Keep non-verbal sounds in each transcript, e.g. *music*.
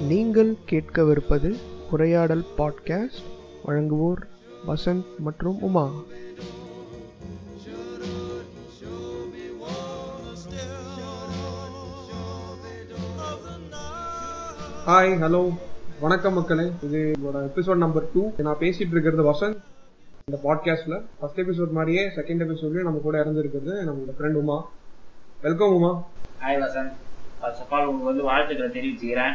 நீங்கள் கேட்கவிருப்பது உரையாடல் பாட்காஸ்ட். வழங்குவோர் வசந்த் மற்றும் உமா. ஹாய் ஹலோ வணக்கம் மக்களே. இது என்னோட எபிசோட் நம்பர் டூ நான் பேசிட்டு இருக்கிறது வசந்த். இந்த பாட்காஸ்ட்ல ஃபர்ஸ்ட் எபிசோட் மாதிரியே செகண்ட் எபிசோட்லயும் நம்ம கூட இறந்துருக்கிறது நம்மளோட friend Uma. Welcome Uma. Hi Vasanth. First of all உங்களுக்கு வந்து வாழ்த்துக்களை தெரிவிச்சுக்கிறேன்.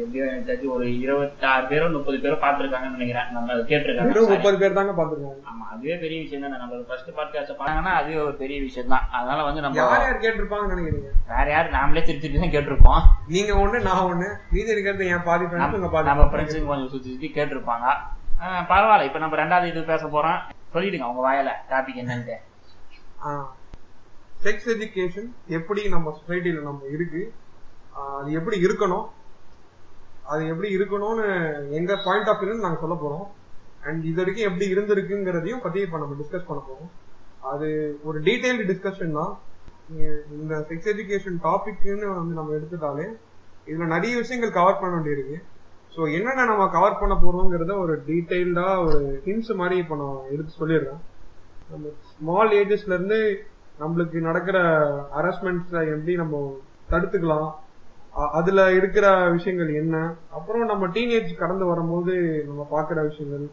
எப்படியோ எனக்கு தெரிஞ்சு ஒரு இருபத்தாறு பேரோ முப்பது பேரோ பார்த்துருக்காங்கன்னு நினைக்கிறேன். நம்ம அதை கேட்டிருக்காங்க முப்பது பேர் தாங்க பாத்துருக்காங்க ஆமா அதுவே பெரிய விஷயம் தானே. நம்ம ஃபர்ஸ்ட் பாட்காஸ்ட் பார்த்தாங்கன்னா அதுவே ஒரு பெரிய விஷயம் தான். அதனால வந்து நம்ம யார் யார் கேட்டிருப்பாங்கன்னு நினைக்கிறீங்க? வேற யார்? நாமளே திருப்பி திருப்பி தான் கேட்டிருப்போம். நீங்க ஒண்ணு நான் ஒண்ணு. மீதி இருக்கிறது என் பாதி நம்ம ஃப்ரெண்ட்ஸுங்க கொஞ்சம் சுத்தி சுத்தி கேட்டிருப்பாங்க. பரவாயில்ல. இப்ப நம்ம ரெண்டாவது இது பேச போறோம். சொல்லிடுங்க உங்க வாயில டாபிக் என்னன்ட்டு. செக்ஸ் எஜுகேஷன் எப்படி நம்ம சொசைட்டியில் நம்ம இருக்கு அது எப்படி இருக்கணும் அது எப்படி இருக்கணும்னு எங்க பாயிண்ட் ஆஃப் வியூ நாங்கள் சொல்ல போறோம். அண்ட் இது வரைக்கும் எப்படி இருந்திருக்குங்கிறதையும் பத்தி இப்ப நம்ம டிஸ்கஸ் பண்ண போறோம். அது ஒரு டீடைல்டு டிஸ்கஷன் தான். இந்த செக்ஸ் எஜுகேஷன் டாபிக்னு வந்து நம்ம எடுத்துட்டாலே இதுல நிறைய விஷயங்கள் கவர் பண்ண வேண்டியிருக்கு. ஸோ என்னென்ன நம்ம கவர் பண்ண போறோங்கிறத ஒரு டீடைல்டா ஒரு ஹிண்ட்ஸ் மாதிரி இப்போ நான் எடுத்து சொல்லிடுறேன். நம்ம ஸ்மால் ஏஜஸ்ல இருந்து நம்மளுக்கு நடக்கிற ஹராஸ்மெண்ட்ஸ எப்படி நம்ம தடுத்துக்கலாம்? அதுல இருக்கிற விஷயங்கள் என்ன? அப்புறம் நம்ம டீனேஜ் கடந்து வரும்போது நம்ம பார்க்குற விஷயங்கள்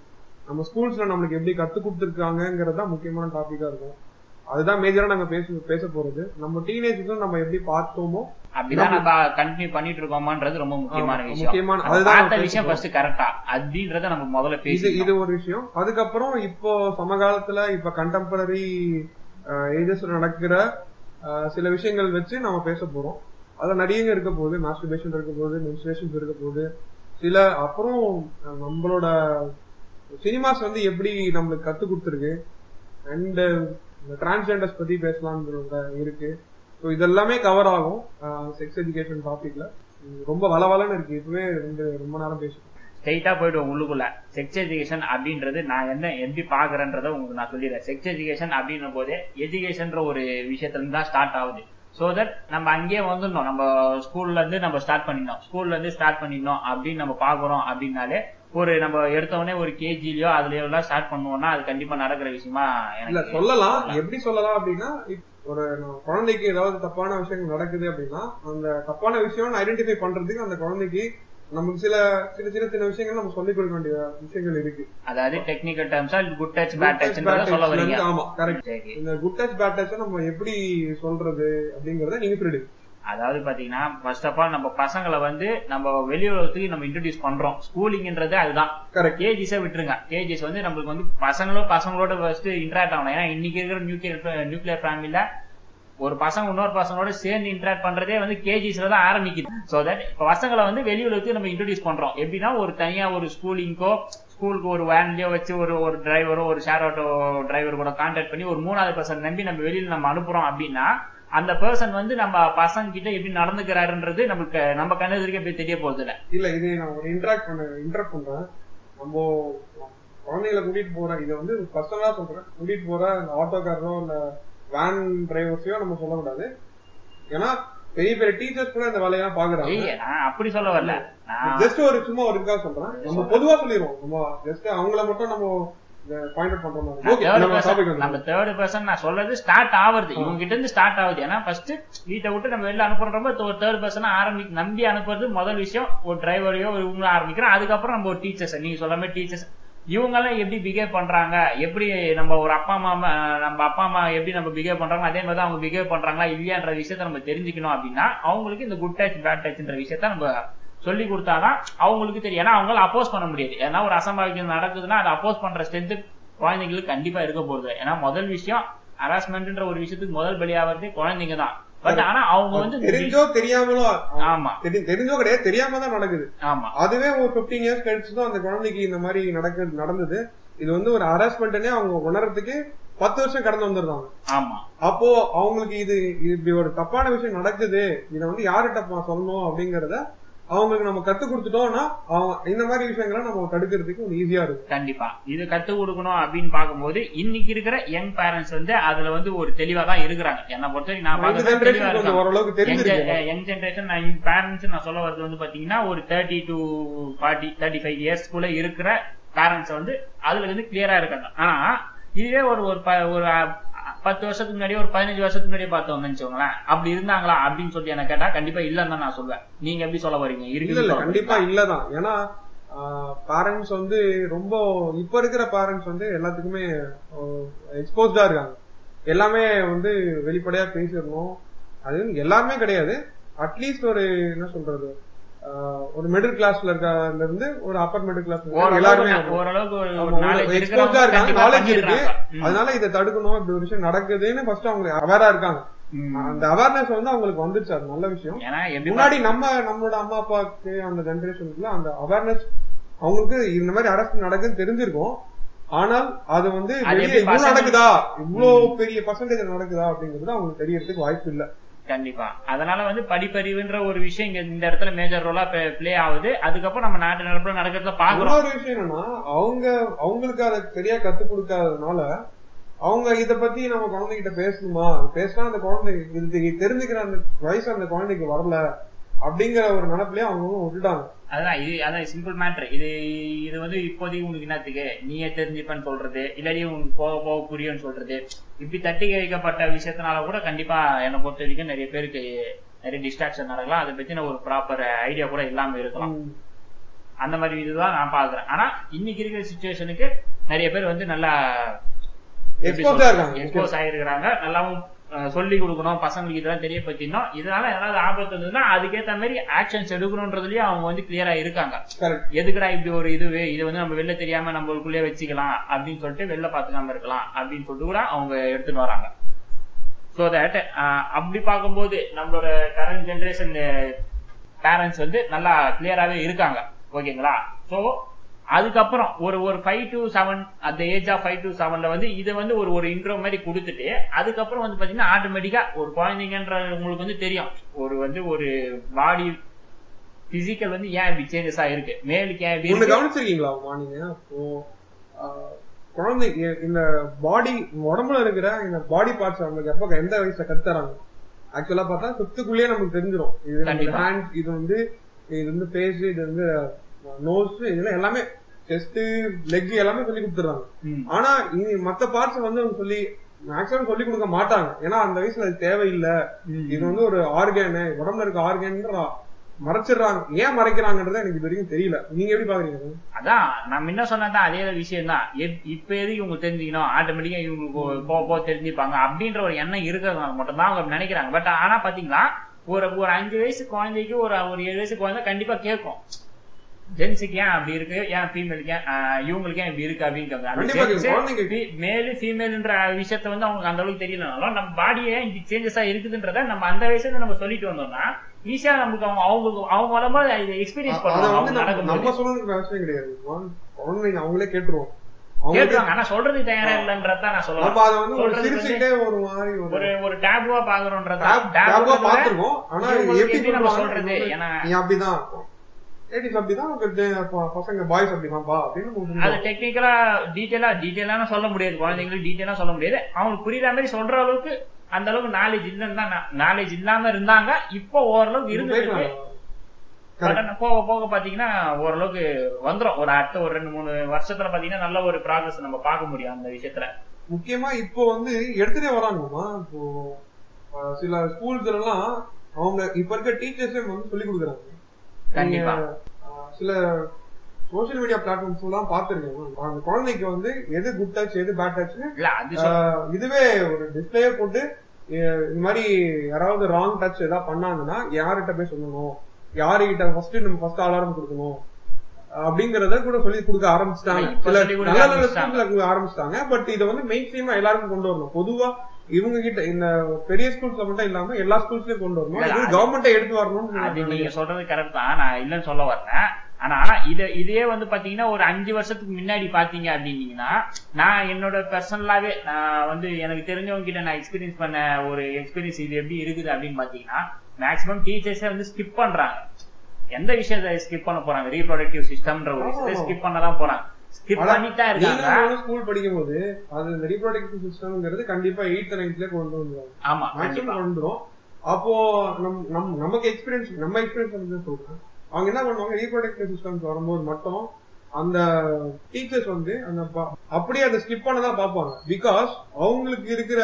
நம்ம ஸ்கூல்ஸ்ல நம்மளுக்கு எப்படி கத்து கொடுத்துருக்காங்கிறது தான் முக்கியமான டாபிக்கா இருக்கும். அதுதான் மேஜரா நாங்க பேச பேச போறது. நம்ம டீனேஜ்க்கும் நம்ம எப்படி பார்த்தோமோ அப்படிதான் நம்ம கண்டினியூ பண்ணிட்டு இருக்கோமான்றது ரொம்ப முக்கியமான விஷயம். முக்கியமான- அதுதான் விஷயம் ஃபர்ஸ்ட் கரெக்டா அப்படின்றத நம்ம முதல்ல பேசி இது ஒரு விஷயம். அதுக்கப்புறம் இப்போ சமகாலத்துல இப்ப கண்டெம்பரரி ஏஜஸ்ல நடக்கிற சில விஷயங்கள் வச்சு நம்ம பேச போறோம். அதுல நிறைய இருக்க போகுது மாஸ்டர்பேஷன் இருக்க போகுது மென்சுரேஷன்ஸ் இருக்க போகுது. சில அப்புறம் நம்மளோட சினிமாஸ் வந்து எப்படி நம்மளுக்கு கத்து கொடுத்துருக்கு அண்ட் டிரான்ஸ்ஜெண்டர்ஸ் பத்தி பேசலாம்ன்றத இருக்கு. ஸோ இதெல்லாமே கவர் ஆகும் செக்ஸ் எஜுகேஷன் டாபிக்ல ரொம்ப வளவலன்னு இருக்கு. இப்பவே ரெண்டு ரொம்ப நேரம் பேசிட்டோம். ஸ்ட்ரைட்டா போயிடுவோம் உள்ளுக்குள்ள. செக்ஸ் எஜுகேஷன் அப்படின்றது நான் என்ன எப்படி பாக்குறேன்றத உங்களுக்கு நான் சொல்லிடுறேன். செக்ஸ் எஜுகேஷன் அப்படின்னும் போது எஜுகேஷன்ற ஒரு விஷயத்துல இருந்து தான் ஸ்டார்ட் ஆகுது. சோ தட் நம்ம அங்கேயே வந்துடணும். நம்ம ஸ்கூல்ல இருந்து நம்ம ஸ்டார்ட் பண்ணிடணும். ஸ்கூல்ல இருந்து ஸ்டார்ட் பண்ணிடணும் அப்படின்னு நம்ம பாக்குறோம் அப்படின்னாலே ஒரு நம்ம எடுத்தவொடனே ஒரு கேஜிலயோ அதுலயோ எல்லாம் ஸ்டார்ட் பண்ணுவோம்னா அது கண்டிப்பா நடக்கிற விஷயமா இல்ல சொல்லலாம். எப்படி சொல்லலாம் அப்படின்னா ஒரு குழந்தைக்கு ஏதாவது தப்பான விஷயங்கள் நடக்குது அப்படின்னா அந்த தப்பான விஷயம் ஐடென்டிஃபை பண்றதுக்கு அந்த குழந்தைக்கு நமக்கு சில சில சின்ன சின்ன விஷயங்கள் நம்ம சொல்லிக் கொடுக்க வேண்டிய விஷயங்கள் இருக்கு. அதாவது டெக்னிக்கல் டேர்ம்ஸா குட் டச் பேட் டச்ன்றத சொல்ல வரீங்க ஆமா கரெக்ட் இந்த குட் டச் பேட் டச் நம்ம எப்படி சொல்றது அப்படிங்கறத நீங்க சொல்லிடுங்க அதாவது பாத்தீங்கன்னா ஃபர்ஸ்ட் ஆஃப் ஆல் நம்ம பசங்களை வந்து நம்ம வெளி உலகத்துக்கு நம்ம இன்ட்ரடியூஸ் பண்றோம். ஸ்கூலிங்ன்றது அதுதான். கரெக்ட் கேஜிஸை விட்டுருங்க. கேஜிஸ் வந்து நம்மளுக்கு வந்து பசங்களும் பசங்களோட ஃபர்ஸ்ட் இன்டராக்ட் ஆகணும். ஏன்னா இன்னைக்கு இருக்கிற நியூக்ளியர் நியூக்ளியர் ஃபேமிலில ஒரு பசங்க இன்னொரு பசங்களோட சேர்ந்து இன்டராக்ட் பண்றதே வந்து கேஜிஸ்ல தான் ஆரம்பிக்குது. ஸோ தட் இப்போ பசங்களை வந்து வெளியுலகத்துக்கு நம்ம இன்ட்ரடியூஸ் பண்றோம். எப்படின்னா ஒரு தனியா ஒரு ஸ்கூலிங்கோ ஸ்கூலுக்கு ஒரு வேன்லயோ வச்சு ஒரு ஒரு டிரைவரோ ஒரு ஷேர் ஆட்டோ டிரைவர் கூட கான்டாக்ட் பண்ணி ஒரு மூணாவது பர்சன் நம்பி நம்ம வெளியில நம்ம அனுப்புறோம் அப்படின்னா அந்த பர்சன் வந்து நம்ம பசங்க கிட்ட எப்படி நடந்துக்கிறாருன்றது நமக்கு நம்ம கண்ணெதிரிக்க போய் தெரிய போறது இல்ல. இல்ல இது நான் ஒரு இன்டராக்ட் பண்ண இன்டராக்ட் பண்றேன். நம்ம குழந்தைகளை கூட்டிட்டு போறேன் இதை வந்து பர்சனலா சொல்றேன். கூட்டிட்டு போற அந்த ஆட்டோக்காரரோ இல்ல வேன் டிரைவர்ஸையோ நம்ம சொல்லக்கூடாது. ஏன்னா பெரிய பெரிய டீச்சர்ஸ் கூட இந்த வேலையெல்லாம் பாக்குறாங்க நான் அப்படி சொல்ல வரல. ஜஸ்ட் ஒரு சும்மா ஒரு இதுக்காக சொல்றேன். நம்ம பொதுவா சொல்லிடுவோம். நம்ம ஜஸ்ட் அவங்கள மட்டும் நம்ம நம்ம தேர்ட் பர்சன் நான் சொல்றது ஸ்டார்ட் ஆகுது இவங்க கிட்ட இருந்து ஸ்டார்ட் ஆகுது. ஏன்னா ஃபர்ஸ்ட் வீட்டை விட்டு நம்ம வெளில அனுப்புறப்ப ஒரு தேர்ட் பர்சன் ஆரம்பி நம்பி அனுப்புறது முதல் விஷயம். ஒரு டிரைவரையோ ஒரு இவங்கள ஆரம்பிக்கிறோம் அதுக்கப்புறம் நம்ம ஒரு டீச்சர்ஸ் நீங்க சொல்ற மாதிரி டீச்சர்ஸ் இவங்கெல்லாம் எப்படி பிஹேவ் பண்றாங்க? எப்படி நம்ம ஒரு அப்பா அம்மா நம்ம அப்பா அம்மா எப்படி நம்ம பிஹேவ் பண்றாங்க அதே மாதிரி தான் அவங்க பிஹேவ் பண்றாங்களா இல்லையான்ற விஷயத்த நம்ம தெரிஞ்சுக்கணும் அப்படின்னா அவங்களுக்கு இந்த குட் டச் பேட் டச்ன்ற விஷயத்த நம்ம சொல்லி கொடுத்தாதான் அவங்களுக்கு தெரியும். ஏன்னா அவங்களால அப்போஸ் பண்ண முடியாது. ஏன்னா ஒரு அசம்பாவிதம் நடக்குதுன்னா அதை அப்போஸ் பண்ற ஸ்ட்ரென்த் குழந்தைங்களுக்கு கண்டிப்பா இருக்க போகுது ஏன்னா முதல் விஷயம் ஹராஸ்மெண்ட்ன்ற ஒரு விஷயத்துக்கு முதல் பலியாகிறதே குழந்தைங்க தான் பட் ஆனா அவங்க வந்து தெரிஞ்சோ தெரியாமலோ ஆமா. தெரி- தெரிஞ்சோ கிடையாது தெரியாம தான் நடக்குது. ஆமா. அதுவே ஒரு 15 இயர்ஸ் கழிச்சு தான் அந்த குழந்தைக்கு இந்த மாதிரி நடக்க நடந்தது. இது வந்து ஒரு ஹராஸ்மெண்ட்னே அவங்க உணர்றதுக்கு பத்து வருஷம் கடந்து வந்துடுறாங்க. ஆமா. அப்போ அவங்களுக்கு இது இப்படி ஒரு தப்பான விஷயம் நடக்குது. இதை வந்து யார்கிட்ட சொல்லணும் அப்படிங்கறத அவங்களுக்கு நம்ம கத்து கொடுத்துட்டோம்னா அவங்க இந்த மாதிரி விஷயங்களை நம்ம தடுக்கிறதுக்கு ஒரு ஈஸியா இருக்கும். கண்டிப்பா. இது கத்து கொடுக்கணும் அப்படின்னு பார்க்கும்போது இன்னைக்கு இருக்கிற யங் பேரண்ட்ஸ் வந்து அதுல வந்து ஒரு தெளிவா தான் இருக்கிறாங்க. என்ன பொறுத்த வரைக்கும் நான் கொஞ்சம் இருக்காங்க ஓரளவுக்கு தெரிஞ்சிருக்கு. யங் ஜென்ரேஷன் நான் பேரண்ட்ஸ் நான் சொல்ல வர்றது வந்து பாத்தீங்கன்னா ஒரு thirty to forty thirty five இயர்ஸ்க்குள்ள இருக்கிற பேரண்ட்ஸ் வந்து அதுல வந்து கிளியரா இருக்காங்க ஆனா இதுவே ஒரு ஒரு பத்து வருஷத்துக்கு முன்னாடி ஒரு பதினஞ்சு வருஷத்துக்கு முன்னாடி பார்த்தோம்னு வச்சுக்கோங்களேன் அப்படி இருந்தாங்களா? அப்படின்னு சொல்லி என்ன கேட்டா கண்டிப்பா இல்லன்னு தான் நான் சொல்லுவேன் நீங்க எப்படி சொல்ல வரீங்க சொல்ல கண்டிப்பா? இல்லதான். ஏன்னா பேரண்ட்ஸ் வந்து ரொம்ப இப்ப இருக்கிற பேரண்ட்ஸ் வந்து எல்லாத்துக்குமே எக்ஸ்போஸ்டா இருக்காங்க. எல்லாமே வந்து வெளிப்படையா பேசிடணும். அது எல்லாருமே கிடையாது. அட்லீஸ்ட் ஒரு என்ன சொல்றது ஒரு மிடில் கிளாஸ்ல இருக்கல இருந்து ஒரு அப்பர் மிடில் கிளாஸ் எல்லாருமே இருக்காங்க, knowledge இருக்கு. அதனால இதை தடுக்கணும் இப்படி ஒரு விஷயம் நடக்குதுன்னு ஃபர்ஸ்ட் அவங்க அவேரா இருக்காங்க. அந்த அவேர்னஸ் வந்து அவங்களுக்கு வந்துருச்சு அது நல்ல விஷயம். முன்னாடி நம்ம நம்மளோட அம்மா அப்பாவுக்கு அந்த ஜெனரேஷனுக்குள்ள அந்த அவேர்னஸ் அவங்களுக்கு இந்த மாதிரி அரசு நடக்குதுன்னு தெரிஞ்சிருக்கும். ஆனால் அது வந்து இவ்வளவு நடக்குதா? இவ்வளவு பெரிய பர்சன்டேஜ் நடக்குதா அப்படிங்கிறது அவங்களுக்கு தெரியறதுக்கு வாய்ப்பு இல்ல. கண்டிப்பா. அதனால வந்து படிப்பறிவுன்ற ஒரு விஷயம் இங்க இந்த இடத்துல மேஜர் ரோலா பிளே ஆகுது. அதுக்கப்புறம் நம்ம நாட்டு நடப்புல நடக்கிறத பாக்குறோம். ஒரு விஷயம் என்னன்னா அவங்க அவங்களுக்கு அதை சரியா கத்து கொடுக்காததுனால அவங்க இத பத்தி நம்ம குழந்தைகிட்ட பேசணுமா? பேசினா அந்த குழந்தை இது தெரிஞ்சுக்கிற அந்த வயசு அந்த குழந்தைக்கு வரல அப்படிங்கிற ஒரு நினைப்புலயே அவங்க விட்டுட்டாங்க. அதான் இது அதான் சிம்பிள் மேட்ரு இது இது வந்து இப்போதைக்கு உனக்கு என்னத்துக்கு? நீயே தெரிஞ்சுப்பேன்னு சொல்றது இல்லாட்டி உனக்கு போக போக புரியும்னு சொல்றது. இப்படி தட்டி வைக்கப்பட்ட விஷயத்தினால கூட கண்டிப்பா என்னை பொறுத்த வரைக்கும் நிறைய பேருக்கு நிறைய டிஸ்ட்ராக்ஷன் நடக்கலாம். அதை பத்தின ஒரு ப்ராப்பர் ஐடியா கூட இல்லாம இருக்கலாம். அந்த மாதிரி இதுதான் நான் பாக்குறேன் ஆனா இன்னைக்கு இருக்கிற சுச்சுவேஷனுக்கு நிறைய பேர் வந்து நல்லா எக்ஸ்போஸ் ஆயிருக்கிறாங்க. நல்லாவும் சொல்லி கொடுக்கணும் பசங்களுக்கு இதெல்லாம் தெரியப்படுத்தினோம் இதனால ஏதாவது ஆபத்து இருந்ததுன்னா அதுக்கேத்த மாதிரி ஆக்ஷன்ஸ் எடுக்கணும்ன்றதுலயும் அவங்க வந்து கிளியரா இருக்காங்க. எதுக்குடா இப்படி ஒரு இதுவே இது வந்து நம்ம வெளில தெரியாம நம்மளுக்குள்ளே வச்சுக்கலாம் அப்படின்னு சொல்லிட்டு வெளில பாத்துக்காம இருக்கலாம் அப்படின்னு சொல்லிட்டு கூட அவங்க எடுத்துட்டு வராங்க. ஸோ தட் அப்படி பார்க்கும்போது நம்மளோட கரண்ட் ஜென்ரேஷன் பேரண்ட்ஸ் வந்து நல்லா கிளியராகவே இருக்காங்க. ஓகேங்களா ஸோ அதுக்கப்புறம் ஒரு ஒரு ஃபைவ் டு செவன் அந்த ஏஜ் ஆஃப் ஃபைவ் டு செவன்ல வந்து இதை வந்து ஒரு ஒரு இன்ட்ரோ மாதிரி கொடுத்துட்டு அதுக்கப்புறம் வந்து பாத்தீங்கன்னா ஆட்டோமேட்டிக்கா ஒரு குழந்தைங்கன்ற உங்களுக்கு வந்து தெரியும். ஒரு வந்து ஒரு பாடி பிசிக்கல் வந்து ஏன் இப்படி சேஞ்சஸ் ஆயிருக்கு? மேலுக்கு ஏன் இப்படி? கவனிச்சிருக்கீங்களா நீங்க இப்போ குழந்தை இந்த பாடி உடம்புல இருக்கிற இந்த பாடி பார்ட்ஸ் அவங்களுக்கு எப்ப எந்த வயசுல கத்துறாங்க? ஆக்சுவலா பார்த்தா சுத்துக்குள்ளேயே நமக்கு தெரிஞ்சிடும் இது. ஹேண்ட் இது வந்து இது வந்து ஃபேஸ் இது வந்து நோஸ் இதெல்லாம் எல்லாமே செஸ்ட் லெக் எல்லாமே சொல்லி கொடுத்துறாங்க. ஆனா இனி மத்த பார்ட்ஸ் வந்து அவங்க சொல்லி மேக்ஸிமம் சொல்லி கொடுக்க மாட்டாங்க. ஏன்னா அந்த வயசுல அது தேவையில்லை. இது வந்து ஒரு ஆர்கேனு உடம்புல இருக்க ஆர்கேன்ற மறைச்சிடுறாங்க. ஏன் மறைக்கிறாங்கன்றது எனக்கு இது வரைக்கும் தெரியல. நீங்க எப்படி பாக்குறீங்க? அதான் நான் முன்ன சொன்னதான் அதே விஷயம் தான் இப்ப எதுக்கு இவங்க தெரிஞ்சுக்கணும்? ஆட்டோமேட்டிக்கா இவங்களுக்கு ஒரு போக போக தெரிஞ்சுப்பாங்க. அப்படின்ற ஒரு எண்ணம் இருக்கிறதுனால மட்டும்தான் அவங்க நினைக்கிறாங்க. பட் ஆனா பாத்தீங்களா? ஒரு ஒரு அஞ்சு வயசு குழந்தைக்கு ஒரு ஒரு ஏழு வயசு குழந்தை கண்டிப்பா கேட்கும். ஜென்ஸுக்கு ஏன் அப்படி இருக்கு? ஏன் ஃபீமேலுக்கு ஏன் இவங்களுக்கு ஏன் இப்படி இருக்கு அப்படின்னு மேலு ஃபீமேல்ன்ற விஷயத்த வந்து அவங்களுக்கு அந்த அளவுக்கு தெரியலனாலும் நம்ம பாடியே இப்படி சேஞ்சஸா இருக்குதுன்றத நம்ம அந்த வயசுல நம்ம சொல்லிட்டு வந்தோம்னா ஈஸியா நமக்கு அவங்க அவங்க அவங்க வரும்போது இதை எக்ஸ்பீரியன்ஸ் பண்ணுவாங்க. நம்ம சொல்லணும்னு அவசியம் கிடையாது. குழந்தைங்க அவங்களே கேட்டுருவோம் அவங்களுக்கு கேட்டுருவாங்க. ஆனா சொல்றது தயாரா இல்லன்றதான் நான் வந்து ஒரு ஒரு டேபுவா பாக்குறோன்றதா டாபா பாத்துருக்கோம் ஆனா எப்படி சொல்றது? ஏன்னா- அப்படிதான் லேடிஸ் அப்படிதான் பசங்க பாய்ஸ் அப்படிதான்ப்பா அப்படின்னு அது. டெக்னிக்கலா டீடைலா டீடைலான சொல்ல முடியாது. குழந்தைங்களுக்கு டீடைலா சொல்ல முடியாது. அவங்களுக்கு புரியுற மாதிரி சொல்ற அளவுக்கு அந்த அளவுக்கு நாலேஜ் இல்லைன்னு தான் நாலேஜ் இல்லாம இருந்தாங்க இப்போ ஓரளவுக்கு ஆனா போக போக பாத்தீங்கன்னா ஓரளவுக்கு வந்துரும். ஒரு அடுத்த ஒரு ரெண்டு மூணு வருஷத்துல பாத்தீங்கன்னா நல்ல ஒரு ப்ராக்ரஸ் நம்ம பார்க்க முடியும் அந்த விஷயத்துல. முக்கியமா இப்போ வந்து எடுத்துட்டே வராங்கம்மா. இப்போ சில ஸ்கூல்ஸ்ல எல்லாம் அவங்க இப்ப இருக்க டீச்சர்ஸே வந்து சொல்லி கொடுக்குறாங்க. கண்டிப்பா. சில சோசியல் மீடியா பிளாட்ஃபார்ம்ஸ் எல்லாம் பாத்துருக்கேன் அந்த குழந்தைக்கு வந்து எது குட் டச் எது பேட் ஆஹ் இதுவே ஒரு டிஸ்பிளே போட்டு இந்த மாதிரி யாராவது ராங் டச் ஏதாவது பண்ணாங்கன்னா யார்கிட்ட போய் சொல்லணும்? யாருகிட்ட ஃபர்ஸ்ட் நம்ம ஃபர்ஸ்ட் அலாரம் கொடுக்கணும்? அப்படிங்கறத கூட சொல்லி கொடுக்க ஆரம்பிச்சிட்டாங்க. நல்ல நல்ல. ஸ்கூல்ல ஆரம்பிச்சிட்டாங்க. பட் இதை வந்து மெயின் ஸ்ட்ரீமா எல்லாருக்கும் கொண்டு வரணும். பொதுவா இவங்க கிட்ட இந்த பெரிய ஸ்கூல்ஸ்ல மட்டும் இல்லாம எல்லா ஸ்கூல்ஸ்லயும் கொண்டு வரணும். கவர்மெண்ட்டே எடுத்து அது நீங்க. சொல்றது கரெக்ட் தான். நான் இல்லைன்னு சொல்ல வரேன் ஆனா இது இதே வந்து பாத்தீங்கன்னா ஒரு அஞ்சு வருஷத்துக்கு முன்னாடி பாத்தீங்க அப்படின்னீங்கன்னா நான் என்னோட பர்சனலாவே நான் வந்து எனக்கு தெரிஞ்சவங்க கிட்ட நான் எக்ஸ்பீரியன்ஸ் பண்ண ஒரு எக்ஸ்பீரியன்ஸ் இது எப்படி இருக்குது அப்படின்னு பாத்தீங்கன்னா மேக்ஸிமம் டீச்சர்ஸே வந்து ஸ்கிப் பண்றாங்க. எந்த விஷயத்தை ஸ்கிப் பண்ண போறாங்க? ரீப்ரொடக்டிவ் சிஸ்டம்ன்ற ஒரு விஷயத்தை. ஸ்கிப் பண்ண தான் போறாங்க. ஸ்கூல் படிக்கும் போது அது இந்த ரீப்ரொடக்டிவ் சிஸ்டம்ங்கிறது கண்டிப்பா எயித் நைன்த்ல கொண்டு வந்துருவாங்க ஆமா மேக்ஸிமம் கொண்டுரும் அப்போ நம் நம் நமக்கு எக்ஸ்பீரியன்ஸ் நம்ம எக்ஸ்பீரியன்ஸ் வந்து சொல்றேன். அவங்க என்ன பண்ணுவாங்க ரீப்ரொடக்டிவ் சிஸ்டம்ஸ் வரும்போது மட்டும் அந்த டீச்சர்ஸ் வந்து அந்த அப்படியே அதை ஸ்கிப் பண்ணதான் பார்ப்பாங்க. பிகாஸ் அவங்களுக்கு இருக்கிற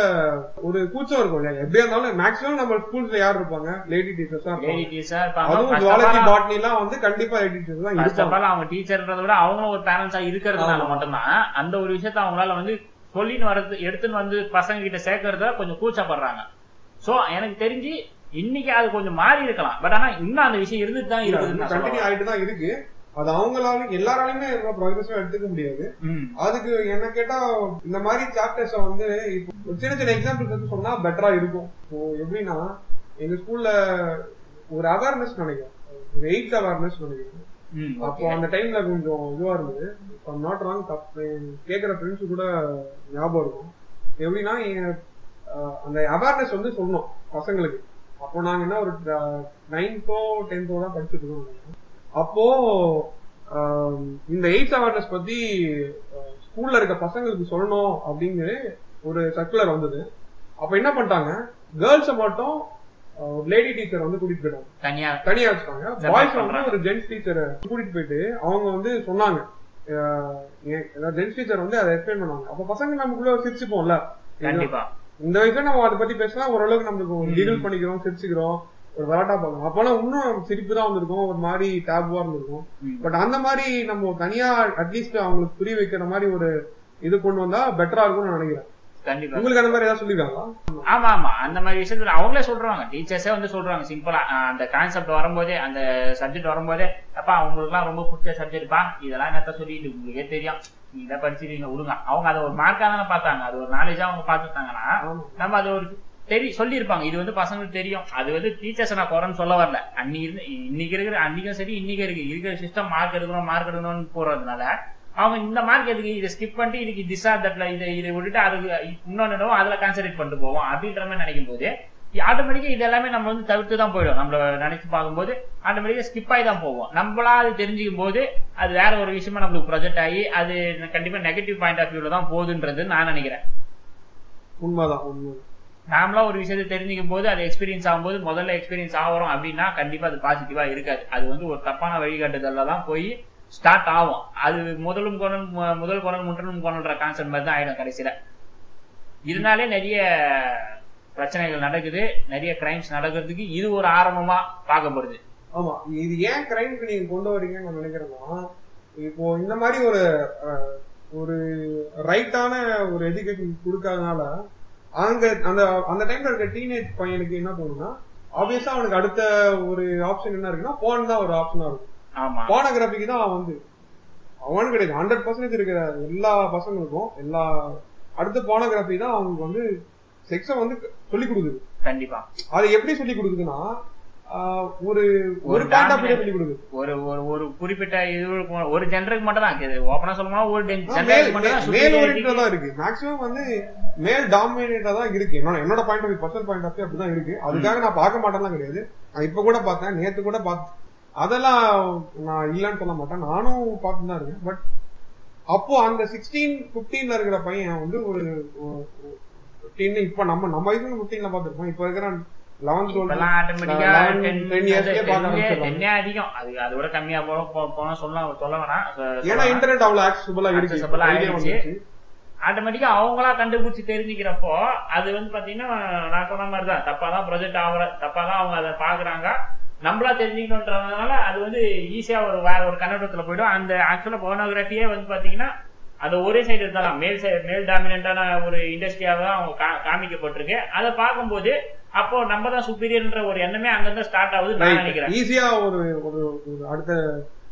ஒரு கூச்சம் இருக்கும் இல்லையா? எப்படியா இருந்தாலும் மேக்ஸிமம் நம்ம ஸ்கூல்ஸ்ல யார் இருப்பாங்க? லேடி டீச்சர்ஸ் தான் லேடி டீச்சர் அதுவும் ஜுவாலஜி பாட்னி எல்லாம் வந்து கண்டிப்பா லேடி டீச்சர்ஸ் தான் இருப்பாங்க. அவங்க டீச்சர்ன்றத விட அவங்களும் ஒரு பேரண்ட்ஸா இருக்கிறதுனால. மட்டும்தான் அந்த ஒரு விஷயத்த அவங்களால வந்து சொல்லின்னு வரது எடுத்துன்னு வந்து பசங்க கிட்ட சேர்க்கறத கொஞ்சம் கூச்சப்படுறாங்க. சோ எனக்கு தெரிஞ்சு இன்னைக்கு அது கொஞ்சம் மாறி இருக்கலாம். பட் ஆனா இன்னும் அந்த விஷயம் இருந்துட்டு தான் இருக்குதுன்னு நான் கண்டினியூ ஆயிட்டு தான் இருக்கு. அது அவங்களால எல்லாராலையுமே ப்ராக்ரஸா எடுத்துக்க முடியாது. அதுக்கு என்ன கேட்டா இந்த மாதிரி சாப்டர்ஸ் வந்து இப்போ ஒரு சின்ன சின்ன எக்ஸாம்பிள்ஸ் வந்து சொன்னா பெட்டரா இருக்கும். இப்போ எப்படின்னா எங்க ஸ்கூல்ல ஒரு அவேர்னஸ் நினைக்கிறேன். ஒரு எயிட் அவேர்னஸ் நினைக்கிறேன். அப்போ. அந்த டைம்ல கொஞ்சம் இதுவா இருந்தது. நாட் ராங் கேக்குற ஃப்ரெண்ட்ஸ் கூட ஞாபகம் இருக்கும். எப்படின்னா அந்த அவேர்னஸ் வந்து சொல்லணும் பசங்களுக்கு. அப்போ நாங்க என்ன ஒரு நைன்த்தோ டென்த்தோ தான் படிச்சுட்டு இருக்கோம். அப்போ இந்த எய்ட்ஸ் அவேர்னஸ் பத்தி ஸ்கூல்ல இருக்க பசங்களுக்கு சொல்லணும் அப்படின்னு ஒரு சர்க்குலர் வந்தது. அப்ப என்ன பண்ணிட்டாங்க? கேர்ள்ஸ மட்டும் லேடி டீச்சர் வந்து கூட்டிட்டு போயிட்டாங்க. தனியா. தனியா வச்சுட்டாங்க. பாய்ஸ் வந்து. ஒரு ஜென்ஸ் டீச்சரை கூட்டிட்டு போயிட்டு அவங்க வந்து சொன்னாங்க. ஜென்ஸ் டீச்சர் வந்து அதை எக்ஸ்பிளைன் பண்ணாங்க அப்ப பசங்க நமக்குள்ள சிரிச்சுப்போம்ல. கண்டிப்பா. இந்த வயசுல நம்ம அதை பத்தி பேசினா ஓரளவுக்கு நம்மளுக்கு. கிகிள் பண்ணிக்கிறோம் சிரிச்சுக்கிறோம். ஒரு விளாட்டா பார்க்கணும் அப்பெல்லாம் இன்னும் சிரிப்பு தான் வந்திருக்கும். ஒரு மாதிரி டேபுவா இருந்திருக்கும். பட் அந்த மாதிரி நம்ம தனியா அட்லீஸ்ட் அவங்களுக்கு புரிய வைக்கிற மாதிரி ஒரு இது கொண்டு வந்தா பெட்டரா இருக்கும்னு நான் நினைக்கிறேன். கண்டிப்பா. உங்களுக்கு அந்த மாதிரி ஏதாவது சொல்லிருக்காங்களா? ஆமா ஆமா. அந்த மாதிரி விஷயத்துல அவங்களே சொல்றாங்க. டீச்சர்ஸே வந்து சொல்றாங்க. சிம்பிளா அந்த கான்செப்ட் வரும்போதே அந்த சப்ஜெக்ட் வரும்போதே அப்பா அவங்களுக்குலாம் ரொம்ப பிடிச்ச சப்ஜெக்ட்ப்பா இதெல்லாம் என்னத்த சொல்லிட்டு உங்களுக்கே தெரியும். நீ இதை படிச்சிருக்கீங்க விடுங்க. அவங்க அதை ஒரு மார்க்கா தானே பார்த்தாங்க. அது ஒரு நாலேஜா அவங்க பார்த்துட்டாங்கன்னா. நம்ம அது ஒரு தெரி சொல்லியிருப்பாங்க. இது வந்து பசங்களுக்கு தெரியும். அது வந்து டீச்சர்ஸ் நான் குறைன்னு சொல்ல வரல. அன்னைக்கு இருந்து இன்னைக்கு இருக்கிற அன்னைக்கும் சரி இன்னைக்கு இருக்கு. இருக்கிற சிஸ்டம் மார்க் எடுக்கணும் மார்க் எடுக்கணும்னு போறதுனால அவங்க இந்த மார்க் எதுக்கு இதை ஸ்கிப் பண்ணிட்டு இதுக்கு திசா தட்ல இதை இதை விட்டுட்டு அதுக்கு இன்னொன்னு என்னவோ அதுல கான்சன்ட்ரேட் பண்ணிட்டு போவோம் அப்படின்ற மாதிரி நினைக்கும் போது ஆட்டோமேட்டிக்கா இது எல்லாமே நம்ம வந்து தவிர்த்து தான் போயிடும். நம்மள நினைச்சு பார்க்கும்போது ஆட்டோமேட்டிக்கா ஸ்கிப் ஆகி தான் போவோம். நம்மளா அது தெரிஞ்சுக்கும் போது அது வேற ஒரு விஷயமா நம்மளுக்கு ப்ரொஜெக்ட் ஆகி அது கண்டிப்பா நெகட்டிவ் பாயிண்ட் ஆஃப் வியூல தான் போகுதுன்றது நான் நினைக்கிறேன். உண்மைதான் உண்மை நாமளா ஒரு விஷயத்தை தெரிஞ்சுக்கும் போது அது எக்ஸ்பீரியன்ஸ் ஆகும்போது முதல்ல எக்ஸ்பீரியன்ஸ் ஆகிறோம் அப்படின்னா கண்டிப்பா அது பாசிட்டிவா இருக்காது. அது வந்து ஒரு தப்பான வழிகாட்டுதல்ல தான் போய் ஸ்டார்ட் ஆகும். அது முதலும் குரல் முதல் குரல் முற்றலும் குரல்ன்ற கான்செப்ட் மாதிரி தான் ஆயிடும் கடைசியில. இதனாலே நிறைய பிரச்சனைகள் நடக்குது. நிறைய கிரைம்ஸ் நடக்கிறதுக்கு இது ஒரு ஆரம்பமா பார்க்கப்படுது. ஆமா. இது ஏன் கிரைம்க்கு நீங்க கொண்டு வரீங்கன்னு நான் நினைக்கிறேன்னா இப்போ இந்த மாதிரி ஒரு ஒரு ரைட்டான ஒரு எஜுகேஷன் கொடுக்காதனால அங்க அந்த அந்த டைம்ல இருக்க டீனேஜ் பையனுக்கு என்ன தோணும்னா ஆப்வியஸா அவனுக்கு அடுத்த ஒரு ஆப்ஷன் என்ன இருக்குன்னா போன் தான் ஒரு ஆப்ஷனா இருக்கும். போனோகிராபிக்கு தான் அவன் வந்து. அவனுக்கு கிடையாது. ஹண்ட்ரட் பர்சன்டேஜ் இருக்கிற எல்லா பசங்களுக்கும் எல்லா அடுத்த போனோகிராபி தான் அவங்களுக்கு வந்து செக்ஸ வந்து சொல்லி கொடுக்குது. கண்டிப்பா. அது எப்படி சொல்லி கொடுக்குதுன்னா ஒரு ஒரு பாயிண்ட் ஆஃப் dominant- சொல்லி கொடுக்குது ஒரு ஒரு ஒரு குறிப்பிட்ட இது ஒரு ஜென்டருக்கு மட்டும் தான் ஓப்பனா சொல்லணும்னா ஒரு ஜென்டருக்கு மட்டும் தான் மேல் superiority ஓரியன்டா தான் இருக்கு. மேக்ஸிமம் வந்து மேல் டாமினேட்டா தான் இருக்கு. என்னோட என்னோட point of personal point of அப்படிதான் இருக்கு. அதுக்காக நான் பார்க்க மாட்டேன்லாம் கிடையாது. நான் இப்ப கூட பார்த்தேன். நேத்து கூட பார்த்தேன் அதெல்லாம் நான் இல்லைன்னு சொல்ல மாட்டேன். நானும் பார்த்து தான் இருக்கேன். பட் அப்போ அந்த சிக்ஸ்டீன் பிப்டீன்ல இருக்கிற பையன் வந்து ஒரு இப்ப நம்ம நம்ம வயசுல பிப்டீன்ல பார்த்திருப்போம் இப்ப இருக்கிற டென்னே அதிகம். அது அதோட கம்மியா போல போ- போனா சொல்ல சொல்ல வேணாம். ஏன்னா. இன்டர்நெட் அவ்வளவு ஆக்சசபிளா ஆயிடுச்சு. ஆட்டோமேட்டிக்கா அவங்களா கண்டுபிடிச்சு தெரிஞ்சுக்கிறப்போ அது வந்து பாத்தீங்கன்னா நான் சொன்ன மாதிரி தான் தப்பா தான் ப்ரொஜெக்ட் ஆகுற தப்பா தான் அவங்க அதை பாக்குறாங்க. நம்மளா தெரிஞ்சுக்கணுன்றதுனால அது வந்து ஈஸியா ஒரு வேற ஒரு கண்ணோட்டத்துல போயிடும். அந்த ஆக்சுவலா போனோகிராஃபியே வந்து பாத்தீங்கன்னா அது ஒரே சைடு இருந்தாலும் மேல் சைடு மேல் டாமினண்டான ஒரு இண்டஸ்ட்ரியாக தான் அவங்க காமிக்கப்பட்டிருக்கு. அதை பார்க்கும்போது அப்போ நம்ம தான் சுப்பீரியர்ன்ற ஒரு எண்ணமே அங்கிருந்து ஸ்டார்ட் ஆகுது நான் நினைக்கிறேன். ஈஸியா ஒரு ஒரு அடுத்த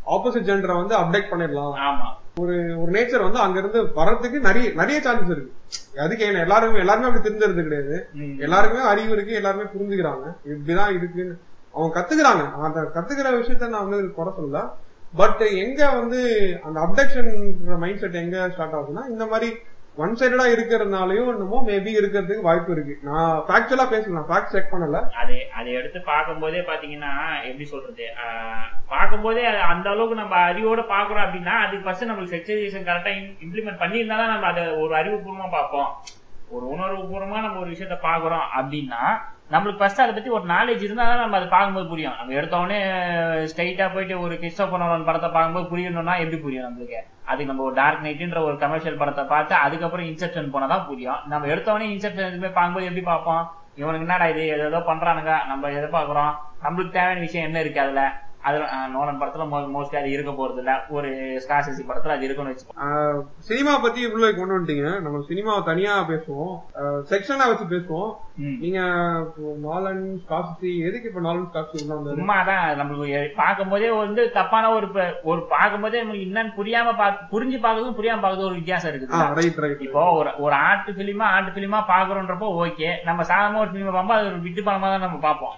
ஆப்போசிட் ஜெண்டரை வந்து அப்டேட் பண்ணிடலாம். ஆமா. ஒரு ஒரு நேச்சர் வந்து அங்க இருந்து வர்றதுக்கு நிறைய நிறைய சான்சஸ் இருக்கு. அதுக்கு என்ன எல்லாருமே எல்லாருமே அப்படி தெரிஞ்சது கிடையாது. எல்லாருக்குமே அறிவு இருக்கு எல்லாருமே புரிஞ்சுக்கிறாங்க. இப்படிதான் இருக்குன்னு அவங்க கத்துக்கிறாங்க. அந்த கத்துக்கிற விஷயத்த நான் வந்து குறை சொல்லல. பட் எங்க வந்து அந்த அப்டக்ஷன் மைண்ட் செட் எங்க ஸ்டார்ட் ஆகுதுன்னா இந்த மாதிரி ஒன் சைடடா இருக்கிறதுனாலயும் என்னமோ மேபி இருக்கிறதுக்கு வாய்ப்பு இருக்கு. நான் ஃபேக்சுவலா பேசலாம் ஃபேக்ட் செக் பண்ணல. அது அதை எடுத்து பார்க்கும்போதே பாத்தீங்கன்னா எப்படி சொல்றது? பார்க்கும்போதே அது அந்த அளவுக்கு நம்ம அறிவோட பாக்குறோம் அப்படின்னா அதுக்கு ஃபர்ஸ்ட் நம்மளுக்கு செக்ஷுவலைசேஷன் கரெக்டா இம்ப்ளிமெண்ட் பண்ணியிருந்தா தான் நம்ம அதை ஒரு அறிவுபூர்வமா பார்ப்போம். ஒரு உணர்வு பூர்வமா நம்ம ஒரு விஷயத்த பாக்குறோம் அப்படின்னா நம்மளுக்கு ஃபர்ஸ்ட் அதை பத்தி ஒரு நாலேஜ் இருந்தா தான் நம்ம அதை பார்க்கும்போது புரியும். நம்ம எடுத்த ஸ்ட்ரைட்டாக ஸ்ட்ரைட்டா போயிட்டு ஒரு கிறிஸ்டோபனோலன் படத்தை பார்க்கும்போது புரியணும்னா எப்படி புரியும் நம்மளுக்கு? அதுக்கு நம்ம ஒரு டார்க் நைட்ன்ற ஒரு கமர்ஷியல் படத்தை பார்த்து அதுக்கப்புறம் இன்செப்ஷன் போனால் தான் புரியும். நம்ம எடுத்தோடனே இன்செப்ஷன் எதுவுமே பார்க்கும்போது எப்படி பார்ப்போம்? இவனுக்கு என்னடா இது? ஏதோ ஏதோ பண்றானுங்க. நம்ம எதை பாக்குறோம் நம்மளுக்கு தேவையான விஷயம் என்ன இருக்கு அதுல? அதுல நோலன் படத்துல மோஸ்ட்லி அது இருக்க போறது இல்ல ஒரு ஸ்காசிசி படத்துல அது இருக்குன்னு வச்சுக்கோ. சினிமா பத்தி இவ்வளவு கொண்டு வந்துட்டீங்க. நம்ம சினிமாவை தனியா பேசுவோம். செக்ஷனா வச்சு பேசுவோம். ம். நீங்க நாலன் ஸ்காசி எதுக்கு இப்ப நாலன் ஸ்காசி உள்ள வந்தது? சும்மா தான் நம்மளுக்கு பார்க்கும்போதே வந்து தப்பான ஒரு ஒரு பார்க்கும்போதே நம்மளுக்கு என்னன்னு புரியாம பார்த்து புரிஞ்சு பார்க்கறதும் புரியாம பார்க்கறதும் ஒரு வித்தியாசம் இருக்குது. ரைட் இப்போ ஒரு ஒரு ஆர்ட் பிலிமா ஆர்ட் பிலிமா பாக்குறோன்றப்போ ஓகே நம்ம சாதாரண ஒரு பிலிமா பார்ப்போம் அது ஒரு விட்டு படமா தான் நம்ம பார்ப்போம்.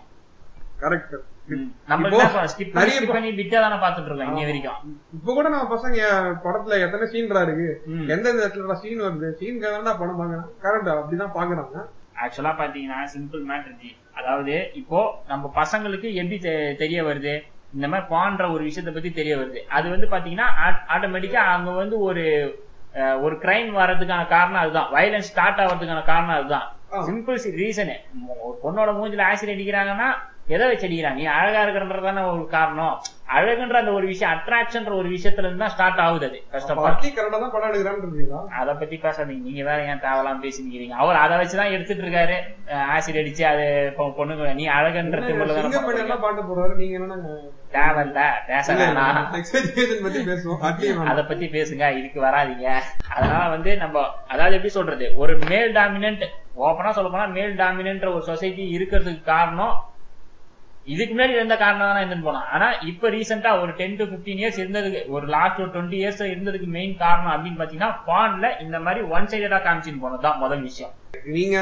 கரெக்ட் இப்போ கூட நம்ம பசங்க படத்துல எத்தனை சீன்ரா இருக்கு. எந்தெந்த இடத்துல சீன் வருது? சீன் படம் பாக்குறேன் கரெக்ட் அப்படிதான் பாக்குறாங்க. ஆக்சுவலா பாத்தீங்கன்னா சிம்பிள் மேட்டர் அதாவது இப்போ நம்ம பசங்களுக்கு எப்படி தெரிய வருது? இந்த மாதிரி பான்ற ஒரு விஷயத்த பத்தி தெரிய வருது. அது வந்து பாத்தீங்கன்னா ஆட்டோமேட்டிக்கா அங்க வந்து ஒரு ஒரு கிரைம் வர்றதுக்கான காரணம் அதுதான். வயலன்ஸ் ஸ்டார்ட் ஆகிறதுக்கான காரணம் அதுதான். சிம்பிள் ரீசனு ஒரு பொண்ணோட மூஞ்சில ஆசிட் அடிக்கிறாங்கன்னா எதை வச்சு அடிக்கிறாங்க நீ அழகா இருக்கிறன்றதான ஒரு காரணம். அழகுன்ற அந்த ஒரு விஷயம் அட்ராக்ஷன்ற ஒரு விஷயத்துல இருந்து தான் ஸ்டார்ட் ஆகுது அது கஷ்டப்பட்டு அத பத்தி பேசாதீங்க. நீங்க வேற ஏன் தேவலாம் பேசிக்கிறீங்க அவர் அதை வச்சுதான் எடுத்துட்டு இருக்காரு ஆசிட் அடிச்சு அது பொண்ணுங்க நீ அழகுன்ற பாட்டு போறாரு நீங்க என்னன்னா தேவையில்ல பேச வேணாம். அத பத்தி பேசுங்க இதுக்கு வராதீங்க. அதனால வந்து நம்ம அதாவது எப்படி சொல்றது? ஒரு மேல் டாமினன்ட் ஓப்பனா சொல்ல போனா மேல் டாமினன்ட் ஒரு சொசைட்டி இருக்கிறதுக்கு காரணம் இதுக்கு முன்னாடி இருந்த காரணம் தான் இருந்துன்னு போனா ஆனா இப்ப ரீசெண்டா ஒரு டென் டு 15 இயர்ஸ் இருந்ததுக்கு ஒரு லாஸ்ட் ஒரு டுவெண்ட்டி இயர்ஸ் இருந்ததுக்கு மெயின் காரணம் அப்படின்னு பாத்தீங்கன்னா பான்ல இந்த மாதிரி ஒன் சைடடா காமிச்சின்னு போனதுதான் முதல் விஷயம். நீங்க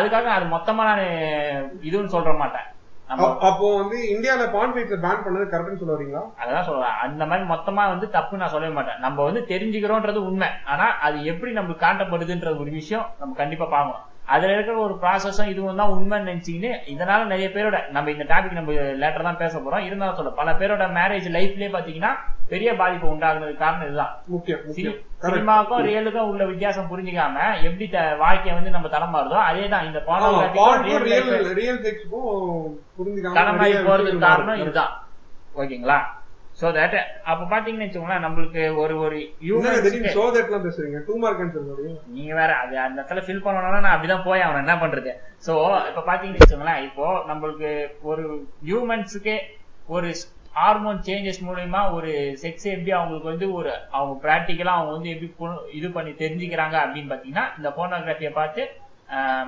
அதுக்காக அது மொத்தமா நான் இதுன்னு சொல்ற மாட்டேன். நம்ம அப்- அப்போ வந்து இந்தியால பான் ஃபைட்ஸ் பேன் பண்ணது கரெக்ட்னு சொல்ல வரீங்களா? அதான் சொல்றேன். அந்த மாதிரி மொத்தமா வந்து தப்பு நான் சொல்லவே மாட்டேன். நம்ம வந்து தெரிஞ்சுக்கிறோன்றது உண்மை. ஆனா அது எப்படி நம்மளுக்கு காட்டப்படுதுன்றது ஒரு விஷயம் நம்ம கண்டிப்பா பார்க்கணும். அதுல இருக்கிற ஒரு ப்ராசஸும் இதுவும் தான் உண்மைன்னு நினைச்சீங்கன்னு இதனால நிறைய பேரோட நம்ம இந்த டாபிக் நம்ம லேட்டர் தான் பேச போறோம். இருந்தாலும் சொல்ல பல பேரோட மேரேஜ் லைஃப்லயே பாத்தீங்கன்னா பெரிய பாதிப்பு உண்டாகுனதுக்கு காரணம் இதுதான். சினிமாவுக்கும் ரியலுக்கும் உள்ள வித்தியாசம் புரிஞ்சுக்காம எப்படி வாழ்க்கையை வந்து நம்ம தடம் மாறுதோ அதேதான் இந்த புரிஞ்சுக்காம தலைமாறி போறதுக்கு காரணம். இதுதான். ஓகேங்களா? சோ தட் அப்ப பாத்தீங்கன்னு வச்சுக்கோங்களேன் நம்மளுக்கு ஒரு ஒரு சோ தட்லாம் பேசுறீங்க. டூ மார்க் நீங்க வேற அது அந்த இடத்துல ஃபில் பண்ணணும்னா நான் அப்படிதான் போய் அவன் என்ன பண்றது? சோ இப்ப பாத்தீங்கன்னு வச்சுக்கோங்களேன் இப்போ நம்மளுக்கு ஒரு ஹியூமன்ஸுக்கு ஒரு ஹார்மோன் சேஞ்சஸ் மூலயமா ஒரு செக்ஸ் எப்படி அவங்களுக்கு வந்து ஒரு அவங்க பிராக்டிக்கலா அவங்க வந்து எப்படி இது பண்ணி தெரிஞ்சுக்கிறாங்க அப்படின்னு பாத்தீங்கன்னா இந்த போனோகிராஃபியை பார்த்து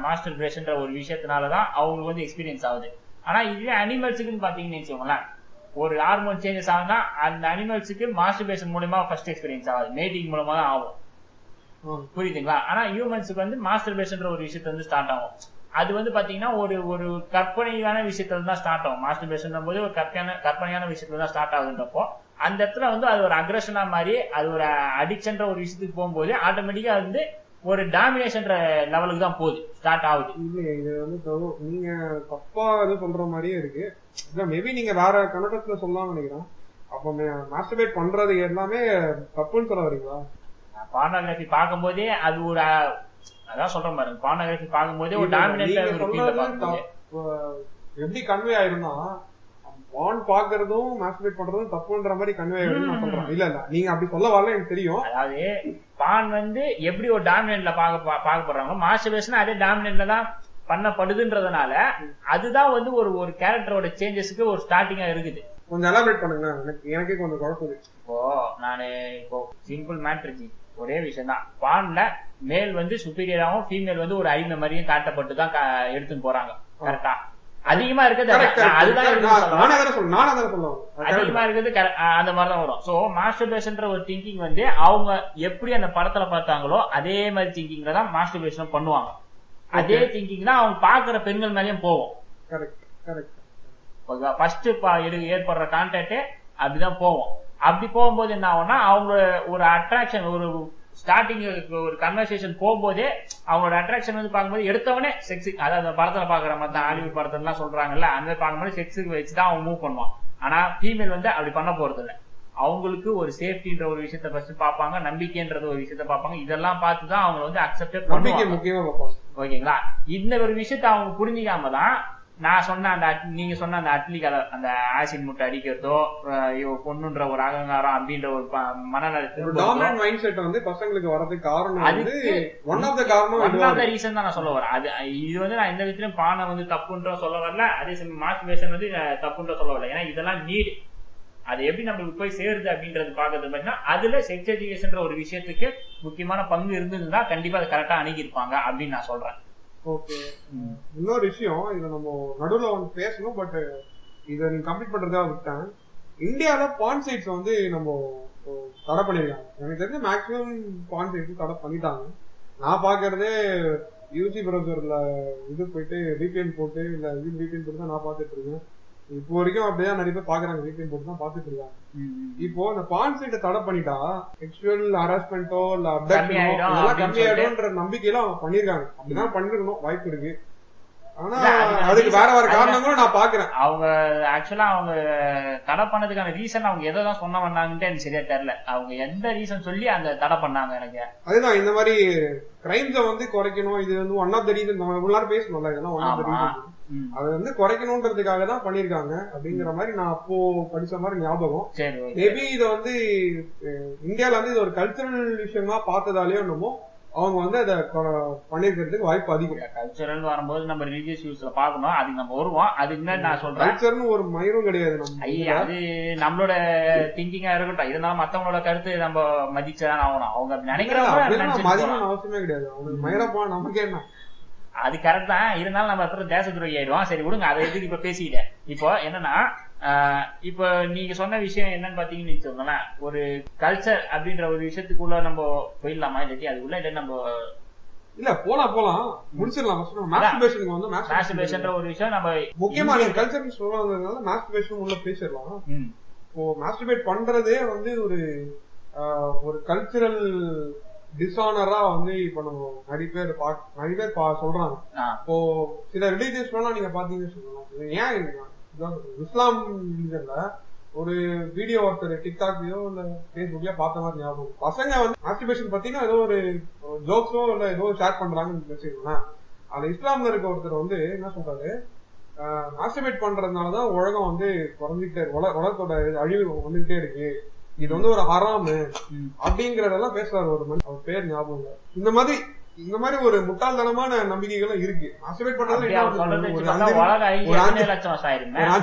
மாஸ்டர் பிரேஷன்ற ஒரு விஷயத்தினாலதான் அவங்களுக்கு வந்து எக்ஸ்பீரியன்ஸ் ஆகுது. ஆனா இதுவே அனிமல்ஸுக்குன்னு பாத்தீங்கன்னு வச்சுக்கோங்களேன் ஒரு ஹார்மோன் சேஞ்சஸ் ஆகுதுன்னா அந்த அனிமல்ஸுக்கு மாஸ்டர்பேஷன் மூலமா ஃபர்ஸ்ட் எக்ஸ்பீரியன்ஸ் ஆகுது. மேட்டிங் மூலமா தான் ஆகும். புரியுதுங்களா? ஆனா ஹியூமன்ஸுக்கு வந்து மாஸ்டர்பேஷன்ற ஒரு விஷயத்துல வந்து ஸ்டார்ட் ஆகும். அது வந்து பாத்தீங்கன்னா ஒரு ஒரு கற்பனையான விஷயத்துல தான் ஸ்டார்ட் ஆகும். மாஸ்டர்பேஷன் போது ஒரு கற்பனையான கற்பனையான விஷயத்துல தான் ஸ்டார்ட் ஆகுதுன்றப்போ அந்த இடத்துல வந்து அது ஒரு அக்ரஷனா மாதிரி அது ஒரு அடிக்ஷன்ற ஒரு விஷயத்துக்கு போகும்போது ஆட்டோமேட்டிக்கா வந்து ஒரு டாமினேஷன்ற லெவலுக்கு தான் போகுது. ஸ்டார்ட் ஆகுது. இல்லையே இது வந்து. நீங்க தப்பா இது சொல்ற மாதிரியே இருக்கு. மேபி நீங்க வேற கண்ணோட்டத்துல சொல்லலாம் நினைக்கிறேன். அப்ப மாஸ்டர்பேட் பண்றது எல்லாமே தப்புன்னு சொல்ல வரீங்களா? பானோகிராஃபி பார்க்கும்போதே அது ஒரு அதான் சொல்றேன் பாருங்க. பானோகிராஃபி பார்க்கும்போதே ஒரு தப்பு. எப்படி கன்வே ஆயிரும்னா பான் பாக்குறதும் மாஸ்டர்பேட் பண்றதும் தப்புன்ற மாதிரி கன்வே நான் சொல்றேன். இல்ல இல்ல. நீங்க அப்படி சொல்ல வரல எனக்கு தெரியும். அதாவது பான் வந்து எப்படி ஒரு டாமினன்ட்ல பார்க்க பார்க்கப்படுறாங்களோ மாஸ்டர்பேஷன் அதே டாமினன்ட்ல தான் பண்ணப்படுதுன்றதுனால அதுதான் வந்து ஒரு ஒரு கேரக்டரோட சேஞ்சஸ்க்கு ஒரு ஸ்டார்டிங்கா இருக்குது. கொஞ்சம் எலாபரேட் பண்ணுங்க. எனக்கு எனக்கே கொஞ்சம் குழப்பது இப்போ நானு இப்போ சிம்பிள் மேட்ரிஜி ஒரே விஷயம் தான் பான்ல மேல் வந்து சுப்பீரியராகவும் ஃபீமேல் வந்து ஒரு அடிமை மாதிரியும் காட்டப்பட்டு தான் எடுத்துன்னு போறாங்க. கரெக்டா அதிகமா இருக்கிறது. அதுதான் நான் இருக்குன்னு சொல்றேன். நானே தானே சொல்ல நானே தானே. சொல்லுவேன் அதிகமா இருக்கிறது அந்த மாதிரி தான் வரும். சோ மாஸ்டர்பேஷன்ற ஒரு திங்கிங் வந்து அவங்க எப்படி அந்த படத்துல பார்த்தாங்களோ அதே மாதிரி திங்கிங்ல தான் மாஸ்டர்பேஷன் பண்ணுவாங்க. அதே திங்கிங் தான் அவங்க பாக்குற பெண்கள் மேலயும் போகும். கரெக்ட் கரெக்ட் ஓகேவா ஃபர்ஸ்ட் ஏற்படுற கான்டாக்டே அப்படிதான் போகும். அப்படி போகும்போது என்ன ஆகும்னா அவங்க ஒரு அட்ராக்ஷன் ஒரு ஸ்டார்டிங் ஒரு கன்வர்சேஷன் போகும்போதே அவங்களோட அட்ராக்ஷன் வந்து பார்க்கும்போது எடுத்தவனே செக்ஸ் அதாவது அந்த படத்துல பாக்குற மாதிரி தான் ஹாலிவுட் படத்துல எல்லாம் சொல்றாங்கல்ல அந்த பார்க்கும்போது செக்ஸுக்கு வச்சு தான் அவன் மூவ் பண்ணுவான். ஆனா ஃபீமேல் வந்து அப்படி பண்ண போறது இல்ல அவங்களுக்கு ஒரு சேஃப்டின்ற ஒரு விஷயத்த ஃபர்ஸ்ட் பார்ப்பாங்க நம்பிக்கைன்றது ஒரு விஷயத்த பார்ப்பாங்க. இதெல்லாம் பார்த்து தான் அவங்க வந்து அக்செப்டே நம்பிக்கை பண்ணுவாங்க முக்கியமா பார்ப்பாங்க. ஓகேங்களா? இந்த ஒரு விஷயத்த அவங்க புரிஞ்சிக்காம தான் நான் சொன்ன அந்த நீங்க சொன்ன அந்த அட்லி கதை அந்த ஆசிட் முட்டை அடிக்கிறதோ பொண்ணுன்ற ஒரு அகங்காரம் அப்படின்ற ஒரு டாமினன்ட் மைண்ட் செட் வந்து பசங்களுக்கு வரதுக்கு காரணம் அதுக்கு ஒன் ஆஃப் த காரணம் ஒன் ஆஃப் த. ரீசன் தான் நான் சொல்ல வரேன். அது இது வந்து நான் எந்த விதத்திலும் பானை வந்து தப்புன்ற சொல்ல வரல. அதே சமயம் மாஸ்டிவேஷன் வந்து தப்புன்ற சொல்ல வரல. ஏன்னா இதெல்லாம் நீடு அது எப்படி நம்மளுக்கு போய் சேருது அப்படின்றது பாக்குறது பார்த்தீங்கன்னா அதுல செக்ஸ் எஜுகேஷன்ற ஒரு விஷயத்துக்கு முக்கியமான பங்கு இருந்ததுன்னா கண்டிப்பா அதை கரெக்டா அணுகியிருப்பாங்க அப்படின்னு நான் சொல்றேன். ஓகே இன்னொரு விஷயம் இதை நம்ம நடுவுல வந்து பேசணும் பட் இத நீங்க கம்ப்ளீட் பண்றதா விட்டேன். இந்தியால பான் சைட்ஸ் வந்து நம்ம தடை பண்ணிருக்காங்க. எனக்கு தெரிஞ்சு மேக்ஸிமம் பான் சைட்ஸ் தடை பண்ணிட்டாங்க. நான் பாக்குறதே யூசி ப்ரௌசர்ல இது போயிட்டு விபிஎன் போட்டு இல்ல இது விபிஎன் போட்டு தான் நான் பாத்துட்டு இருக்கேன். இப்போ வரைக்கும் அப்படியே நிறைய பேர் பாக்குறாங்க VPN போட்டு தான் பாத்துட்டு இருக்காங்க. இப்போ இந்த பான் சைட்டை தடை பண்ணிட்டா செக்ஷுவல் ஹராஸ்மெண்ட்டோ இல்ல அப்டக்ஷனோ அப்படின்னு கம்மியாயிடும்ன்ற நம்பிக்கையில அவங்க பண்ணிருக்காங்க அப்படிதான் பண்ணிருக்கணும் வாய்ப்பு இருக்கு. ஆனா அதுக்கு வேற காரணங்களும் நான் பாக்குறேன். அவங்க ஆக்சுவலா அவங்க தடை பண்ணதுக்கான ரீசன் அவங்க எதை தான் சொன்ன வந்தாங்கன்ட்டு எனக்கு சரியா தெரியல. அவங்க எந்த ரீசன் சொல்லி அந்த தடை பண்ணாங்க எனக்கு. அதுதான் இந்த மாதிரி கிரைம்ஸ வந்து குறைக்கணும் இது வந்து ஒன் ஆஃப் த ரீசன் நம்ம இவ்வளவு நேரம் பேசணும்ல இதெல்லாம் ஒன் ஆஃப் த ஆமா. ரீசன் ம். அதை வந்து குறைக்கணும்ன்றதுக்காக தான் பண்ணிருக்காங்க அப்படிங்கிற மாதிரி நான் அப்போ படிச்ச மாதிரி ஞாபகம். மேபி இத வந்து இந்தியால வந்து இது ஒரு கல்ச்சரல் விஷயமா பார்த்ததாலேயோ என்னமோ அவங்க வந்து அதை பண்ணிருக்கிறதுக்கு வாய்ப்பு அதிகம். கல்ச்சரல் வரும்போது நம்ம ரிலீஜியஸ் யூஸ்ல பாக்கணும் அதுக்கு நம்ம வருவோம். அதுக்கு முன்னாடி நான் சொல்றேன்? கல்ச்சர்னு ஒரு மயிரும் கிடையாது நம்ம ஐயா அது நம்மளோட திங்கிங்கா இருக்கட்டும். இருந்தாலும் மத்தவங்களோட கருத்து நம்ம மதிச்சுதான் ஆகணும். அவங்க நினைக்கிறவங்க. மதிக்கணும்னு அவசியமே கிடையாது. அவனுக்கு மயிரப்பா நமக்கு என்ன? அது கரெக்ட் தான். இருந்தாலும் நம்ம அப்புறம் தேச துரோகி ஆயிடுவோம். சரி விடுங்க. அதை எதுக்கு இப்ப பேசிக்கிட்டேன் இப்போ என்னன்னா இப்போ நீங்க சொன்ன விஷயம் என்னன்னு பாத்தீங்கன்னு வச்சுக்கோங்களேன். ஒரு கல்ச்சர் அப்படின்ற ஒரு விஷயத்துக்குள்ள நம்ம போயிடலாமா? இல்லாட்டி அதுக்குள்ள இல்லை நம்ம இல்ல போலாம் போலாம். முடிச்சிடலாம். மாஸ்டர்பேஷனுக்கு வந்து மாஸ்டர்பேஷன்ற மாஸ்டர்பேஷன் ஒரு விஷயம் நம்ம முக்கியமா நீங்க கல்ச்சர் சொல்றதுனால மாஸ்டர்பேஷன் உள்ள பேசிடலாம். இப்போ மாஸ்டர்பேட் பண்றதே வந்து ஒரு ஒரு கல்ச்சரல் டிஸானரா வந்து இப்ப நம்ம நிறைய பேர் பாக்- நிறைய பேர் பா- சொல்றாங்க. இப்போ சில ரிலீஜியஸ் எல்லாம் நீங்க பாத்தீங்கன்னு சொல்லலாம் ஏன். இஸ்லாம் ரிலிஜன்ல ஒரு வீடியோ ஒருத்தர் டிக்டாக்லயோ இல்ல பேஸ்புக்லயோ பார்த்த மாதிரி ஞாபகம் பசங்க வந்து மாஸ்டிபேஷன் பத்தினா ஏதோ ஒரு ஜோக்ஸோ இல்ல ஏதோ ஷேர் பண்றாங்கன்னு வச்சுக்கோங்களேன். அது இஸ்லாம்ல இருக்க ஒருத்தர் வந்து என்ன சொல்றாரு? மாஸ்டிபேட் பண்றதுனாலதான் உலகம் வந்து குறைஞ்சிக்கிட்டே உலகத்தோட அழிவு வந்துகிட்டே இருக்கு. இது வந்து ஒரு ஹராமு. அப்படிங்கறதெல்லாம் பேசுறாரு ஒரு மனுஷன் அவர் பேர் ஞாபகம் இல்ல. இந்த மாதிரி இந்த மாதிரி ஒரு முட்டாள்தனமான நம்பிக்கைகளும் இருக்கு. வருஷம் ஆயிருமே?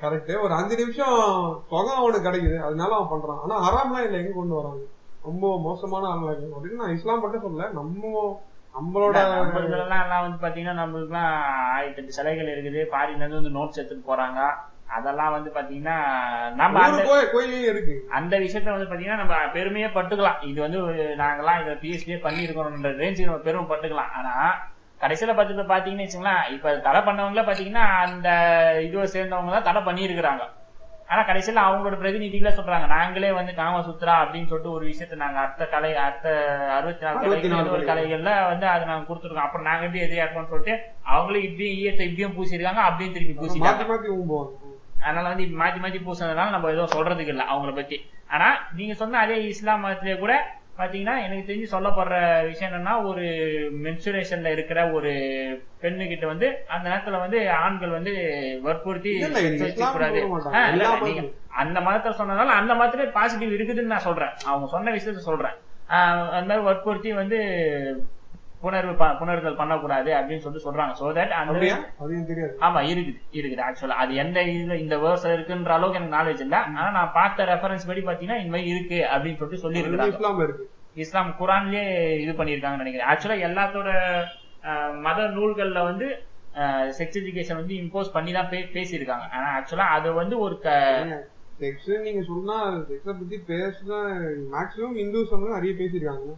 கரெக்ட் ஒரு அஞ்சு நிமிஷம் சுகம் அவனுக்கு கிடைக்குது. அதனால அவன் பண்றான். ஆனா ஹராம்லாம் இல்ல. எங்க கொண்டு வராங்க? ரொம்ப மோசமான ஆளுங்க அப்படின்னு நான் இஸ்லாம் மட்டும் சொல்லல. நம்ம நம்மளோட எல்லாம் வந்து பாத்தீங்கன்னா நம்மளுக்குலாம் ஆயிரத்தி எட்டு சிலைகள் இருக்குது. ஃபாரின்ல இருந்து வந்து நோட்ஸ் எடுத்துட்டு போறாங்க. அதெல்லாம் வந்து பாத்தீங்கன்னா நம்ம இருக்கு. அந்த விஷயத்த வந்து பாத்தீங்கன்னா நம்ம பெருமையே பட்டுக்கலாம். இது வந்து நாங்கெல்லாம் இதை பிஎஸ்டியே பண்ணிருக்கோம்ன்ற ரேஞ்சுக்கு நம்ம பெருமை பட்டுக்கலாம். ஆனா கடைசியில பார்த்துட்டு பாத்தீங்கன்னு வச்சுங்களேன் இப்ப தடை பண்ணவங்கள பாத்தீங்கன்னா அந்த இதுவை சேர்ந்தவங்க தான் தடை பண்ணியிருக்கிறாங்க. ஆனா கடைசியில அவங்களோட பிரதிநிதிகளே சொல்றாங்க நாங்களே வந்து காம சுத்ரா அப்படின்னு சொல்லிட்டு ஒரு விஷயத்த நாங்க அடுத்த கலை அடுத்த அறுபத்தி நாலு ஒரு கலைகள்ல வந்து அதை நாங்க கொடுத்துருக்கோம். அப்புறம் நாங்க எப்படி எதையா இருக்கோம்னு சொல்லிட்டு அவங்களே இப்படியும் ஈயத்தை இப்படியும் பூசிருக்காங்க அப்படியும் திருப்பி ஊம்புவாங்க அதனால வந்து மாத்தி மாத்தி பூசினதுனால நம்ம எதுவும் சொல்றதுக்கு இல்ல அவங்கள பத்தி. ஆனா நீங்க சொன்ன அதே இஸ்லாம் மதத்திலே கூட பாத்தீங்கன்னா எனக்கு தெரிஞ்சு சொல்லப்படுற விஷயம் என்னன்னா ஒரு மென்சுரேஷன்ல இருக்கிற ஒரு பெண்ணு கிட்ட வந்து அந்த நேரத்துல வந்து ஆண்கள் வந்து வற்புறுத்தி மதத்திலும். அந்த மதத்தை சொன்னதால அந்த மதத்திலே பாசிட்டிவ் இருக்குதுன்னு நான் சொல்றேன். அவங்க சொன்ன விஷயத்த சொல்றேன். அந்த மாதிரி வற்புறுத்தி வந்து புணர்வு புணர்தல் பண்ணக்கூடாது அப்படின்னு சொல்லிட்டு சொல்றாங்க. சோ தட் அந்த ஆமா இருக்குது இருக்குது. ஆக்சுவலா அது எந்த இதுல இந்த வேர்ஸ் இருக்குன்ற அளவுக்கு எனக்கு நாலேஜ் இல்ல. ஆனா நான் பார்த்த ரெஃபரன்ஸ் படி பாத்தீங்கன்னா இந்த மாதிரி இருக்கு அப்படின்னு சொல்லிட்டு சொல்லி இருக்காங்க இஸ்லாம் குரான்லயே இது பண்ணிருக்காங்கன்னு நினைக்கிறேன். ஆக்சுவலா எல்லாத்தோட மத நூல்கள்ல வந்து செக்ஸ் எஜுகேஷன் வந்து இம்போஸ் பண்ணி தான் பேசியிருக்காங்க. ஆனா ஆக்சுவலா அது வந்து ஒரு செக்ஸ் நீங்க சொன்னா செக்ஸ பத்தி பேசுனா மேக்ஸிமம் இந்துஸ் வந்து நிறைய பேசியிருக்காங்க.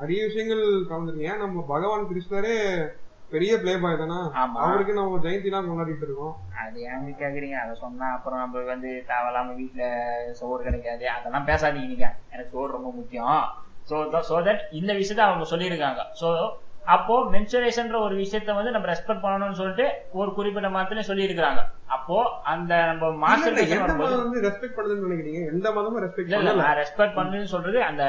நிறைய விஷயங்கள் கலந்துருக்கு. ஏன் நம்ம பகவான் கிருஷ்ணரே பெரிய பிளே பாய் தானே அவருக்கு நம்ம ஜெயந்தி எல்லாம் கொண்டாடிட்டு இருக்கோம். அது ஏங்க கேக்குறீங்க? அதை சொன்னா அப்புறம் நம்ம வந்து தேவையில்லாம வீட்டுல சோறு கிடைக்காது. அதெல்லாம் பேசாதீங்க நீங்க. எனக்கு சோறு ரொம்ப முக்கியம். ஸோ ஸோ தட் இந்த விஷயத்த அவங்க சொல்லியிருக்காங்க. ஸோ அப்போ மென்சுரேஷன்ற ஒரு விஷயத்த வந்து நம்ம ரெஸ்பெக்ட் பண்ணணும்னு சொல்லிட்டு ஒரு குறிப்பிட்ட மதத்துல சொல்லியிருக்காங்க அப்போ அந்த நம்ம மாஸ்டர் வந்து ரெஸ்பெக்ட் பண்ணுதுன்னு நினைக்கிறீங்க? எந்த மதமும் ரெஸ்பெக்ட் இல்ல நான் ரெஸ்பெக்ட் பண்ணுன்னு சொல்றது அந்த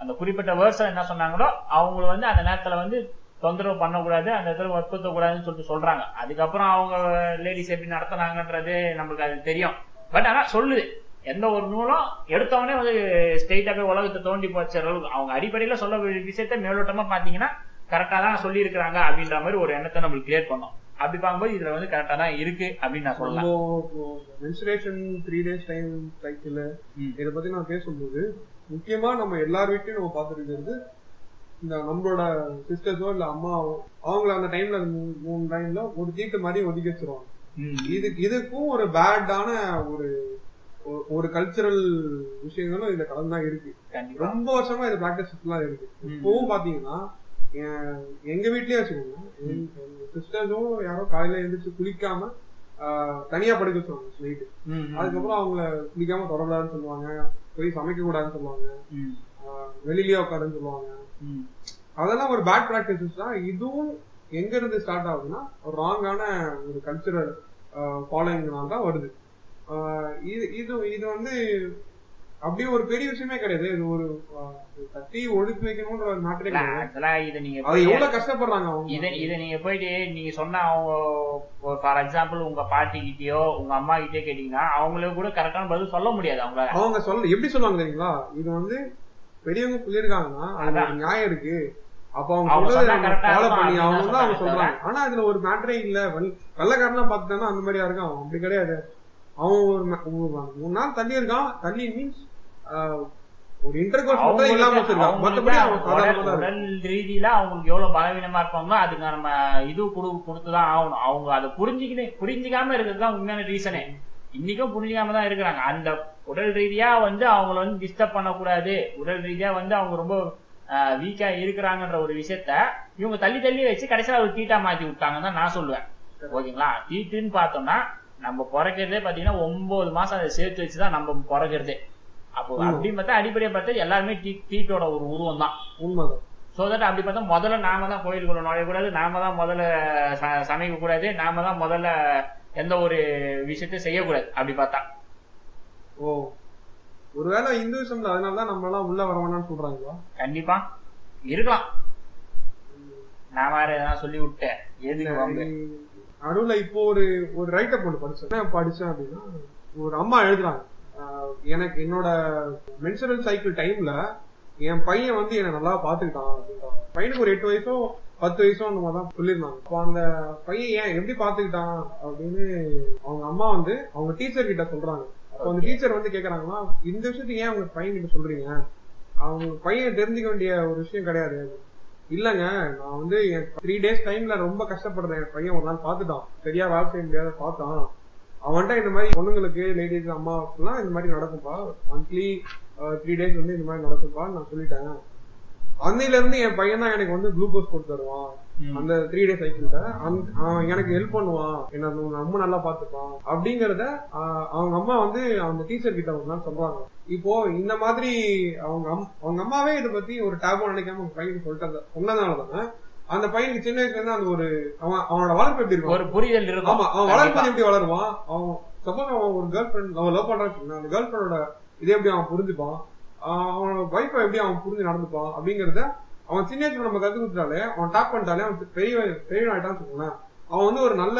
அந்த குறிப்பிட்ட வேர்ட்ஸ் என்ன சொன்னாங்களோ அவங்க வந்து அந்த நேரத்துல வந்து தொந்தரவு பண்ணக்கூடாது அந்த இடத்துல வற்புறுத்த கூடாதுன்னு சொல்லிட்டு சொல்றாங்க. அதுக்கப்புறம் அவங்க லேடிஸ் எப்படி நடத்துனாங்கன்றது நம்மளுக்கு அது தெரியும். பட் ஆனா சொல்லுது. எந்த ஒரு நூலும் எடுத்தவொடனே வந்து ஸ்ட்ரெயிட்டா போய் உலகத்தை தோண்டி போச்ச அளவுக்கு. அவங்க அடிப்படையில சொல்ல விஷயத்த மேலோட்டமா பாத்தீங்கன்னா கரெக்டா தான் சொல்லி இருக்கிறாங்க அப்படின்ற மாதிரி ஒரு எண்ணத்தை நம்மளுக்கு கிரியேட் பண்ணோம் அப்படி பார்க்கும்போது இதுல வந்து கரெக்டா தான் இருக்கு அப்படின்னு நான் சொல்லலாம் menstruation three days time cycle. இதை பத்தி நான் பேசும்போது முக்கியமா நம்ம எல்லார் வீட்லயும் நம்ம பார்த்துருக்கிறது இந்த நம்மளோட சிஸ்டர்ஸோ இல்ல அம்மாவோ அவங்கள அந்த டைம்ல மூணு டைம்ல ஒரு தீட்டு மாதிரி ஒதுக்கி வச்சிருவாங்க. இது இதுக்கும் ஒரு பேடான ஒரு ஒரு- கல்ச்சரல் விஷயங்களும் இதுல கலந்துதான் இருக்கு ரொம்ப வருஷமா இது பிராக்டிஸ் இருக்கு. இப்பவும் பாத்தீங்கன்னா எங்க வீட்லயே வச்சுக்கோங்க. சிஸ்டர்ஸும் யாரோ காலையில எழுந்திரிச்சு குளிக்காம தனியா படுக்க வச்சுருவாங்க நைட்டு. அதுக்கப்புறம் அவங்கள குளிக்காம தொடக்கூடாதுன்னு சொல்லுவாங்க. போய் சமைக்க கூடாதுன்னு சொல்லுவாங்க வெளியிலயே உட்காருன்னு சொல்லுவாங்க. அதெல்லாம் ஒரு பேட் பிராக்டிசஸ் தான். இதுவும் எங்க இருந்து ஸ்டார்ட் ஆகுதுன்னா ஒரு ராங்கான ஒரு கல்ச்சரல் ஃபாலோயிங்னால தான் வருது. இது இது இது வந்து அப்படியே ஒரு பெரிய விஷயமே கிடையாது. இது ஒரு தட்டி ஒடுக்கி வைக்கணும்ன்ற ஒரு கிடையாது. actually இது நீங்க எவ்வளவு கஷ்டப்படுறாங்க அவங்க? இத இத நீங்க போயிட்டு நீங்க சொன்ன அவங்க ஃபார் எக்ஸாம்பிள் உங்க பாட்டி கிட்டயோ உங்க அம்மா கிட்டயோ கேட்டீங்கன்னா அவங்களுக்கு கூட கரெக்டான பதில் சொல்ல முடியாது அவங்களால. அவங்க சொல்ல எப்படி சொல்லுவாங்க தெரியுங்களா? இது வந்து பெரியவங்க சொல்லியிருக்காங்கன்னா அதுல நியாயம் இருக்கு. அப்ப அவங்க ஃபாலோ இருக்கும். பண்ணி அவங்க தான் அவங்க சொல்றாங்க. ஆனா இதுல ஒரு மேட்டரே இல்ல. வெள்ள- வெள்ளைக்காரனா பாத்துட்டானா அந்த மாதிரியா இருக்கான். அவன் அப்படி கிடையாது. அவன் ஒரு மூணு நாள் தள்ளி இருக்கான். தள்ளி மீன்ஸ் ஒரு இன்டர்கோர்ஸ் இல்லாம உடல் ரீதியில அவங்களுக்கு எவ்வளவு பலவீனமா இருப்பாங்களோ அதுக்கு நம்ம இது கொடு கொடுத்துதான் ஆகணும். அவங்க அதை புரிஞ்சுக்கிட்டு புரிஞ்சுக்காம இருக்கிறது தான் உண்மையான ரீசனே இன்னைக்கும் புரிஞ்சுக்காம தான் இருக்கிறாங்க. அந்த உடல் ரீதியா வந்து அவங்கள வந்து டிஸ்டர்ப் பண்ணக்கூடாது. உடல் ரீதியா வந்து அவங்க ரொம்ப வீக்கா இருக்கிறாங்கன்ற ஒரு விஷயத்த இவங்க தள்ளி தள்ளி வச்சு கடைசியில ஒரு தீட்டா மாத்தி விட்டாங்கன்னு தான் நான் சொல்லுவேன். ஓகேங்களா? தீட்டுன்னு பார்த்தோம்னா நம்ம பிறக்கிறதே பாத்தீங்கன்னா ஒன்பது மாசம் அதை சேர்த்து வச்சுதான் நம்ம பிறக்கிறதே அப்போ. அப்படி பார்த்தா அடிப்படையை பார்த்தா எல்லாருமே தீ தீட்டோட ஒரு உருவம் தான் உண்மைதான். சோ தட் அப்படி பார்த்தா முதல்ல நாம தான் கோயிலுக்குள்ள நுழையக்கூடாது நாம தான் முதல்ல ச- சமைக்க கூடாது நாம தான் முதல்ல எந்த ஒரு விஷயத்தையும் செய்யக்கூடாது. அப்படி பார்த்தா. ஓ. ஒருவேளை இந்துவிசம்ல அதனாலதான் நம்ம எல்லாம் உள்ள வர வேணாம்னு சொல்றாங்களா? கண்டிப்பா. இருக்கலாம். நான் வேற எதனா சொல்லி விட்டேன். எதுக்கு வம்பு? நடுவுல இப்போ ஒரு ஒரு ரைட்டப் ஒன்று படிச்சேன். படிச்சேன் அப்படின்னா ஒரு அம்மா எழுதுறாங்க. எனக்கு என்னோட மென்சுரல் சைக்கிள் டைம்ல என் பையன் வந்து என்ன நல்லா பாத்துக்கிட்டான் அப்படின்றான் பையனுக்கு ஒரு எட்டு வயசோ பத்து வயசோ அந்த மாதிரிதான் சொல்லியிருந்தாங்க. அப்போ அந்த பையன் ஏன் எப்படி பாத்துக்கிட்டான் அப்படின்னு அவங்க அம்மா வந்து அவங்க டீச்சர் கிட்ட சொல்றாங்க. அப்போ அந்த டீச்சர் வந்து கேக்குறாங்கன்னா இந்த விஷயத்த ஏன் அவங்க பையன் கிட்ட சொல்றீங்க? அவங்க பையன் தெரிஞ்சுக்க வேண்டிய ஒரு விஷயம் கிடையாது. இல்லங்க நான் வந்து என் த்ரீ டேஸ் டைம்ல ரொம்ப கஷ்டப்படுறேன். என் பையன் ஒரு நாள் பார்த்துட்டான். சரியா வேலை செய்ய முடியாத பார்த்தான். அவன்கிட்ட இந்த மாதிரி பொண்ணுங்களுக்கு லேடிஸ் அம்மாவுக்குலாம் இந்த மாதிரி நடக்கும்பா. மந்த்லி த்ரீ டேஸ் வந்து இந்த மாதிரி நடக்கும்பா நான் சொல்லிட்டேன். அன்னையில இருந்து என் பையன் தான் எனக்கு வந்து குளுக்கோஸ் கொடுத்து தருவான். அந்த த்ரீ டேஸ் சைக்கிள்ல அவன் எனக்கு ஹெல்ப் பண்ணுவான். என்ன ரொம்ப நல்லா பாத்துப்பான் அப்படிங்கறத அவங்க அம்மா வந்து அந்த டீச்சர் கிட்ட நாள் சொல்றாங்க. இப்போ இந்த மாதிரி அவங்க அவங்க அம்மாவே இதை பத்தி ஒரு டேபோ நினைக்காம அவங்க பையனுக்கு சொல்லிட்டு சொன்னதுனாலதானே அந்த பையனுக்கு சின்ன வயசுல இருந்து அந்த ஒரு அவன் அவனோட வளர்ப்பு எப்படி இருக்கும்? ஒரு புரிதல் இருக்கும். ஆமா அவன் வளர்ப்பு எப்படி வளருவான்? அவன் சப்போஸ் அவன் ஒரு கேர்ள் ஃபிரெண்ட் அவன் லவ் வச்சுக்கோங்களேன், அந்த கேர்ள் ஃபிரெண்டோட இதை எப்படி அவன் புரிஞ்சுப்பான்? அவனோட வைஃபை எப்படி அவன் புரிஞ்சு நடந்துப்பான்? அப்படிங்கறத அவன் சின்ன வயசுல நம்ம கத்து கொடுத்தாலே அவன் டாப் பண்ணிட்டாலே அவன் பெரிய பெரிய ஆயிட்டான்னு வச்சுக்கோங்களேன். அவன் வந்து ஒரு நல்ல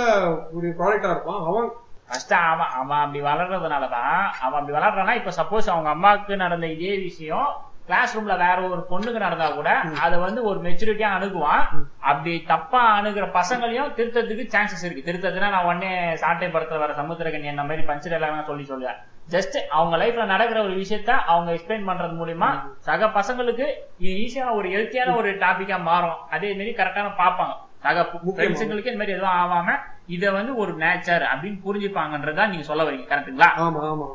ஒரு ப்ராடக்டா இருப்பான். அவன் ஃபர்ஸ்ட் அவன் அவன் அப்படி வளர்றதுனாலதான் அவன் அப்படி வளர்றானா இப்ப சப்போஸ் அவங்க அம்மாவுக்கு நடந்த இதே விஷயம் கிளாஸ் ரூம்ல வேற ஒரு பொண்ணுக்கு நடந்தா கூட அத வந்து ஒரு மெச்சூரிட்டியா அணுகுவான். அப்படி தப்பா அணுகுற பசங்களையும் திருத்தத்துக்கு சான்சஸ் இருக்கு. திருத்தத்துனா நான் உடனே சாட்டை படத்துல வர சமுத்திரகனி அந்த மாதிரி பஞ்சர் எல்லாம் சொல்லி சொல்லுவேன். ஜஸ்ட் அவங்க லைஃப்ல நடக்கிற ஒரு விஷயத்த அவங்க எக்ஸ்பிளைன் பண்றது மூலியமா சக பசங்களுக்கு இது ஈஸியான ஒரு ஹெல்த்தியான ஒரு டாபிக்கா மாறும். அதே மாதிரி கரெக்டான பாப்பாங்க. சக. ஃப்ரெண்ட்ஸுங்களுக்கு இந்த மாதிரி எதுவும் ஆகாம இத வந்து ஒரு நேச்சர் அப்படின்னு புரிஞ்சுப்பாங்கன்றதா நீங்க சொல்ல வரீங்க கரெக்ட்டுங்களா ஆமா ஆமா.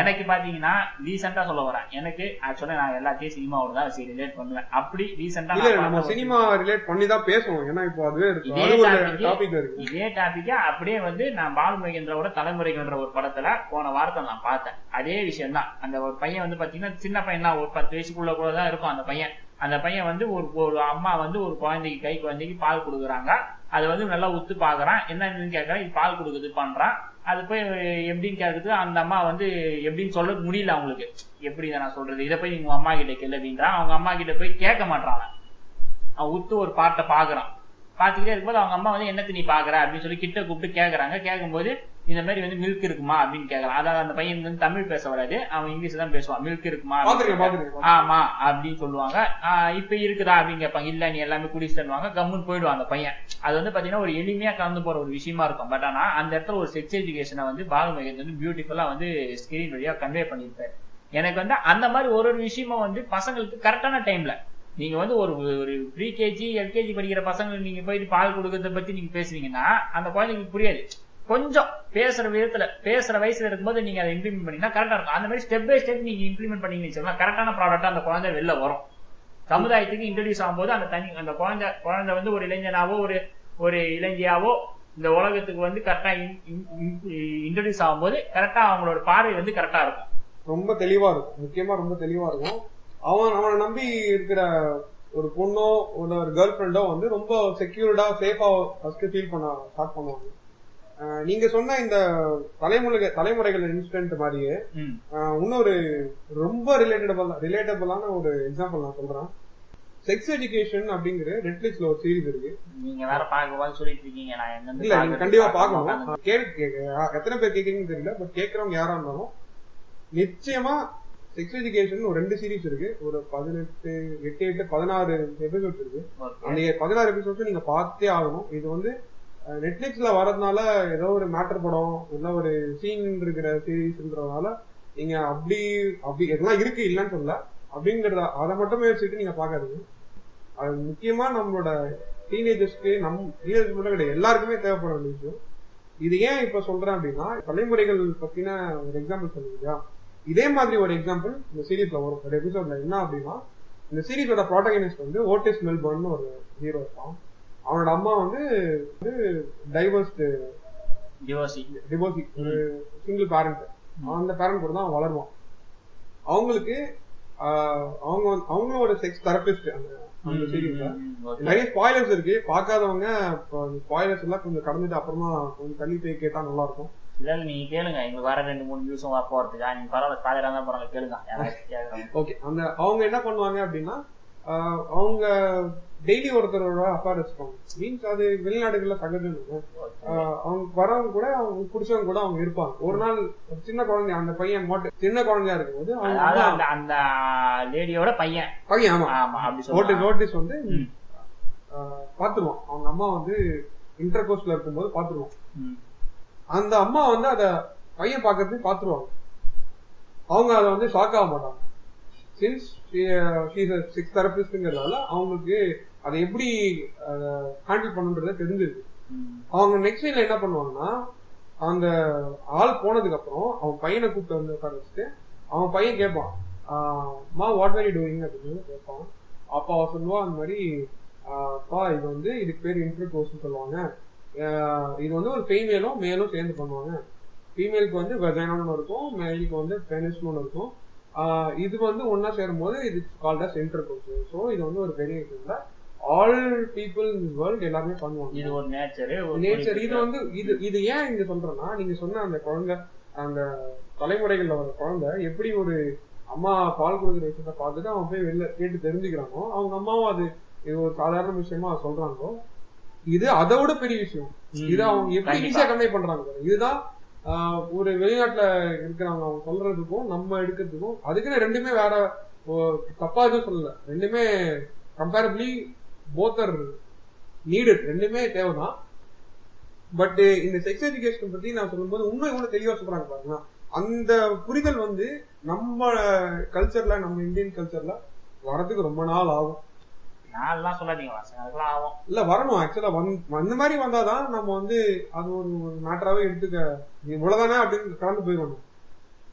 எனக்கு பாத்தீங்கன்னா ரீசெண்டா சொல்ல வரேன் எனக்கு ஆக்சுவலா நான் எல்லாத்தையும் சினிமாவோட தான் ரிலேட் பண்ணுவேன். அப்படி ரீசெண்டா நம்ம சினிமா ரிலேட் பண்ணி தான் பேசுவோம். ஏன்னா இப்போ அதுவே இருக்கு. இதே டாபிக் அப்படியே வந்து நான் பாலு மகேந்திராவோட தலைமுறைகள்ன்ற ஒரு படத்துல போன வாரத்தை நான் பார்த்தேன். அதே விஷயம் தான் அந்த ஒரு பையன் வந்து பாத்தீங்கன்னா சின்ன பையன் தான் ஒரு பத்து வயசுக்குள்ள கூட தான் இருக்கும் அந்த பையன். அந்த பையன் வந்து ஒரு ஒரு அம்மா வந்து ஒரு குழந்தைக்கு கை குழந்தைக்கு பால் கொடுக்குறாங்க. அதை வந்து நல்லா உத்து பாக்குறான் என்னன்னு கேட்கறான் இது பால் கொடுக்குது பண்றான் அது போய் எப்படின்னு கேட்குறது அந்த அம்மா வந்து எப்படின்னு சொல்ல முடியல அவங்களுக்கு. எப்படி இதை நான் சொல்றது? இதை போய் உங்க அம்மா கிட்ட கேள்வி அப்படின்றான் அவங்க அம்மா கிட்ட போய் கேட்க மாட்டான் அவன். உத்து ஒரு பாட்டை பாக்குறான். பாத்துக்கிட்டே இருக்கும்போது அவங்க அம்மா வந்து என்னத்தை நீ பாக்குற? அப்படின்னு சொல்லி கிட்ட கூப்பிட்டு கேக்குறாங்க. கேட்கும்போது இந்த மாதிரி வந்து மில்க் இருக்குமா அப்படின்னு கேக்குறான் அதாவது அந்த பையன் வந்து தமிழ் பேச வராது. அவன் இங்கிலீஷ் தான் பேசுவான். மில்க் இருக்குமா ஆமா அப்படின்னு சொல்லுவாங்க. இப்ப இருக்குதா அப்படின்னு கேட்பாங்க. இல்ல நீ எல்லாமே குடிச்சு தருவாங்க கம்முன்னு போயிடுவான் அந்த பையன். அது வந்து பாத்தீங்கன்னா ஒரு எளிமையா கலந்து போற ஒரு விஷயமா இருக்கும். பட் ஆனா அந்த இடத்துல ஒரு செக்ஸ் எஜுகேஷனை வந்து பாலுமகேந்த் வந்து பியூட்டிஃபுல்லா வந்து ஸ்கிரீன் வழியா கன்வே பண்ணியிருப்பாரு. எனக்கு வந்து அந்த மாதிரி ஒரு ஒரு விஷயமும் வந்து பசங்களுக்கு கரெக்டான டைம்ல நீங்க வந்து ஒரு ஒரு ப்ரீ கேஜி எல்கேஜி படிக்கிற பசங்களுக்கு நீங்க போயிட்டு பால் கொடுக்கறத பத்தி நீங்க பேசுறீங்கன்னா அந்த குழந்தைங்களுக்கு புரியாது. கொஞ்சம் பேசுற விதத்துல பேசுற வயசுல இருக்கும்போது நீங்க அதை இம்ப்ளிமெண்ட் பண்ணீங்கன்னா கரெக்டா இருக்கும். அந்த மாதிரி ஸ்டெப் பை ஸ்டெப் நீங்க இம்ப்ளிமெண்ட் பண்ணீங்கன்னு வச்சுக்கோங்களேன் கரெக்டான ப்ராடக்டா அந்த குழந்தை வெளில வரும். சமுதாயத்துக்கு இன்ட்ரடியூஸ் ஆகும்போது அந்த தனி அந்த குழந்தை குழந்தை வந்து ஒரு இளைஞனாவோ ஒரு ஒரு இளைஞியாவோ இந்த உலகத்துக்கு வந்து கரெக்டா இன்ட்ரடியூஸ் ஆகும்போது கரெக்டா அவங்களோட பார்வை வந்து கரெக்டா இருக்கும். ரொம்ப தெளிவா இருக்கும். முக்கியமா ரொம்ப தெளிவா இருக்கும். அவன் அவனை நம்பி இருக்கிற ஒரு பொண்ணோ ஒரு கேர்ள் ஃப்ரெண்டோ வந்து ரொம்ப செக்யூர்டா சேஃபா ஃபர்ஸ்ட் ஃபீல் பண்ண ஸ்டார்ட் பண்ணுவாங்க. நீங்க சொன்ன இந்த தலைமுறை தலைமுறைகள் இன்சிடென்ட் மாதிரியே இன்னொரு ரொம்ப ரிலேட்டபிள் ரிலேட்டபிளான ஒரு எக்ஸாம்பிள் நான் சொல்றேன். செக்ஸ் எஜுகேஷன் அப்படிங்கிற நெட்ஃபிளிக்ஸ்ல ஒரு சீரிஸ் இருக்கு. நீங்க வேற பார்க்க சொல்லிட்டு இருக்கீங்க. நான் இல்ல நீங்க கண்டிப்பா பாக்கணும் கேக்க- எத்தனை பேர் கேக்குறீங்கன்னு தெரியல பட் கேக்குறவங்க யாரா இருந்தாலும் நிச்சயமா செக்ஸ் எஜுகேஷன் ஒரு ரெண்டு சீரிஸ் இருக்கு. ஒரு பதினெட்டு எட்டு எட்டு பதினாறு எபிசோட்ஸ் இருக்கு. அந்த பதினாறு எபிசோட்ஸ் நீங்க பார்த்தே ஆகணும். இது வந்து நெட்ஃபிளிக்ஸ்ல வரதுனால ஏதோ ஒரு மேட்டர் படம் இல்ல ஒரு சீன் இருக்கிற சீரீஸ்ன்றதுனால நீங்க அப்படி அப்படி எதெல்லாம் இருக்கு இல்லைன்னு சொல்லல. அப்படிங்கறத அதை மட்டுமே வச்சுட்டு நீங்க பாக்காதீங்க அது முக்கியமா நம்மளோட டீனேஜர்ஸ்க்கு நம் டீனேஜர்ஸ் மட்டும் கிடையாது எல்லாருக்குமே தேவைப்படுற ஒரு விஷயம். இது ஏன் இப்ப சொல்றேன் அப்படின்னா தலைமுறைகள் பத்தின ஒரு எக்ஸாம்பிள் சொல்லுங்க இதே மாதிரி ஒரு எக்ஸாம்பிள் இந்த சீரீஸ்ல வரும். ஒரு எபிசோட்ல என்ன அப்படின்னா இந்த சீரீஸோட ப்ராட்டகனிஸ்ட் வந்து ஓட்டிஸ் மெல்பர்ன் ஒரு ஹீரோ இருப்பான். அவனோட அம்மா வந்து டைவர்ஸ்டு டிவோர்சி டிவோர்ஸி ஒரு சிங்கிள் பேரண்ட் அந்த பேரண்ட் கூட தான் வளருவான். அவங்களுக்கு அவங்க ஒரு செக்ஸ் தெரபிஸ்ட் அந்த அந்த சீரீஸ்ல நிறைய ஸ்பாய்லர்ஸ் இருக்கு. பார்க்காதவங்க ஸ்பாய்லர்ஸ் எல்லாம் கொஞ்சம் கடந்துட்டு அப்புறமா கொஞ்சம் தள்ளி போய் கேட்டா நல்லா இருக்கும் இல்ல நீங்க கேளுங்க. எங்களுக்கு வர ரெண்டு மூணு நியூஸும் போறதுக்கா. நீங்க பரவாயில்ல காலையில தான் போறாங்க கேளுங்க. ஓகே அந்த அவங்க என்ன பண்ணுவாங்க அப்படின்னா அவங்க டெய்லி ஒருத்தரோட அஃபேர் வச்சுப்பாங்க மீன்ஸ் அது வெளிநாடுகள்ல சகஜம் அவங்க வரவங்க கூட அவங்க பிடிச்சவங்க கூட அவங்க இருப்பாங்க. ஒரு நாள் சின்ன குழந்தை அந்த பையன் மோட்டு சின்ன குழந்தையா இருக்கும்போது அவங்க அதாவது அம்மா- அந்த லேடியோட பையன். பையன் ஆமா. ஆமா நோட்டீஸ் வந்து பாத்துருவான். அவங்க அம்மா வந்து இன்டர் கோர்ஸ்ல இருக்கும்போது பாத்துருவான். ம். அந்த அம்மா வந்து அத பையன் பாக்குறதுக்கு பாத்துருவாங்க. அவங்க அதை வந்து ஷாக் ஆக மாட்டாங்க. சின்ஸ் சிக்ஸ் தெரபிஸ்ட்ங்கிறதால அவங்களுக்கு அதை எப்படி ஹேண்டில் பண்ணுன்றத தெரிஞ்சிருக்கு. ம். அவங்க நெக்ஸ்ட் சீன்ல என்ன பண்ணுவாங்கன்னா அந்த ஆள் போனதுக்கு அப்புறம் அவன் பையனை கூப்பிட்டு வந்து உட்கார வச்சுட்டு அவன் பையன் கேட்பான் மா வாட் வெரி டூயிங் அப்படின்னு கேட்பான். அப்ப அவ சொல்லுவா அந்த மாதிரி அப்பா இது வந்து இதுக்கு பேர் இன்டர் கோர்ஸ் சொல்லுவாங்க. இது வந்து ஒரு ஃபீமேலும் மேலும் சேர்ந்து பண்ணுவாங்க. ஃபீமேலுக்கு வந்து வெஜைனான்னு இருக்கும் மேலுக்கு வந்து பெனிஸ்னு ஒன்று இருக்கும். இது வந்து ஒன்னா சேரும் போது இது called as intercourse so இது வந்து ஒரு பெரிய விஷயம் ஆல் பீப்புள் இன் வேர்ல்ட் எல்லாருமே பண்ணுவாங்க இது ஒரு நேச்சர் நேச்சர் இது வந்து இது இது ஏன் இங்க சொல்றேன்னா நீங்க சொன்ன அந்த குழந்தை அந்த தலைமுறைகள்ல வர குழந்தை எப்படி ஒரு அம்மா பால் கொடுக்குற விஷயத்த பார்த்துட்டு அவன் போய் வெளில கேட்டு தெரிஞ்சுக்கிறானோ அவங்க அம்மாவும் அது இது ஒரு சாதாரண விஷயமா சொல்றாங்களோ இது அதை விட பெரிய விஷயம் இது அவங்க எப்படி. ஈஸியா கன்வே பண்றாங்க. இதுதான் ஒரு வெளிநாட்டுல இருக்கிறவங்க அவங்க சொல்றதுக்கும் நம்ம எடுக்கிறதுக்கும் அதுக்குன்னு ரெண்டுமே வேற தப்பா எதுவும் சொல்லல ரெண்டுமே கம்பேரபிளி போத்தர் நீடட் ரெண்டுமே தேவைதான். பட் இந்த செக்ஸ் எஜுகேஷன் பத்தி நான் சொல்லும்போது உண்மை இவ்வளவு தெளிவா சொல்றாங்க பாருங்க. அந்த புரிதல் வந்து நம்ம கல்ச்சர்ல நம்ம இந்தியன் கல்ச்சர்ல வரதுக்கு ரொம்ப நாள் ஆகும். நான்லாம் சொல்லாதீங்க வாசன் அதுக்கெல்லாம் ஆகும். இல்ல வரணும். ஆக்சுவலா அந்த மாதிரி வந்தாதான் நம்ம வந்து அது ஒரு மேட்டராவே எடுத்துக்க இவ்வளவுதானே அப்படின்னு கடந்து போயிடணும்.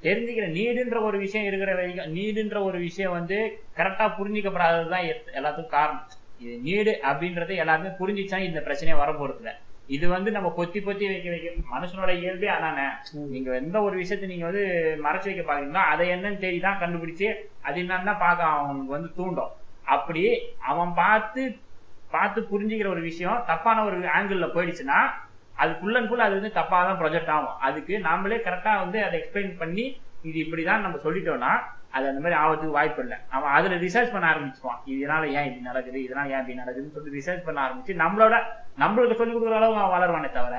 தெரிஞ்சுக்கிற நீடுன்ற ஒரு விஷயம் இருக்கிற வரைக்கும் நீடுன்ற ஒரு விஷயம் வந்து கரெக்டா புரிஞ்சிக்கப்படாததுதான் எல்லாத்துக்கும் காரணம். இது நீடு அப்படின்றது எல்லாருமே புரிஞ்சிச்சா இந்த பிரச்சனையே வர போறது இல்ல இது வந்து நம்ம பொத்தி பொத்தி வைக்க வைக்க மனுஷனோட இயல்பே அதானே? நீங்க எந்த ஒரு விஷயத்தை நீங்க வந்து மறைச்சு வைக்க பாக்குறீங்களோ அதை என்னன்னு தேடி தான் கண்டுபிடிச்சு அது என்னன்னு தான் பார்க்க அவனுக்கு வந்து தூண்டும். அப்படி அவன் பார்த்து பார்த்து புரிஞ்சுக்கிற ஒரு விஷயம் தப்பான ஒரு ஆங்கிள் போயிடுச்சுன்னா அது ஃபுல் அண்ட் ஃபுல் அது வந்து தப்பா தான் ப்ரொஜெக்ட் ஆகும். அதுக்கு நாமளே கரெக்டா வந்து அதை எக்ஸ்பிளைன் பண்ணி இது இப்படிதான் நம்ம சொல்லிட்டோம்னா அது அந்த மாதிரி ஆகிறதுக்கு வாய்ப்பு இல்லை. அவன் அதுல ரிசர்ச் பண்ண ஆரம்பிச்சுவான் இதனால ஏன் இப்படி நடக்குது? இதனால ஏன் இப்படி நடக்குதுன்னு சொல்லிட்டு ரிசர்ச் பண்ண ஆரம்பிச்சு நம்மளோட நம்மளுக்கு சொல்லிக் கொடுக்குற அளவு அவன் வளருவானே தவிர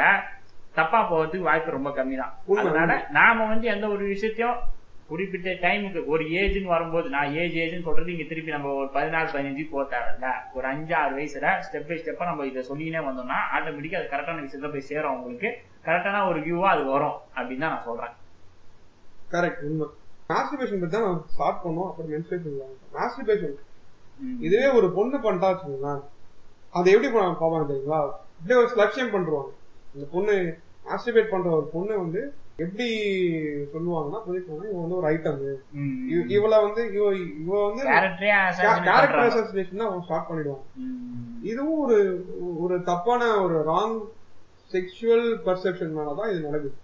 தப்பா போகிறதுக்கு வாய்ப்பு ரொம்ப கம்மி தான் அதனால நாம வந்து எந்த ஒரு விஷயத்தையும் குறிப்பிட்ட டைமுக்கு ஒரு ஏஜ்னு வரும்போது நான் ஏஜ் ஏஜ்னு சொல்றது இங்க திருப்பி நம்ம ஒரு பதினாலு பதினஞ்சு போக தேவையில்ல. ஒரு அஞ்சு ஆறு வயசுல ஸ்டெப் பை ஸ்டெப்பா நம்ம இதை சொல்லினே வந்தோம்னா ஆட்டோமேட்டிக்கா அது கரெக்டான விஷயத்துல போய் சேரும் உங்களுக்கு கரெக்டான ஒரு வியூவா அது வரும் அப்படின்னு தான் நான் சொல்றேன். கரெக்ட் உண்மை. மாஸ்டர்பேஷன் பத்தி தான் நான் ஸ்டார்ட் பண்ணோம் அப்புறம் மென்ஸ்ட்ரேஷன் மாஸ்டர்பேஷன். இதுவே ஒரு பொண்ணு பண்ணிட்டா வச்சுக்கோங்களேன் அதை எப்படி பார்ப்பாங்க தெரியுங்களா இப்படியே ஒரு லட்சியம் பண்றாங்க இந்த பொண்ணு மாஸ்டர்பேட் பண்ற ஒரு பொண்ணு வந்து எப்படி சொல்லுவாங்கன்னா புரிஞ்சுக்கோங்க இவன் வந்து ஒரு ஐட்டம். இவள வந்து இவ இவ வந்து கேரக்டரே. அசோசியேஷன் அவன் ஸ்டார்ட் பண்ணிடுவான். இதுவும் ஒரு ஒரு தப்பான ஒரு ராங் செக்ஷுவல் பர்செப்ஷன் மேலதான் இது நடக்குது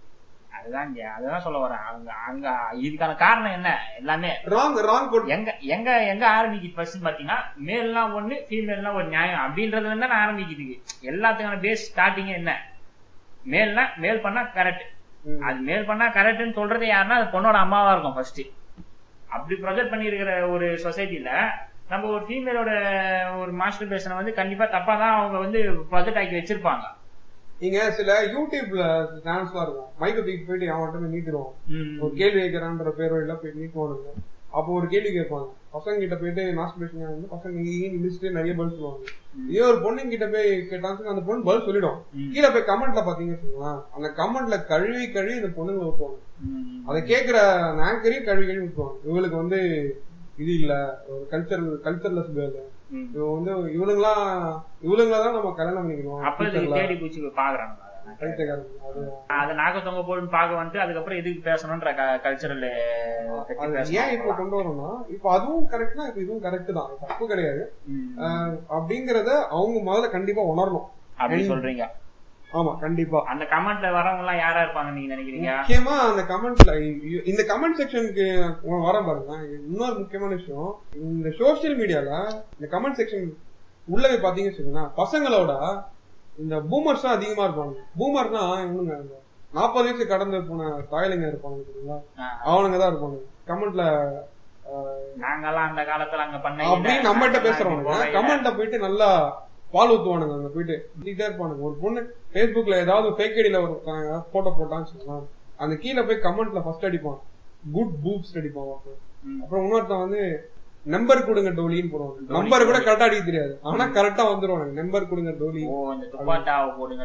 அதுதான் இங்க அதுதான் சொல்ல வரேன். அங்க அங்க இதுக்கான காரணம் என்ன? எல்லாமே ராங் ராங் எங்க எங்க எங்க ஆரம்பிக்குது ஃபர்ஸ்ட் பாத்தீங்கன்னா மேல்லாம் ஒண்ணு ஃபீமேல்னா ஒரு நியாயம் அப்படின்றதுல இருந்து தான் ஆரம்பிக்குது எல்லாத்துக்கான பேஸ் ஸ்டார்டிங் என்ன? மேல்னா மேல் பண்ணா கரெக்ட் அது மேல் பண்ணா கரெக்ட்னு சொல்றது யாருன்னா அது பொண்ணோட அம்மாவா இருக்கும் ஃபர்ஸ்ட் அப்படி ப்ரொஜெக்ட் பண்ணியிருக்கிற ஒரு சொசைட்டில நம்ம ஒரு ஃபீமேலோட ஒரு மாஸ்டர் பேஷனை வந்து கண்டிப்பா தப்பா தான் அவங்க வந்து ப்ரொஜெக்ட் ஆக்கி வச்சிருப்பாங்க. நீங்க சில யூடியூப்ல சேனல்ஸ்லாம் இருக்கும் மைக்க தூக்கி போயிட்டு அவன்கிட்ட போய் நீட்டிடுவான் ம். ஒரு கேள்வி கேட்கறான்ற பேரோட போய் நீட்டுவானுங்க. அப்போ ஒரு கேள்வி கேட்பாங்க. பசங்க கிட்ட போயிட்டு மாஸ்டர்பேஷன் வந்து பசங்க லிஸ்ட்ல நிறைய பதில் சொல்லுவாங்க. இதே ஒரு பொண்ணுங்க கிட்ட போய் கேட்டான்னு அந்த பொண்ணு பதில் சொல்லிடும். கீழே போய் கமெண்ட்ல பாத்தீங்கன்னு வச்சுக்கோங்களேன் அந்த கமெண்ட்ல கழுவி கழுவி இந்த பொண்ணுங்க ஊத்துவாங்க ம். அதை அந்த ஆங்கரையும் கழுவி கழுவி ஊத்துவாங்க இவளுக்கு வந்து இது இல்ல. ஒரு கல்ச்சர் கல்ச்சர்லெஸ் கேர்ள் இவ வந்து இவனுங்களாம் இவளுங்களா தான் நம்ம கல்யாணம் பண்ணிக்கணும். அப்ப. தேடி பூச்சி பாக்குறாங்க அதை. நாக தொங்க போட்டு பார்க்க வந்துட்டு அதுக்கப்புறம் எதுக்கு பேசணும்ன்ற கல்ச்சரல் ஏன் இப்ப கொண்டு வரோம்னா இப்ப அதுவும் கரெக்ட்னா இப்ப இதுவும் கரெக்ட் தான். தப்பு கிடையாது. அப்படிங்கறத அவங்க முதல்ல கண்டிப்பா உணரணும். அப்படி சொல்றீங்க. ஆமா. கண்டிப்பா. அந்த கமெண்ட்ல வரவங்க எல்லாம் யாரா இருப்பாங்க நீங்க நினைக்கிறீங்க? முக்கியமா அந்த கமெண்ட்ல இந்த கமெண்ட் செக்ஷனுக்கு வர பாருங்க. இன்னொரு முக்கியமான விஷயம் இந்த சோசியல் மீடியால இந்த கமெண்ட் செக்ஷன் உள்ள போய் பாத்தீங்கன்னு வச்சுக்கோங்களேன் பசங்களோட இந்த பூமர்ஸ் தான் அதிகமா இருப்பாங்க. பூமர்னா இவனுங்க இந்த நாற்பது வயசு கடந்து போன தாயலுங்க இருப்பாங்க தெரியுங்களா. அவனுங்க தான் இருப்பாங்க. கமெண்ட்ல நாங்கெல்லாம் அந்த காலத்துல அங்க பண்ண அப்படின்னு நம்மகிட்ட பேசுறவனுங்க. கமெண்ட்ட போயிட்டு நல்லா பால் ஊத்துவானுங்க அங்க போயிட்டு இருப்பானுங்க. ஒரு பொண்ணு Facebookல ஏதாவது ஃபேக் ஐடியில ஒரு போட்டோ போட்டான்னு வச்சுக்கோங்களேன். அந்த கீழே போய் கமெண்ட்ல ஃபர்ஸ்ட் அடிப்பான். குட் பூப்ஸ் அடிப்பான். அப்புறம் இன்னொருத்தன் வந்து நம்பர் கொடுங்க டோலின்னு போடுவாங்க நம்பர் கூட கரெக்டா அடிக்க தெரியாது. ஆனா கரெக்டா வந்துருவானுங்க நம்பர் கொடுங்க டோலி. போடுங்க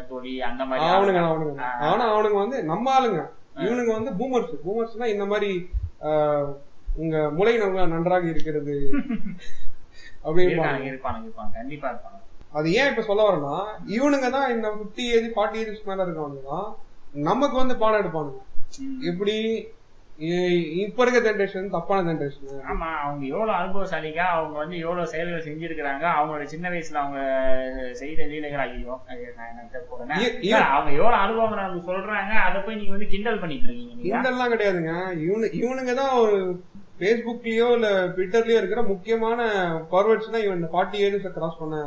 அந்த மாதிரி அவனுங்க. அவனுங்க. ஆனா அவனுங்க வந்து நம்ம ஆளுங்க. இவனுங்க வந்து பூமர்ஸ் பூமர்ஸ்னா இந்த மாதிரி உங்க முளை நல்லா நன்றாக இருக்கிறது. *laughs* அப்படின்னு இருப்பாங்க இருப்பாங்க. கண்டிப்பா இருப்பாங்க. அது ஏன் இப்ப சொல்ல வரேன்னா இவனுங்க தான் இந்த பிப்டி ஏஜ் ஃபார்ட்டி ஏஜ் மேல இருக்கவங்க தான் நமக்கு வந்து பாடம் எடுப்பானுங்க. எப்படி? இப்ப இருக்க ஜென்ரேஷன் தப்பான ஜென்ரேஷன் ஆமா அவங்க எவ்வளவு அனுபவசாலிங்க அவங்க வந்து எவ்வளவு செயல்கள் செஞ்சிருக்கிறாங்க அவங்களோட சின்ன வயசுல அவங்க செய்த லீலைகள் சார், அவங்க எவ்வளவு அனுபவம் நமக்கு சொல்றாங்க அதை போய் நீங்க வந்து கிண்டல் பண்ணிட்டு இருக்கீங்க நீங்க. இதெல்லாம் கிடையாதுங்க. இவனு இவனுங்க தான் ஒரு பேஸ்புக்லயோ இல்ல ட்விட்டர்லயோ இருக்கிற முக்கியமான ஃபார்வர்ட்ஸ் தான் இவன் ஃபார்ட்டி ஏஜ் கிராஸ் பண்ண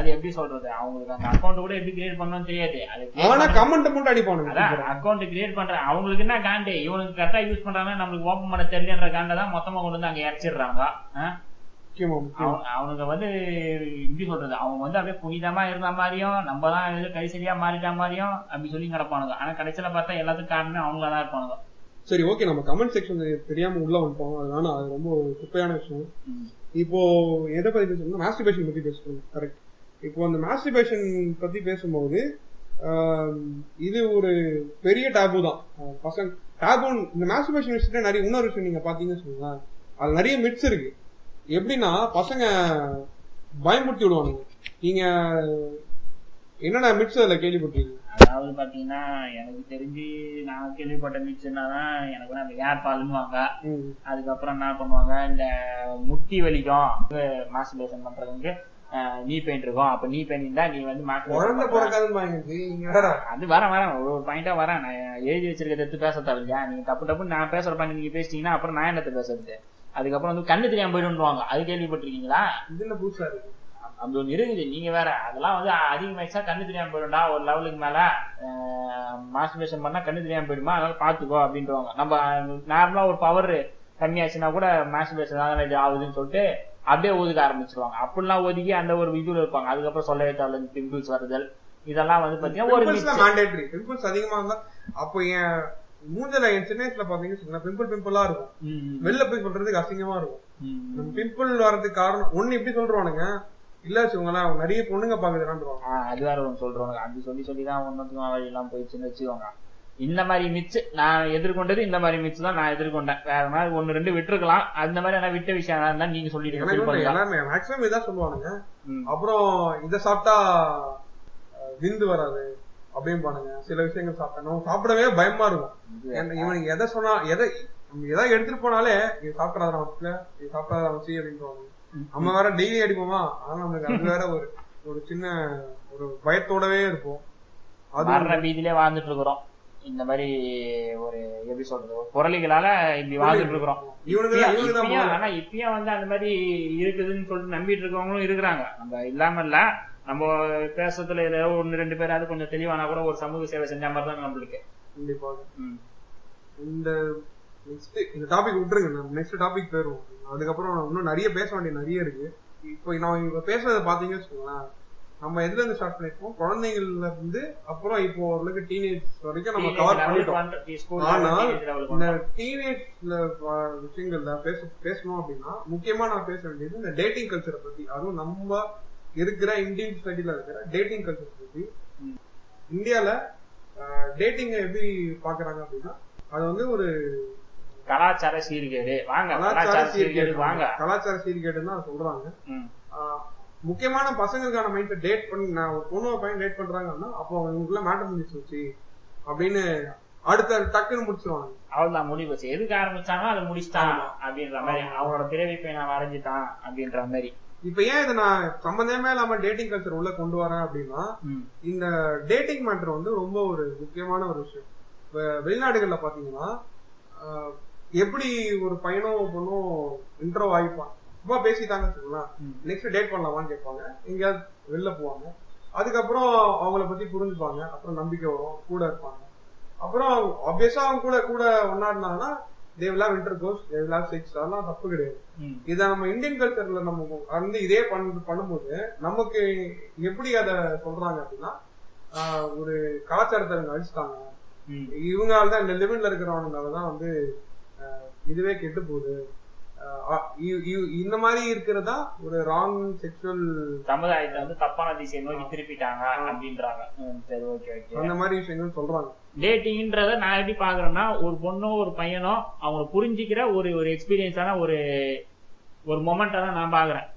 அது எப்படி சொல்றது? அவங்களுக்கு அந்த அக்கௌண்ட் கூட எப்படி கிரியேட் பண்ணணும்னு தெரியாது. அது ஆனா கமெண்ட் மட்டும் அடிப்பானுங்க அதான் அக்கௌண்ட் கிரியேட் பண்ற அவங்களுக்கு என்ன காண்டு இவனுக்கு கரெக்டா யூஸ் பண்றாங்க நம்மளுக்கு ஓபன் பண்ண தெரியலன்ற காண்டை தான் மொத்தமா கொண்டு வந்து அங்க இறச்சிடுறாங்க. அவனுங்க வந்து எப்படி சொல்றது? அவங்க வந்து அப்படியே புனிதமா இருந்த மாதிரியும் நம்ம தான் ஏதோ கை சரியா மாறிட்ட மாதிரியும் அப்படி சொல்லி கிடப்பானுங்க ஆனா கடைசியில பார்த்தா எல்லாத்துக்கும் காரணமே அவங்களா தான் இருப்பானுங்க. சரி ஓகே நம்ம கமெண்ட் செக்ஷன் தெரியாம உள்ள வந்துட்டோம். அதனால அது ரொம்ப குப்பையான விஷயம். இப்போ எதை பத்தி பேசணும் மாஸ்டிபேஷன் பத்தி பேசணும் கரெக்ட் இப்போ அந்த மாஸ்டிபேஷன் பத்தி பேசும்போது இது ஒரு பெரிய டேபு தான். பசங்க டேபு இந்த மாஸ்டிபேஷன் விஷயத்துல நிறைய இன்னொரு விஷயம் நீங்க பாத்தீங்கன்னு வச்சுக்கோங்களேன் அது நிறைய மிட்ஸ் இருக்கு. எப்படின்னா பசங்க பயமுறுத்தி விடுவானுங்க. நீங்க என்னென்ன மிட்ஸ் அதுல கேள்விப்பட்டிருக்கீங்க? அதாவது பாத்தீங்கன்னா எனக்கு தெரிஞ்சு நான் கேள்விப்பட்ட மிக்ஸ் என்னதான் எனக்கு அந்த ஏர் பாலுன்னுவாங்க ம். அதுக்கப்புறம் என்ன பண்ணுவாங்க இந்த முட்டி வலிக்கும். மாஸ்டர்பேஷன் பண்றவங்க நீ பெயின் இருக்கும். அப்ப நீ பெயின் இருந்தா நீ வந்து குழந்தை பிறக்காதுன்னு அது வரேன் வரேன் ஒரு ஒரு பாயிண்டா வரேன் நான் எழுதி வச்சிருக்கிறத எடுத்து பேச தேவையில்லையா நீங்க தப்பு தப்பு. நான் பேசுற பாயிண்ட் நீங்க பேசிட்டீங்கன்னா அப்புறம் நான் என்னத்த பேசுறது? அதுக்கப்புறம் வந்து கண்ணு தெரியாம போயிடுவாங்க அது கேள்விப்பட்டிருக்கீங்களா? இது என்ன புதுசா இருக்கு. அப்படி ஒண்ணு இருக்குது. நீங்க வேற. அதெல்லாம் வந்து அதிகமாயிடுச்சா கண்ணு தெரியாம போயிடும்டா. ஒரு லெவலுக்கு மேல மாஸ்டர்பேஷன் பண்ணா கண்ணு தெரியாம போயிடுமா? அதனால பாத்துக்கோ அப்படின்றவாங்க நம்ம நார்மலா ஒரு பவர் கம்மியாச்சுன்னா கூட மாஸ்டர்பேஷன் தான் ஆகுதுன்னு சொல்லிட்டு அப்படியே ஒதுக்க ஆரம்பிச்சிருவாங்க. அப்படிலாம் ஒதுக்கி அந்த ஒரு இதுல இருப்பாங்க. அதுக்கப்புறம் சொல்லவே தேவையில்ல பிம்பிள்ஸ் வருதல். இதெல்லாம் வந்து பாத்தீங்கன்னா ஒரு. மேண்டேட்டரி பிம்பிள்ஸ் அதிகமா இருந்தா அப்போ என் மூஞ்சல என் சின்ன வயசுல பாத்தீங்கன்னா பிம்பிள் பிம்பிளா இருக்கும். வெளில போய் சொல்றதுக்கு அசிங்கமா இருக்கும். பிம்பிள் வர்றதுக்கு காரணம் ஒண்ணு இப்படி சொல்றானுங்க இல்ல வச்சுக்கோங்களேன் நிறைய பொண்ணுங்க ஆஹ் அது வேற ஒன்று சொல்றோம் அது சொல்லி சொல்லி தான் ஒன்றுத்துக்கும் வழி எல்லாம் போயிடுச்சுன்னு வச்சுக்கோங்க இந்த மாதிரி மிச்சு நான் எதிர்கொண்டது இந்த மாதிரி மிச்சு தான் நான் எதிர்கொண்டேன். வேற மாதிரி ஒன்னு ரெண்டு விட்டுருக்கலாம். அந்த மாதிரி ஆனா விட்ட விஷயம் இருந்தா நீங்க சொல்லிடுங்க. வந்து பண்ணிக்கலாம். எல்லாமே மேக்ஸிமம் இதான் சொல்லுவானுங்க. அப்புறம் இத சாப்பிட்டா விந்து வராது அப்படின்னு பானுங்க சில விஷயங்கள் சாப்பிட்டா நம்ம சாப்பிடவே பயமா இருக்கும். இவனுக்கு எதை சொன்னா எதை எதாவது எடுத்துட்டு போனாலே இது சாப்பிடாத அவசியம் இது சாப்பிடாத அவசியம் அப்படின்றாங்க நம்ம வேற டெய்லி அடிப்போமா? ஆனா நம்மளுக்கு அது வேற ஒரு ஒரு சின்ன ஒரு பயத்தோடவே இருப்போம். அது பீதியிலே வாழ்ந்துட்டு இருக்கிறோம். இந்த மாதிரி ஒரு எப்படி சொல்றது ஒரு புரளிகளால இப்படி வாழ்ந்துட்டு இருக்கிறோம். ஆனா இப்பயும் வந்து அந்த மாதிரி இருக்குதுன்னு சொல்லிட்டு நம்பிட்டு இருக்கவங்களும் இருக்கிறாங்க. நம்ம இல்லாம இல்ல. நம்ம பேசுறதுல ஏதோ ஒன்னு ரெண்டு பேராவது கொஞ்சம் தெளிவானா கூட ஒரு சமூக சேவை செஞ்ச மாதிரி தான் நம்மளுக்கு. கண்டிப்பாக. இந்த நெக்ஸ்ட் இந்த டாபிக் விட்டுருங்க. நம்ம நெக்ஸ்ட் டாபிக் போயிருவோம் அதுக்கப்புறம் இன்னும் நிறைய பேச வேண்டிய நிறைய இருக்கு. இப்போ நான் இப்ப பேசுறத பாத்தீங்கன்னு வச்சுக்கோங்களேன். நம்ம எதுல இருந்து ஸ்டார்ட் பண்ணிருக்கோம்? குழந்தைகள்ல இருந்து அப்புறம் இப்போ ஓரளவுக்கு டீனேஜ் வரைக்கும் நம்ம கவர் பண்ணிட்டோம். ஆனால் இந்த டீனேஜ்ல விஷயங்கள்ல பேச பேசணும் அப்படின்னா முக்கியமா நான் பேச வேண்டியது இந்த டேட்டிங் கல்ச்சரை பத்தி. அதுவும் நம்ம இருக்கிற இந்தியன் சொசைட்டில இருக்கிற டேட்டிங் கல்ச்சர் பத்தி. இந்தியால டேட்டிங் எப்படி பாக்குறாங்க அப்படின்னா அது வந்து ஒரு கலாச்சார சீர்கேடு. வாங்க கலாச்சார சீர்கேடு. வாங்க. கலாச்சார சீர்கேடுன்னு சொல்றாங்க. முக்கியமான பசங்களுக்கான மைண்ட் டேட் பண்ணி நான் ஒரு பொண்ணு பையன் டேட் பண்றாங்கன்னா அப்போ அவங்களுக்குள்ள மேட்டர் முடிச்சு வச்சு அப்படின்னு அடுத்த டக்குன்னு முடிச்சிருவாங்க அவ்வளவுதான் முடிவு போச்சு எதுக்கு ஆரம்பிச்சானோ அதை முடிச்சிட்டான். அப்படின்ற மாதிரி. அவனோட பிறவிப்பை நான் வரைஞ்சிட்டான் அப்படின்ற மாதிரி இப்ப ஏன் இதை நான் சம்பந்தமே இல்லாம டேட்டிங் கல்ச்சர் உள்ள கொண்டு வரேன் அப்படின்னா. இந்த டேட்டிங் மேட்டர் வந்து ரொம்ப ஒரு முக்கியமான ஒரு விஷயம் வெளிநாடுகள்ல பாத்தீங்கன்னா எப்படி ஒரு பையனும் பொண்ணும் இன்ட்ரோ ஆகிப்பான் சும்மா பேசிட்டாங்க வச்சுக்கோங்களேன். ம். நெக்ஸ்ட் டேட் பண்ணலாமான்னு கேட்பாங்க. எங்கேயாவது வெளில போவாங்க. அதுக்கப்புறம் அவங்கள பத்தி புரிஞ்சுப்பாங்க. அப்புறம் நம்பிக்கை வரும். கூட இருப்பாங்க. அப்புறம் ஆப்வியஸா அவங்க கூட கூட ஒன்னா இருந்தாங்கன்னா they love intercourse they love sex அதெல்லாம் தப்பு கிடையாது. இத நம்ம இந்தியன் கல்ச்சர்ல நம்ம வந்து இதே பண்ண பண்ணும்போது நமக்கு எப்படி அத சொல்றாங்க அப்படின்னா ஒரு கலாச்சாரத்தை அவங்க அழிச்சிட்டாங்க. இவங்களால தான் இந்த லிமிட்ல இருக்கிறவங்களால தான் வந்து இதுவே கெட்டு போகுது. இந்த மாதிரி இருக்கிறதா ஒரு ராங் செக்ஷுவல் சமுதாயத்தை வந்து தப்பான திசை நோக்கி திருப்பிட்டாங்க அப்படின்றாங்க. சரி ஓகே ஓகே அந்த மாதிரி விஷயங்கள் சொல்றாங்க. டேட்டிங்ன்றத நான் எப்படி பாக்குறேன்னா ஒரு பொண்ணோ ஒரு பையனோ அவங்கள புரிஞ்சிக்கிற ஒரு ஒரு எக்ஸ்பீரியன்ஸான ஒரு ஒரு மொமெண்டா தான் நான் பாக்குறேன்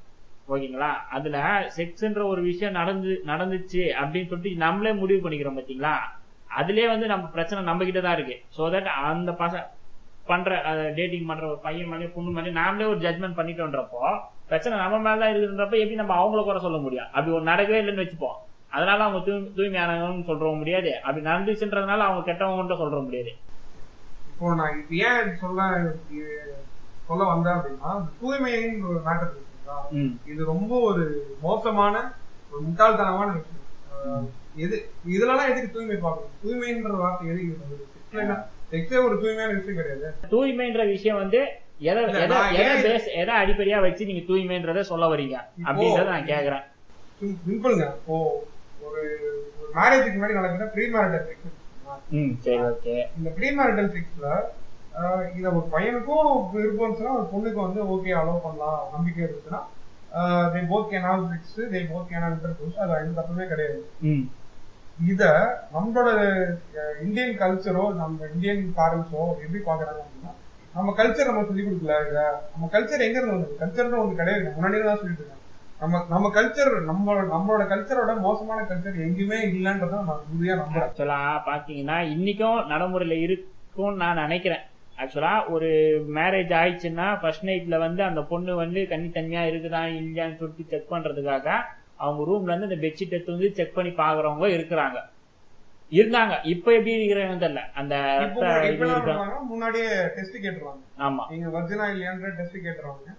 ஓகேங்களா? அதுல செக்ஸ்ன்ற ஒரு விஷயம் நடந்து நடந்துச்சு அப்படின்னு சொல்லிட்டு நம்மளே முடிவு பண்ணிக்கிறோம் பாத்தீங்களா? அதுலயே வந்து நம்ம பிரச்சனை நம்ம கிட்ட தான் இருக்கு. சோ தட் அந்த பச பண்ற டேட்டிங் பண்ற ஒரு பையன் மேலே பொண்ணு மேலே நாமளே ஒரு ஜட்மெண்ட் பண்ணிட்டோன்றப்போ பிரச்சனை நம்ம மேல தான் இருக்குன்றப்ப எப்படி நம்ம அவங்கள குறை சொல்ல முடியும்? அப்படி ஒரு நடக்கவே இல்லைன்னு வச்சுப்போம். அதனால அவங்க தூய் தூய்மையானவங்கன்னு சொல்றவும் முடியாது. அப்படி நடந்துச்சுன்றதுனால அவங்க கெட்டவங்கன்ட்டு சொல்ற முடியாது. இப்போ நான் இது ஏன் சொல்ல சொல்ல வந்தேன் அப்படின்னா தூய்மையின் ஒரு மேட்டர் இருக்குங்களா? இது ரொம்ப ஒரு மோசமான ஒரு முட்டாள்தனமான விஷயம். எது இதுலலாம் எதுக்கு தூய்மை பார்க்கணும்? தூய்மைன்ற வார்த்தை எதுக்கு செக்ஸே ஒரு தூய்மையான விஷயம் கிடையாது. தூய்மைன்ற விஷயம் வந்து எதை எதை எதை பேஸ் எதை அடிப்படையா வச்சு நீங்க தூய்மைன்றத சொல்ல வரீங்க? அப்படின்றத நான் கேக்குறேன். சிம்பிள்ங்க. இப்போ ஒரு மேரேஜுக்கு முன்னாடி நடக்கிற ப்ரீ மேரிட்டல் செக்ஸ் ம் சரி ஓகே. இந்த ப்ரீ மேரிட்டல் செக்ஸ்ல இத ஒரு பையனுக்கும் விருப்பம் இருந்துச்சுன்னா ஒரு பொண்ணுக்கு வந்து ஓகே அலோவ் பண்ணலாம். நம்பிக்கை இருந்துச்சுன்னா they both can have sex they both can have inter அது எந்த தப்புமே கிடையாது. ம். இத நம்மளோட இந்தியன் கல்ச்சரோ நம்ம இந்தியன் பேரண்ட்ஸோ எப்படி பாக்குறாங்க அப்படின்னா நம்ம கல்ச்சர் நம்ம சொல்லிக் கொடுக்கல இத நம்ம கல்ச்சர் எங்க இருந்து வந்தது கல்ச்சர்னு ஒன்று கிடையாது. முன்னாடியே தான் சொல்லிட்டு இருக்கேன் நம்ம நம்ம கல்ச்சர் நம்ம நம்மளோட கல்ச்சரோட மோசமான கல்ச்சர் எங்கேயுமே இல்லைன்றத நான் உறுதியா நம்புறேன் ஆக்சுவலா பாத்தீங்கன்னா இன்னைக்கும் நடைமுறையில இருக்கும்னு நான் நினைக்கிறேன். ஆக்சுவலா ஒரு மேரேஜ் ஆயிடுச்சுன்னா ஃபர்ஸ்ட் நைட்ல வந்து அந்த பொண்ணு வந்து கன்னித்தன்மையா இருக்குதா இல்லையான்னு சொல்லிட்டு செக் பண்றதுக்காக அவங்க ரூம்ல இருந்து இந்த பெட்ஷீட் எடுத்து வந்து செக் பண்ணி பாக்குறவங்க இருக்கிறாங்க. இருந்தாங்க. இப்ப எப்படி இருக்கிறாங்கன்னு தெரியல. அந்த முன்னாடியே டெஸ்ட் கேட்டுருவாங்க. ஆமா. நீங்க வர்ஜினா இல்லையான்ற டெஸ்ட் கேட்டுருவாங்க?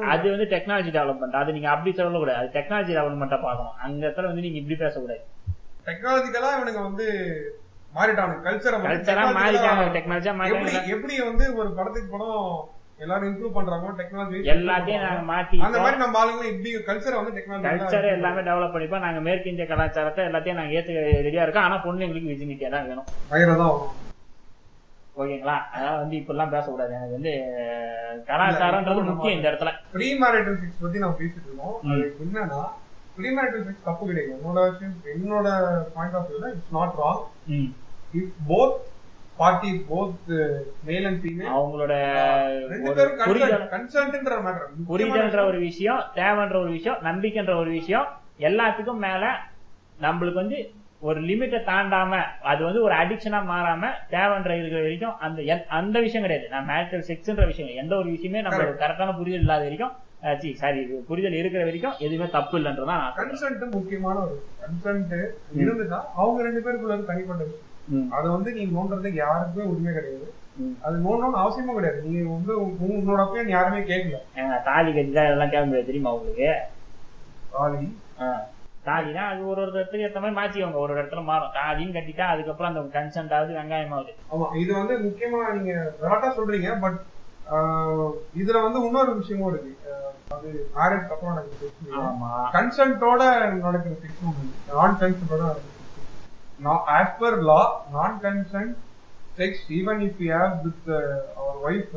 அது வந்து டெக்னாலஜி டெவலப்மெண்ட் அது நீங்க அப்படி சொல்லக்கூடாது. அது டெக்னாலஜி டெவலப்மெண்ட்டா பார்க்கணும். அங்க இடத்துல வந்து நீங்க இப்படி பேசக்கூடாது. டெக்னாலஜிக்கலா இவனுங்க வந்து மாறிட்டானுங்க. கல்ச்சரை கல்ச்சரா மாறிட்டாங்க. டெக்னாலஜியா மாறிட்டாங்க. எப்படி வந்து ஒரு படத்துக்கு படம் எல்லாரும் இம்ப்ரூவ் பண்றாங்க டெக்னாலஜி எல்லாத்தையும் நாங்க மாத்தி அந்த மாதிரி நம்ம ஆளுங்க இப்படி கல்ச்சரை வந்து டெக்னாலஜி கல்ச்சர் எல்லாமே டெவலப் பண்ணிப்போம். நாங்க மேற்கு இந்திய கலாச்சாரத்தை எல்லாத்தையும் நாங்க ஏத்துக்க ரெடியா இருக்கோம். ஆனா பொண்ணு எங்களுக்கு விஜினிட்டியா தான் வேணும். வயிறு தான் வரும். ஓகேங்களா? அதாவது வந்து இப்ப எல்லாம் பேசக்கூடாது. எனக்கு வந்து கலாச்சாரம்ன்றது முக்கியம் இந்த இடத்துல. ப்ரீ மேரிட்டல் செக்ஸ் பத்தி நம்ம பேசிட்டு இருக்கோம். அது என்னன்னா ப்ரீ மேரிட்டல் செக்ஸ் தப்பு கிடையாது. என்னோட என்னோட பாயிண்ட் ஆஃப் வியூல it's not wrong. If both party both male and female அவங்களோட மேட்டர் புரிதல்ன்ற ஒரு விஷயம். தேவைன்ற ஒரு விஷயம் நம்பிக்கைன்ற ஒரு விஷயம் எல்லாத்துக்கும் மேல நம்மளுக்கு வந்து ஒரு லிமிட்டை தாண்டாம அது வந்து ஒரு அடிக்ஷனா மாறாம தேவைன்ற இருக்கிற வரைக்கும் அந்த அந்த விஷயம் கிடையாது. நான் மேரிட்டல் செக்ஸ்ன்ற விஷயம் எந்த ஒரு விஷயமே நம்ம Correct. கரெக்டான புரிதல் இல்லாத வரைக்கும் சாரி புரிதல் இருக்கிற வரைக்கும் எதுவுமே தப்பு இல்லைன்றதான். கன்சென்ட் முக்கியமான ஒரு கன்சென்ட் இருந்துட்டா அவங்க ரெண்டு பேருக்குள்ள தனிப்பட்ட அதை வந்து நீங்க நோண்டுறதுக்கு யாருக்குமே உரிமை கிடையாது. அது நோண்டணும்னு அவசியமும் கிடையாது. நீங்க வந்து உன்னோட opinion யாருமே கேட்கல. தாலி கட்டி தான் இதெல்லாம் கேட்க முடியாது தெரியுமா உங்களுக்கு? ஆ. தாலினா அது ஒரு ஒரு இடத்துக்கு ஏற்ற மாதிரி மாத்திக்கோங்க. ஒரு ஒரு இடத்துல மாறும். தாலின்னு கட்டிட்டா அதுக்கப்புறம் அந்த கன்சென்ட் ஆகுது வெங்காயம் ஆகுது. ஆமா இது வந்து முக்கியமா நீங்க விளாட்டா சொல்றீங்க பட் இதுல வந்து இன்னொரு விஷயமும் இருக்கு. அது மேரேஜ் அப்புறம் நடக்கிற கன்சென்ட்டோட நடக்கிற செக்ஸ் ஒன்று நான் கன்சென்ட்டோட நடக்கிற per law non consent sex even if you have with our wife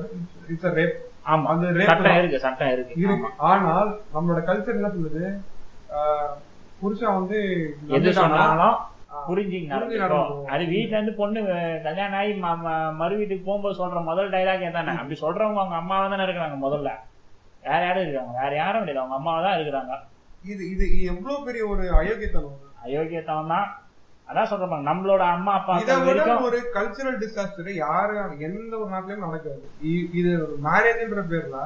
it's a rape ஆமா. அது சட்டம். இருக்கு சட்டம் இருக்கு. இருக்கு. ஆனால் நம்மளோட கல்ச்சர் என்ன சொல்லுது? புருஷன் வந்து எது சொன்னாலும் புரிஞ்சு. அது வீட்ல இருந்து பொண்ணு கல்யாணம் ஆகி மறு வீட்டுக்கு போகும்போது சொல்ற முதல் டைலாக் தானே அப்படி சொல்றவங்க அவங்க அம்மாவை தானே இருக்கிறாங்க முதல்ல. வேற யாரும் இருக்காங்க வேற யாரும் கிடையாது அவங்க அம்மாவை தான் இருக்கிறாங்க. இது இது எவ்வளவு பெரிய ஒரு அயோக்கியத்தனம்? அயோக்கியத்தனம் தான் அதான் சொல்றேன் நம்மளோட அம்மா அப்பா இதை விட ஒரு கல்ச்சரல் டிசாஸ்டர் யாரு எந்த ஒரு நாட்டிலயும் நடக்காது இது மேரேஜ்ன்ற பேர்ல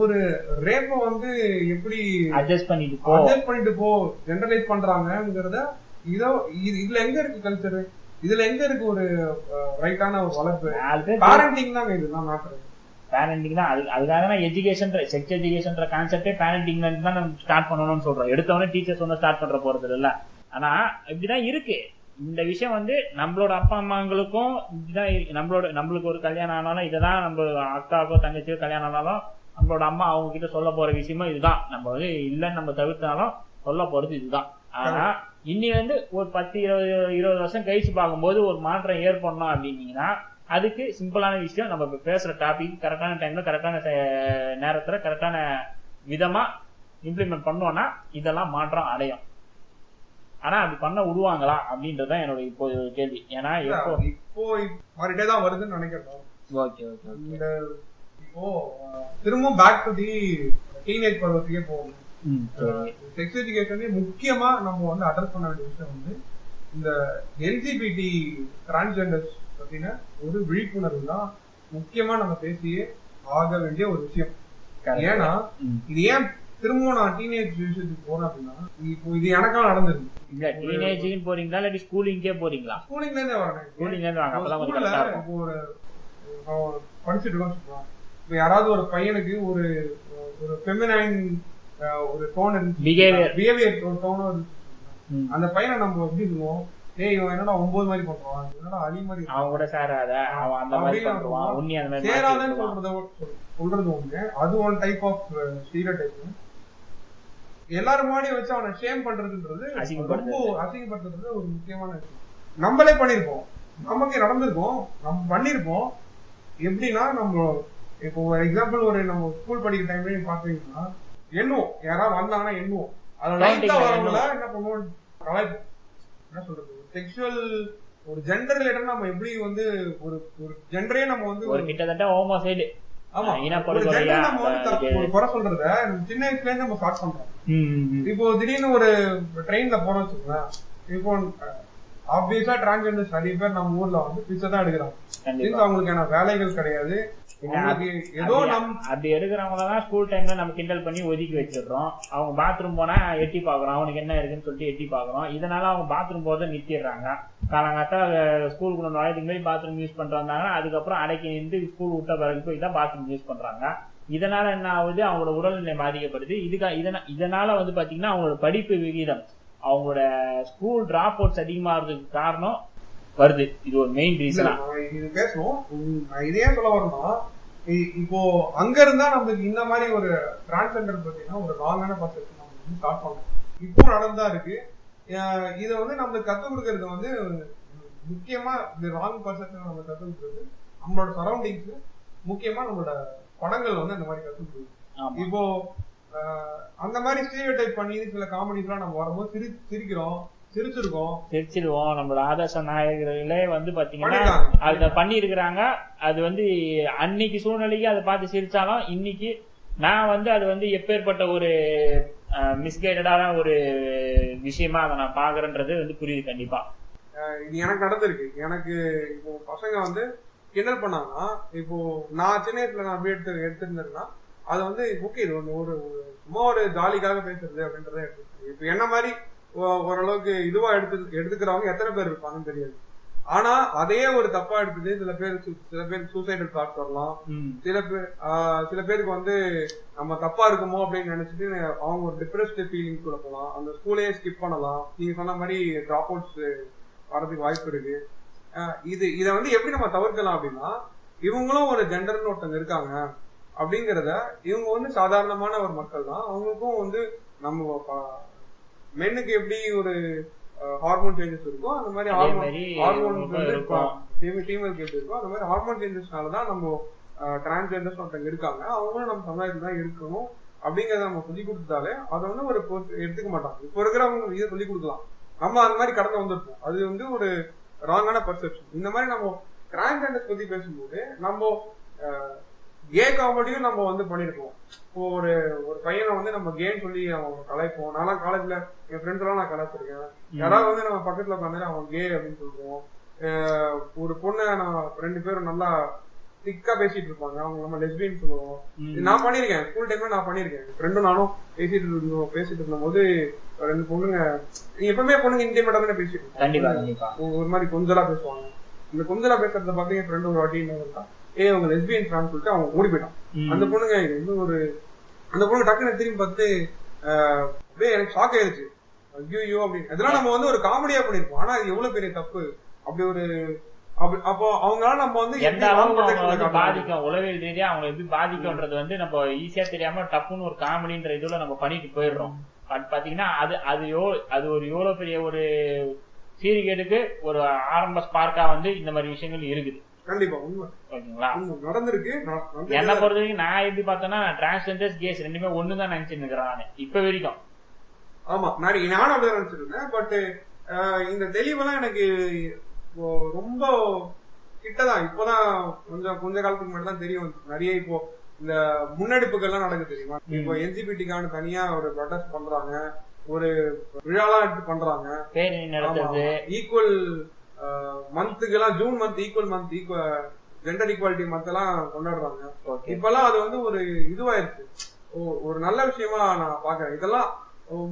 ஒரு ரேப்ப வந்து எப்படி அட்ஜஸ்ட் பண்ணிட்டு போ. அட்ஜஸ்ட் பண்ணிட்டு போ ஜெனரலைஸ் பண்றாங்கங்கிறத இதோ இது இதுல எங்க இருக்கு கல்ச்சர் இதுல எங்க இருக்கு ஒரு ரைட்டான ஒரு வளர்ப்பு? பேரண்டிங் தாங்க இதுதான் மேட்டர் பேரண்டிங் தான் அது அதுக்காக தான் எஜுகேஷன் செக்ஸ் எஜுகேஷன்ற கான்செப்டே பேரண்டிங்ல இருந்து தான் நம்ம ஸ்டார்ட் பண்ணணும்னு சொல்றோம். எடுத்தவொடனே டீச்சர்ஸ் வந்து ஸ்டார்ட் பண்ற போறது இல்ல ஆனா இப்படிதான் இருக்கு. இந்த விஷயம் வந்து நம்மளோட அப்பா அம்மாங்களுக்கும் இதுதான் நம்மளோட நம்மளுக்கு ஒரு கல்யாணம் ஆனாலும் இதுதான் நம்ம அக்காவுக்கோ தங்கச்சியோ கல்யாணம் ஆனாலும் நம்மளோட அம்மா அவங்க கிட்ட சொல்ல போற விஷயமும் இதுதான். நம்ம வந்து இல்லைன்னு நம்ம தவிர்த்தாலும் சொல்ல போறது இதுதான். ஆனா இன்னி வந்து ஒரு பத்து இருபது இருபது வருஷம் கழிச்சு பார்க்கும்போது ஒரு மாற்றம் ஏற்படணும் அப்படின்னீங்கன்னா அதுக்கு சிம்பிளான விஷயம் நம்ம இப்ப பேசுற டாபிக் கரெக்டான டைம்ல கரெக்டான நேரத்துல கரெக்டான விதமா இம்ப்ளிமெண்ட் பண்ணோம்னா இதெல்லாம் மாற்றம் அடையும். ஆனா அது பண்ண விடுவாங்களா அப்படின்றதுதான் என்னோட இப்போ கேள்வி. ஏன்னா எப்போ இப்போ மாறிட்டே தான் வருதுன்னு நினைக்கிறோம் ஓகே ஓகே இந்த இப்போ திரும்பவும் பேக் டு தி டீனேஜ் பருவத்துக்கே போகணும் செக்ஸ் எஜுகேஷன்லயே முக்கியமா நம்ம வந்து அட்ரஸ் பண்ண வேண்டிய விஷயம் வந்து இந்த எல்ஜிபிடி டிரான்ஸ்ஜெண்டர்ஸ் பத்தின ஒரு விழிப்புணர்வு தான் முக்கியமா நம்ம பேசியே ஆக வேண்டிய ஒரு விஷயம். ஏன்னா. இது ஏன் திரும்பவும் நான் டீனேஜ் விஷயத்துக்கு போறேன் அப்படின்னா இப்போ இது எனக்கா நடந்திருக்கு. இல்ல போறீங்களா இல்லாட்டி ஸ்கூலிங்கே போறீங்களா ஸ்கூலிங்ல இருந்தே வரேன் ஸ்கூலிங்ல இருந்து வாங்க அப்பதான் கொஞ்சம் ஸ்கூல்ல கரெக்டா இருக்கும் இப்போ ஒரு படிச்சுட்டு இருக்கோம். இப்போ யாராவது ஒரு பையனுக்கு ஒரு ஒரு ஃபெமினைன் ஒரு டோன். பிஹேவியர் இருந்துச்சு ம். அந்த பையனை நம்ம எப்படி சொல்லுவோம் ஏய் இவன் என்னடா ஒன்பது மாதிரி பண்றான் என்னடா அலி மாதிரி. அவன் கூட சேராத அவன் அந்த மாதிரி பண்றான். உன்னி அந்த மாதிரி சேராதன்னு. சொல்றத சொல்றது ஒண்ணு அது one type of stereotype எல்லாரும் முன்னாடி வச்சு அவனை ஷேம் பண்றதுன்றது. ரொம்ப அசிங்கப்படுத்துறது ஒரு முக்கியமான விஷயம். நம்மளே பண்ணிருப்போம். நமக்கு நடந்திருக்கோம். நம்ம பண்ணிருப்போம். எப்படின்னா நம்ம இப்போ ஒரு எக்ஸாம்பிள் ஒரு நம்ம ஸ்கூல் படிக்கிற டைம்ல பாத்தீங்கன்னா எண்ணுவோம். யாராவது வந்தாங்கன்னா எண்ணுவோம். அது Counting லைட்டா வரவங்கள என்ன பண்ணுவோம்? கலாய்ப்போம். என்ன சொல்றது? செக்ஷுவல் ஒரு ஜெண்டர் ரிலேட்டட் நம்ம எப்படி வந்து ஒரு ஒரு ஜெண்டரே நம்ம வந்து ஒரு கிட்டத்தட்ட ஹோமோ சைடு ஆமா நம்ம வந்து. ஒரு குறை சொல்றத சின்ன வயசுல இருந்து நம்ம ஸ்டார்ட் பண்றோம். இப்போ திடீர்னு ஒரு ட்ரெயின்ல போறோம் வச்சுக்கோங்களேன் இப்போ ஆப்வியஸா டிரான்ஸ்ஜெண்டர்ஸ் நிறைய பேர் நம்ம ஊர்ல வந்து பிச்சை தான் எடுக்கிறாங்க. அவங்களுக்கான வேலைகள் கிடையாது. அப்படி- எடுக்கிறவங்கள தான் ஸ்கூல் டைம்ல நம்ம கிண்டல் பண்ணி ஒதுக்கி வச்சிடுறோம். அவங்க பாத்ரூம் போனா எட்டி பாக்குறோம் அவனுக்கு என்ன இருக்குன்னு சொல்லிட்டு எட்டி பாக்குறோம் இதனால அவங்க பாத்ரூம் போறதை நிறுத்திடுறாங்க. காலங்காத்தா ஸ்கூலுக்குள்ள நுழையதுக்கு முன்னாடி பாத்ரூம் யூஸ் வந்தாங்கன்னா அதுக்கப்புறம் அடைக்கி நின்று ஸ்கூல் விட்ட பிறகு போய் தான் பாத்ரூம் யூஸ் பண்றாங்க. இதனால என்ன ஆகுது? அவங்களோட உடல்நிலை பாதிக்கப்படுது. இதுக்கு இதனா- இதனால வந்து பாத்தீங்கன்னா அவங்களோட படிப்பு விகிதம் அவங்களோட ஸ்கூல் டிராப் அவுட்ஸ் அதிகமாகிறதுக்கு காரணம் வருது. இது ஒரு மெயின் ரீசனா இது பேசணும் உம், நான் இதே சொல்ல இ- இப்போ அங்க இருந்தா நம்மளுக்கு இந்த மாதிரி ஒரு டிரான்ஸ்ஜெண்டர் பாத்தீங்கன்னா ஒரு ராங்கான பர்செப்ஷன் நம்ம வந்து ஸ்டார்ட் பண்ணோம் இப்போ நடந்தா இருக்கு. இத வந்து நம்மளுக்கு கத்துக் கொடுக்கறது வந்து முக்கியமா இந்த ராங் பர்செப்ஷன் நம்ம கத்துக் கொடுக்கறது நம்மளோட சரௌண்டிங்ஸ் முக்கியமா நம்மளோட படங்கள் வந்து அந்த மாதிரி கத்துக் கொடுக்குது இப்போ அந்த மாதிரி ஸ்டீரியோ டைப் பண்ணி சில காமெடிஸ் எல்லாம் நம்ம வரும்போது சிரி சிரிக்கிறோம் சிரிச்சிருக்கோம். சிரிச்சிருவோம். நம்மளோட ஆதர்ச நாயகர்களே வந்து பாத்தீங்கன்னா. அத பண்ணி இருக்கிறாங்க அது வந்து அன்னைக்கு சூழ்நிலைக்கு அதை பார்த்து சிரிச்சாலும் இன்னைக்கு நான் வந்து அது வந்து எப்பேற்பட்ட ஒரு மிஸ்கைடடான ஒரு விஷயமா அதை நான் பாக்குறேன்றது வந்து புரியுது கண்டிப்பா. இது எனக்கு நடந்திருக்கு. எனக்கு இப்போ பசங்க வந்து கிண்டல் பண்ணாங்கன்னா இப்போ நான் சின்ன வயசுல நான் அப்படி எடுத்து எடுத்திருந்தேன்னா அது வந்து ஓகே இது ஒண்ணு ஒரு சும்மா ஒரு ஜாலிக்காக பேசுறது அப்படின்றத எடுத்து இப்போ என்ன மாதிரி ஓரளவுக்கு இதுவா எடுத்து எடுத்துக்கிறவங்க எத்தனை பேர் இருப்பாங்கன்னு தெரியாது. ஆனா அதையே ஒரு தப்பா எடுத்துட்டு சில பேர் சில பேருக்கு சூசைடல் தாட்ஸ் வரலாம். சில பேர் சில பேருக்கு வந்து நம்ம தப்பா இருக்குமோ அப்படின்னு நினைச்சிட்டு அவங்க ஒரு டிப்ரெஸ்ட் ஃபீலிங் கூட போகலாம் அந்த ஸ்கூலையே ஸ்கிப் பண்ணலாம். நீங்க சொன்ன மாதிரி டிராப் அவுட்ஸ் வரதுக்கு வாய்ப்பு இருக்கு. இது இத வந்து எப்படி நம்ம தவிர்க்கலாம் அப்படின்னா இவங்களும் ஒரு ஜெண்டர்னு ஒருத்தங்க இருக்காங்க. அப்படிங்கறத இவங்க வந்து சாதாரணமான ஒரு மக்கள் தான் அவங்களுக்கும் வந்து நம்ம மென்னுக்கு எப்படி ஒரு ஹார்மோன் சேஞ்சஸ் இருக்கோ அந்த மாதிரி ஹார்மோன் மாதிரி ஹார்மோன் உங்களுக்கும் இருக்கும். ஃபீமேலுக்கு எப்படி இருக்கோ அந்த மாதிரி ஹார்மோன் சேஞ்சஸ்னால தான் நம்ம டிரான்ஸ்ஜெண்டர்ஸ் ஒருத்தங்க இருக்காங்க. அவங்களும் நம்ம சமுதாயத்துல தான் இருக்கணும் அப்படிங்கறத நம்ம சொல்லி கொடுத்தாலே அதை வந்து ஒரு எடுத்துக்க மாட்டாங்க. இப்போ இருக்கிறவங்க இதை சொல்லி கொடுக்கலாம். நம்ம அந்த மாதிரி கடந்து வந்திருப்போம். அது வந்து ஒரு ராங்கான பர்செப்ஷன் இந்த மாதிரி நம்ம டிரான்ஸ்ஜெண்டர்ஸ் பத்தி பேசும்போது நம்ம கே காமெடியும் நம்ம வந்து பண்ணிருப்போம் இப்போ ஒரு ஒரு பையனை வந்து நம்ம கேம் சொல்லி அவன் கலாய்ப்போம். நான்லாம் காலேஜ்ல என் ஃப்ரெண்ட்ஸ் எல்லாம் நான் கலாய்ச்சிருக்கேன். யாராவது வந்து நம்ம பக்கத்துல உட்காந்து அவன் கே அப்படின்னு சொல்லுவோம். ஒரு பொண்ணை நான் ரெண்டு பேரும் நல்லா திக்கா பேசிட்டு இருப்பாங்க. அவங்க நம்ம லெஸ்பியன் சொல்லுவோம். நான் பண்ணிருக்கேன். ஸ்கூல் டைம்ல நான் பண்ணிருக்கேன். ஃப்ரெண்டும் நானும் பேசிட்டு இருந்தோம். பேசிட்டு இருக்கும்போது ரெண்டு பொண்ணுங்க எப்பவுமே பொண்ணுங்க இன்டிமேட்டா தானே பேசிட்டு கண்டிப்பா ஒரு மாதிரி கொஞ்சலா பேசுவாங்க. இந்த கொஞ்சலா பேசுறத பார்த்து என் ஃப்ரெண்ட் ஒரு வாட்டி என்ன ஏ அவங்க லெஸ்பியன் ஃபேன் சொல்லிட்டு அவங்க ஓடி போயிட்டான். அந்த பொண்ணுங்க இது வந்து ஒரு அந்த பொண்ணு டக்குன்னு திரும்பி பார்த்து அப்படியே எனக்கு ஷாக் ஆயிருச்சு. ஐயோ அப்படின்னு. இதெல்லாம் நம்ம வந்து ஒரு காமெடியா பண்ணிருப்போம். ஆனா இது எவ்வளவு பெரிய தப்பு? அப்படி ஒரு அப்போ அவங்களால நம்ம வந்து எந்த அளவுக்கு? பாதிக்கும்? உளவியல் ரீதியா அவங்க எப்படி பாதிக்கும்ன்றது வந்து நம்ம ஈஸியா தெரியாம டப்புன்னு ஒரு காமெடின்ற இதுல நம்ம பண்ணிட்டு போயிடுறோம். பட் பாத்தீங்கன்னா அது அது அது ஒரு எவ்வளவு பெரிய ஒரு சீர்கேடுக்கு ஒரு ஆரம்ப ஸ்பார்க்கா வந்து இந்த மாதிரி விஷயங்கள் இருக்குது. கண்டிப்பா உண்மை. ஓகேங்களா. நடந்திருக்கு. என்ன பொறுத்த வரைக்கும் நான் எப்படி பார்த்தேன்னா டிரான்ஸ்ஜெண்டர்ஸ் கேஸ் ரெண்டுமே ஒண்ணுதான் நினைச்சிட்டு இருக்கிறேன் இப்ப வரைக்கும். ஆமா நான் நானும் அப்படிதான் நினைச்சிருந்தேன் பட் இந்த தெளிவெல்லாம் எனக்கு ரொம்ப கிட்டதான். இப்போதான் கொஞ்சம் கொஞ்ச காலத்துக்கு முன்னாடி தான் தெரிய வந்துச்சு நிறைய இப்போ இந்த முன்னெடுப்புகள்லாம் நடக்குது தெரியுமா? இப்போ என்ஜிபிடிக்கான தனியா ஒரு ப்ரொடெஸ்ட் பண்றாங்க. ஒரு விழாலாம் எடுத்து பண்றாங்க. Equal மந்த்துக்கெல்லாம் June month equal month equal gender equality month எல்லாம் கொண்டாடுறாங்க. ஓகே இப்பெல்லாம் அது வந்து ஒரு இதுவாயிருச்சு ஒரு நல்ல விஷயமா நான் பாக்குறேன் இதெல்லாம்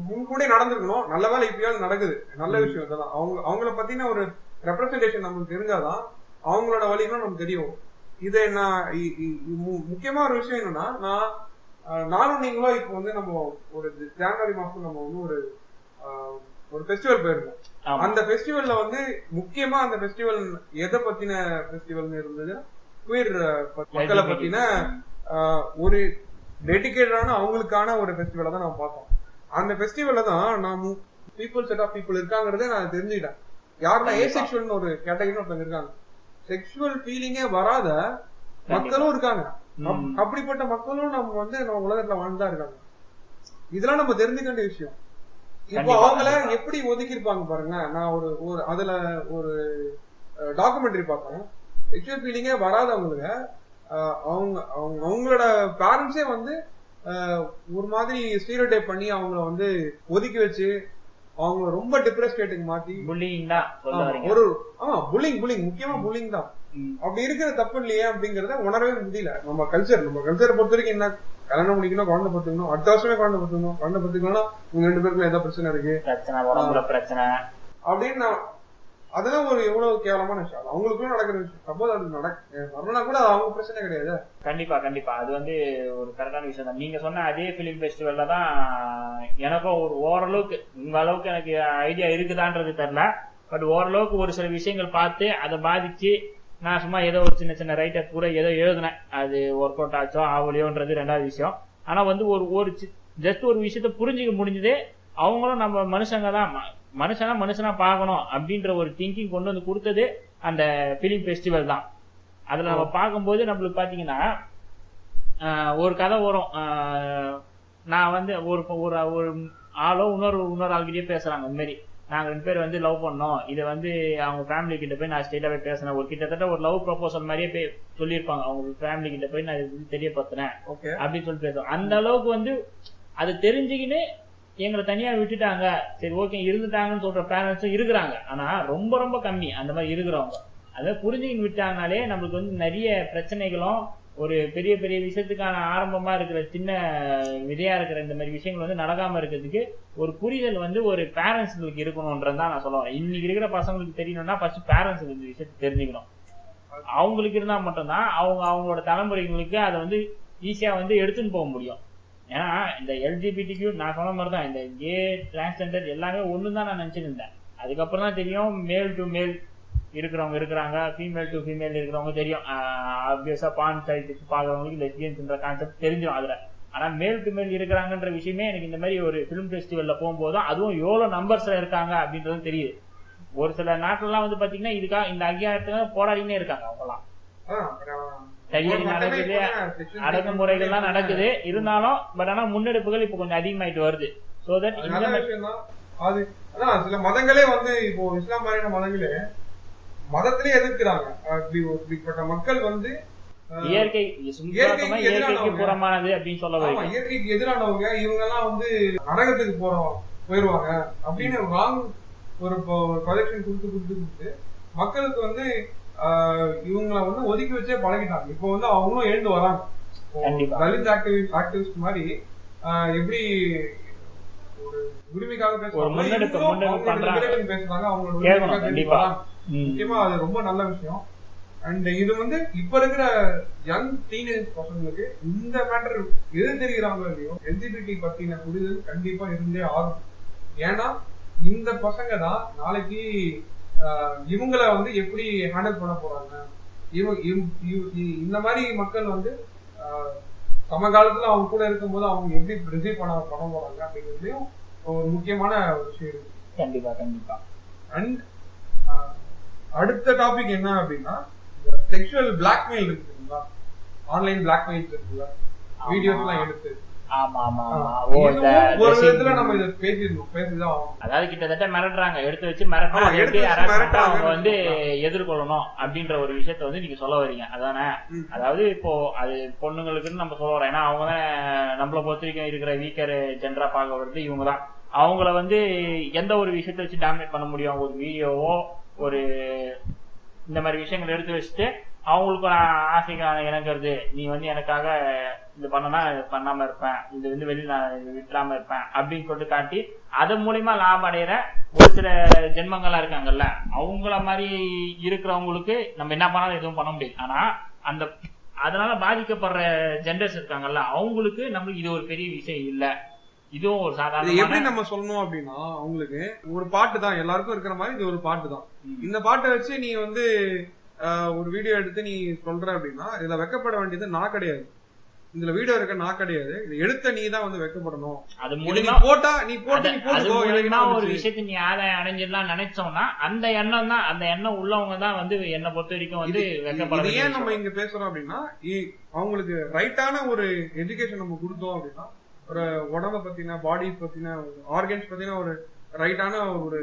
முன்கூடயே நடந்திருக்கணும். நல்ல வேலை இப்பயாவது நடக்குது. நல்ல விஷயம் இதெல்லாம் அவங்க அவங்கள பத்தின ஒரு ரெப்ரசன்டேஷன் நமக்கு தெரிஞ்சாதான் அவங்களோட வழிகளும் நமக்கு தெரியும். இதை நான் முக்கியமா ஒரு விஷயம் என்னன்னா நான் நானும் நீங்களும் இப்போ வந்து நம்ம ஒரு ஜனவரி மாசம் நம்ம வந்து ஒரு ஒரு ஃபெஸ்டிவல் போயிருந்தோம். அந்த ஃபெஸ்டிவல்ல வந்து முக்கியமா அந்த ஃபெஸ்டிவல் எதை பத்தின ஃபெஸ்டிவல்னு இருந்தது? குயர் மக்களை பத்தின ஒரு டெடிகேட்டடான அவங்களுக்கான ஒரு ஃபெஸ்டிவலை தான் நம்ம பார்த்தோம். அந்த ஃபெஸ்டிவல்ல தான் நான் பீப்புள் செட் ஆஃப் பீப்புள் இருக்காங்கிறதே நான் தெரிஞ்சுக்கிட்டேன். யாருன்னா கண்டிப்பா. ஏசெக்சுவல்னு ஒரு கேட்டகரி ஒருத்தங்க இருக்காங்க. செக்ஷுவல் ஃபீலிங்கே வராத மக்களும் இருக்காங்க. அப்படிப்பட்ட மக்களும் நம்ம வந்து நம்ம உலகத்துல வாழ்ந்துதான் இருக்காங்க. இதெல்லாம் நம்ம தெரிஞ்சுக்க வேண்டிய விஷயம். இப்போ அவங்கள. எப்படி ஒதுக்கி இருப்பாங்க பாருங்க. நான் ஒரு ஒரு அதுல ஒரு டாக்குமெண்ட்ரி பார்த்தேன் செக்ஷுவல் ஃபீலிங்கே வராதவங்களுக்கு அவங்க அவங்க அவங்களோட பேரண்ட்ஸே வந்து ஒரு மாதிரி ஸ்டீரியோடைப் பண்ணி அவங்கள வந்து ஒதுக்கி வச்சு அவங்கள ரொம்ப டிப்ரெஸ் ஸ்டேட்டுக்கு மாத்தி புல்லிங் தான் ஒரு ஆமா புல்லிங் புல்லிங் முக்கியமா புல்லிங் தான். அப்படி இருக்கிற தப்பு இல்லையே அப்படிங்கறத உணரவே முடியல. நம்ம கல்ச்சர் நம்ம கல்ச்சரை பொறுத்த வரைக்கும் என்ன கல்யாணம் முடிக்கணும் குழந்தை பத்துக்கணும் அடுத்த வருஷமே குழந்தை பத்துக்கணும் குழந்தை பத்துக்கணும்னா உங்க ரெண்டு பேருக்குள்ள ஏதாவது பிரச்சனை இருக்கு. பிரச்சனை உடம்புல பிரச்சனை. அப்படின்னு நான் அதெல்லாம் ஒரு எவ்வளவு கேவலமான விஷயம். அவங்களுக்குள்ள நடக்கிற விஷயம். சப்போஸ் அது நடக்க வரலனா கூட அவங்க பிரச்சனை கிடையாது. கண்டிப்பா கண்டிப்பா. அது வந்து ஒரு கரெக்டான விஷயம் தான். நீங்க சொன்ன அதே பிலிம் ஃபெஸ்டிவல்ல தான் எனக்கும் ஒரு ஓரளவுக்கு உங்க அளவுக்கு எனக்கு ஐடியா இருக்குதான்றது தெரியல. பட் ஓரளவுக்கு ஒரு சில விஷயங்கள் பார்த்து அதை பாதிச்சு நான் சும்மா ஏதோ ஒரு சின்ன சின்ன ரைட்டர் கூட ஏதோ எழுதினேன். அது ஒர்க் அவுட் ஆச்சோ ஆகலையோன்றது ரெண்டாவது விஷயம். ஆனா வந்து ஒரு ஒரு ஜஸ்ட் ஒரு விஷயத்த புரிஞ்சுக்க முடிஞ்சது அவங்களும் நம்ம மனுஷங்க தான். மனுஷனா மனுஷனா பார்க்கணும் அப்படின்ற ஒரு திங்கிங் கொண்டு வந்து கொடுத்தது அந்த பிலிம் ஃபெஸ்டிவல் தான். அதுல நம்ம பார்க்கும்போது நம்மளுக்கு பாத்தீங்கன்னா ஆஹ் ஒரு கதை வரும். நான் வந்து ஒரு ஒரு ஒரு ஆளோ இன்னொரு இன்னொரு ஆள்கிட்டயே பேசுறாங்க இந்த மாதிரி நாங்க ரெண்டு பேர் வந்து லவ் பண்ணோம். இதை வந்து அவங்க ஃபேமிலி கிட்ட போய் நான் ஸ்ட்ரெயிட்டா போய் பேசினேன். ஒரு கிட்டத்தட்ட ஒரு லவ் ப்ரொபோசல் மாதிரியே போய் சொல்லியிருப்பாங்க. அவங்க ஃபேமிலி கிட்ட போய் நான் இது தெரியப்படுத்தினேன் ஓகே அப்படின்னு சொல்லி பேசுவோம். அந்த அளவுக்கு வந்து அது தெரிஞ்சுக்கின்னு எங்களை தனியா விட்டுட்டாங்க. சரி ஓகே இருந்துட்டாங்கன்னு சொல்ற பேரண்ட்ஸும் இருக்கிறாங்க. ஆனா ரொம்ப ரொம்ப கம்மி. அந்த மாதிரி இருக்கிறவங்க. அதை புரிஞ்சுக்கின்னு விட்டாங்கனாலே நம்மளுக்கு வந்து நிறைய பிரச்சனைகளும் ஒரு பெரிய பெரிய விஷயத்துக்கான ஆரம்பமா இருக்கிற சின்ன விதையா இருக்கிற இந்த மாதிரி விஷயங்கள் வந்து நடக்காம இருக்கிறதுக்கு ஒரு புரிதல் வந்து ஒரு பேரண்ட்ஸ்களுக்கு இருக்கணும்ன்றது தான் நான் சொல்ல வரேன். இன்னைக்கு இருக்கிற பசங்களுக்கு தெரியணும்னா ஃபர்ஸ்ட் பேரண்ட்ஸ் இந்த விஷயத்தை தெரிஞ்சுக்கணும். அவங்களுக்கு இருந்தா மட்டும்தான் அவங்க அவங்களோட தலைமுறைகளுக்கு அதை வந்து ஈஸியா வந்து எடுத்துன்னு போக முடியும். ஏன்னா இந்த எல்ஜிபிடிக்கு நான் சொன்ன மாதிரி தான் இந்த கே டிரான்ஸ்ஜெண்டர் எல்லாமே ஒன்று தான் நான் நினைச்சிட்டு இருந்தேன் அதுக்கப்புறம் தான் தெரியும் மேல் டு மேல் இருக்கிறவங்க இருக்கிறாங்க ஃபீமேல் டு ஃபீமேல் இருக்கிறவங்க தெரியும். ஆப்வியஸா பான் சைட்டுக்கு பார்க்குறவங்களுக்கு லெஸ்பியன்ஸ்ன்ற கான்செப்ட் தெரிஞ்சிடும் அதுல. ஆனா மேல் டு மேல் இருக்கிறாங்கன்ற விஷயமே எனக்கு இந்த மாதிரி ஒரு ஃபிலிம் ஃபெஸ்டிவல்ல போகும்போதும் அதுவும் எவ்வளவு நம்பர்ஸ்ல இருக்காங்க அப்படின்றதும் தெரியுது. ஒரு சில நாட்டுலலாம் வந்து பாத்தீங்கன்னா இதுக்காக இந்த அங்கீகாரத்துக்காக போராடினே இருக்காங்க அவங்கலாம். தடியடி நடக்குது அடக்குமுறைகள்லாம் நடக்குது. இருந்தாலும் பட் ஆனா முன்னெடுப்புகள் இப்ப கொஞ்சம் அதிகமாயிட்டு வருது. சோ தட் அது சில மதங்களே வந்து இப்போ இஸ்லாம் மாதிரியான மதங்களே மதத்திலே எதிர்க்கிறாங்க. இப்படிப்பட்ட மக்கள் வந்து இயற்கை இயற்கைக்கு எதிரானவங்க. புறமானது அப்படின்னு சொல்ல ஆமா வரீங்க இயற்கைக்கு எதிரானவங்க இவங்க எல்லாம் வந்து நரகத்துக்கு போறோம் போயிருவாங்க அப்படின்னு ராங் ஒரு ப்ரொஜெக்ஷன் கொடுத்து கொடுத்து கொடுத்து மக்களுக்கு வந்து இவங்களை வந்து ஒதுக்கி வச்சே பழகிட்டாங்க. இப்போ வந்து அவங்களும் எழுந்து வராங்க. தலித் ஆக்டிவிஸ்ட் ஆக்டிவிஸ்ட் மாதிரி எப்படி ஒரு உரிமைக்காக பேசுறாங்க அவங்களோட பேசுறாங்க அவங்களோட முக்கியமா அது ரொம்ப நல்ல விஷயம். அண்ட் இது வந்து இப்ப இருக்கிற யங் டீனேஜ் பசங்களுக்கு இந்த மேட்டர் எது தெரிகிறாங்களோ இல்லையோ எல்ஜிபிடி பத்தின புரிதல் கண்டிப்பா இருந்தே ஆகும் ஏன்னா இந்த பசங்க தான் நாளைக்கு இவங்கள வந்து எப்படி ஹேண்டில் பண்ண போறாங்க? இந்த மாதிரி மக்கள் வந்து ஆஹ், சமகாலத்துல அவங்க கூட இருக்கும்போது அவங்க எப்படி ரிசீவ் பண்ண பண்ண போறாங்க அப்படிங்கிறதுலயும் ஒரு முக்கியமான விஷயம் இருக்கு. கண்டிப்பா கண்டிப்பா. அண்ட் அடுத்த டாபிக் என்ன அப்படின்னா செக்ஷுவல் பிளாக்மெயில் இருக்குங்களா ஆன்லைன் பிளாக்மெயில் இருக்குல்ல? வீடியோஸ் எல்லாம் எடுத்து. அதாவது கிட்டத்தட்ட மிரட்டுறாங்க. எடுத்து வச்சு மிரட்டுறாங்க. அவங்க வந்து எதிர்கொள்ளணும் அப்படின்ற ஒரு விஷயத்த வந்து நீங்க சொல்ல வரீங்க. அதானே. அதாவது இப்போ அது பொண்ணுங்களுக்குன்னு நம்ம சொல்ல வரோம். ஏன்னா அவங்க தான் நம்மளை பொறுத்த வரைக்கும் இருக்கிற வீக்கர் ஜென்ரா பார்க்க வருது இவங்க தான். அவங்கள வந்து எந்த ஒரு விஷயத்த வச்சு டாமினேட் பண்ண முடியும்? ஒரு வீடியோவோ ஒரு இந்த மாதிரி விஷயங்கள் எடுத்து வச்சுட்டு அவங்களுக்கு நான் ஆசைக்கான இணங்கிறது நீ வந்து எனக்காக இது பண்ணனா பண்ணாம இருப்பேன். இது வந்து வெளியில நான் விட்டுறாம இருப்பேன். அப்படின்னு சொல்லிட்டு காட்டி அதன் மூலியமா லாபம் அடையிற ஒரு சில ஜென்மங்களா இருக்காங்கல்ல அவங்கள மாதிரி இருக்கிறவங்களுக்கு நம்ம என்ன பண்ணாலும் எதுவும் பண்ண முடியாது. ஆனா அந்த அதனால பாதிக்கப்படுற ஜென்டர்ஸ் இருக்காங்கல்ல அவங்களுக்கு நம்மளுக்கு இது ஒரு பெரிய விஷயம் இல்லை. இதுவும் ஒரு இது எப்படி சாதாரண நம்ம சொல்லணும் அப்படின்னா அவங்களுக்கு ஒரு பாட்டு தான் எல்லாருக்கும் இருக்கிற மாதிரி இது ஒரு பாட்டு தான். இந்த பாட்டை வச்சு நீ வந்து ஒரு வீடியோ எடுத்து நீ சொல்ற அப்படின்னா இதுல வெக்கப்பட வேண்டியது நான் கிடையாது இதுல வீடியோ இருக்க நான் கிடையாது இது எடுத்த நீ தான் வந்து வெக்கப்படணும் அது மூலியமா போட்டா நீ போட்டு அது நீ அது போட்டுக்கோ ஒரு? விஷயத்தை நீ ஆதாயம் அடைஞ்சிடலாம் நினைச்சோம்னா அந்த எண்ணம் தான் அந்த எண்ணம் உள்ளவங்க தான் வந்து என்னை பொறுத்த வரைக்கும் வந்து வெக்கப்பட ஏன் நம்ம. இங்க பேசுறோம் அப்படின்னா இ- அவங்களுக்கு ரைட்டான ஒரு எஜுகேஷன் நம்ம கொடுத்தோம் அப்படின்னா ஒரு உடம்ப பத்தின பாடி பத்தின ஆர்கன்ஸ் பத்தின ஒரு ரைட்டான ஒரு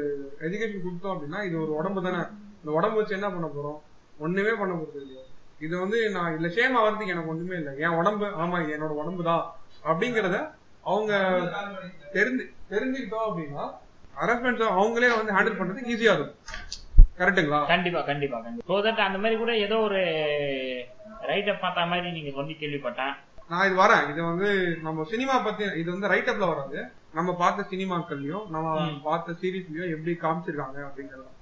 எஜுகேஷன் கொடுத்தோம் அப்படின்னா இது ஒரு உடம்பு தானே. இந்த உடம்பு வச்சு என்ன பண்ண போறோம்? ஒண்ணுமே பண்ண போறது இல்லையா. இது வந்து நான் இல்ல ஷேம் ஆகிறதுக்கு எனக்கு ஒண்ணுமே இல்லை. என் உடம்பு ஆமா என்னோட உடம்பு தான். அப்படிங்கறத அவங்க தெரிஞ்சு தெரிஞ்சுக்கிட்டோம் அப்படின்னா அரேஞ்ச்மெண்ட்ஸ் அவங்களே வந்து ஹேண்டில் பண்றதுக்கு ஈஸியா இருக்கும். கரெக்ட்டுங்களா? கண்டிப்பா கண்டிப்பா கண்டிப்பா. ஸோ தட் அந்த மாதிரி கூட ஏதோ ஒரு ரைட்டை பார்த்த மாதிரி நீங்க சொல்லி கேள்விப்பட்டேன். நான் இது வரேன். இது வந்து நம்ம சினிமா பத்தி இது வந்து ரைட் அப்ல வராது நம்ம பார்த்த சினிமாக்கள்லயும் நம்ம. பார்த்த சீரீஸ்லயும் எப்படி காமிச்சிருக்காங்க அப்படிங்கறது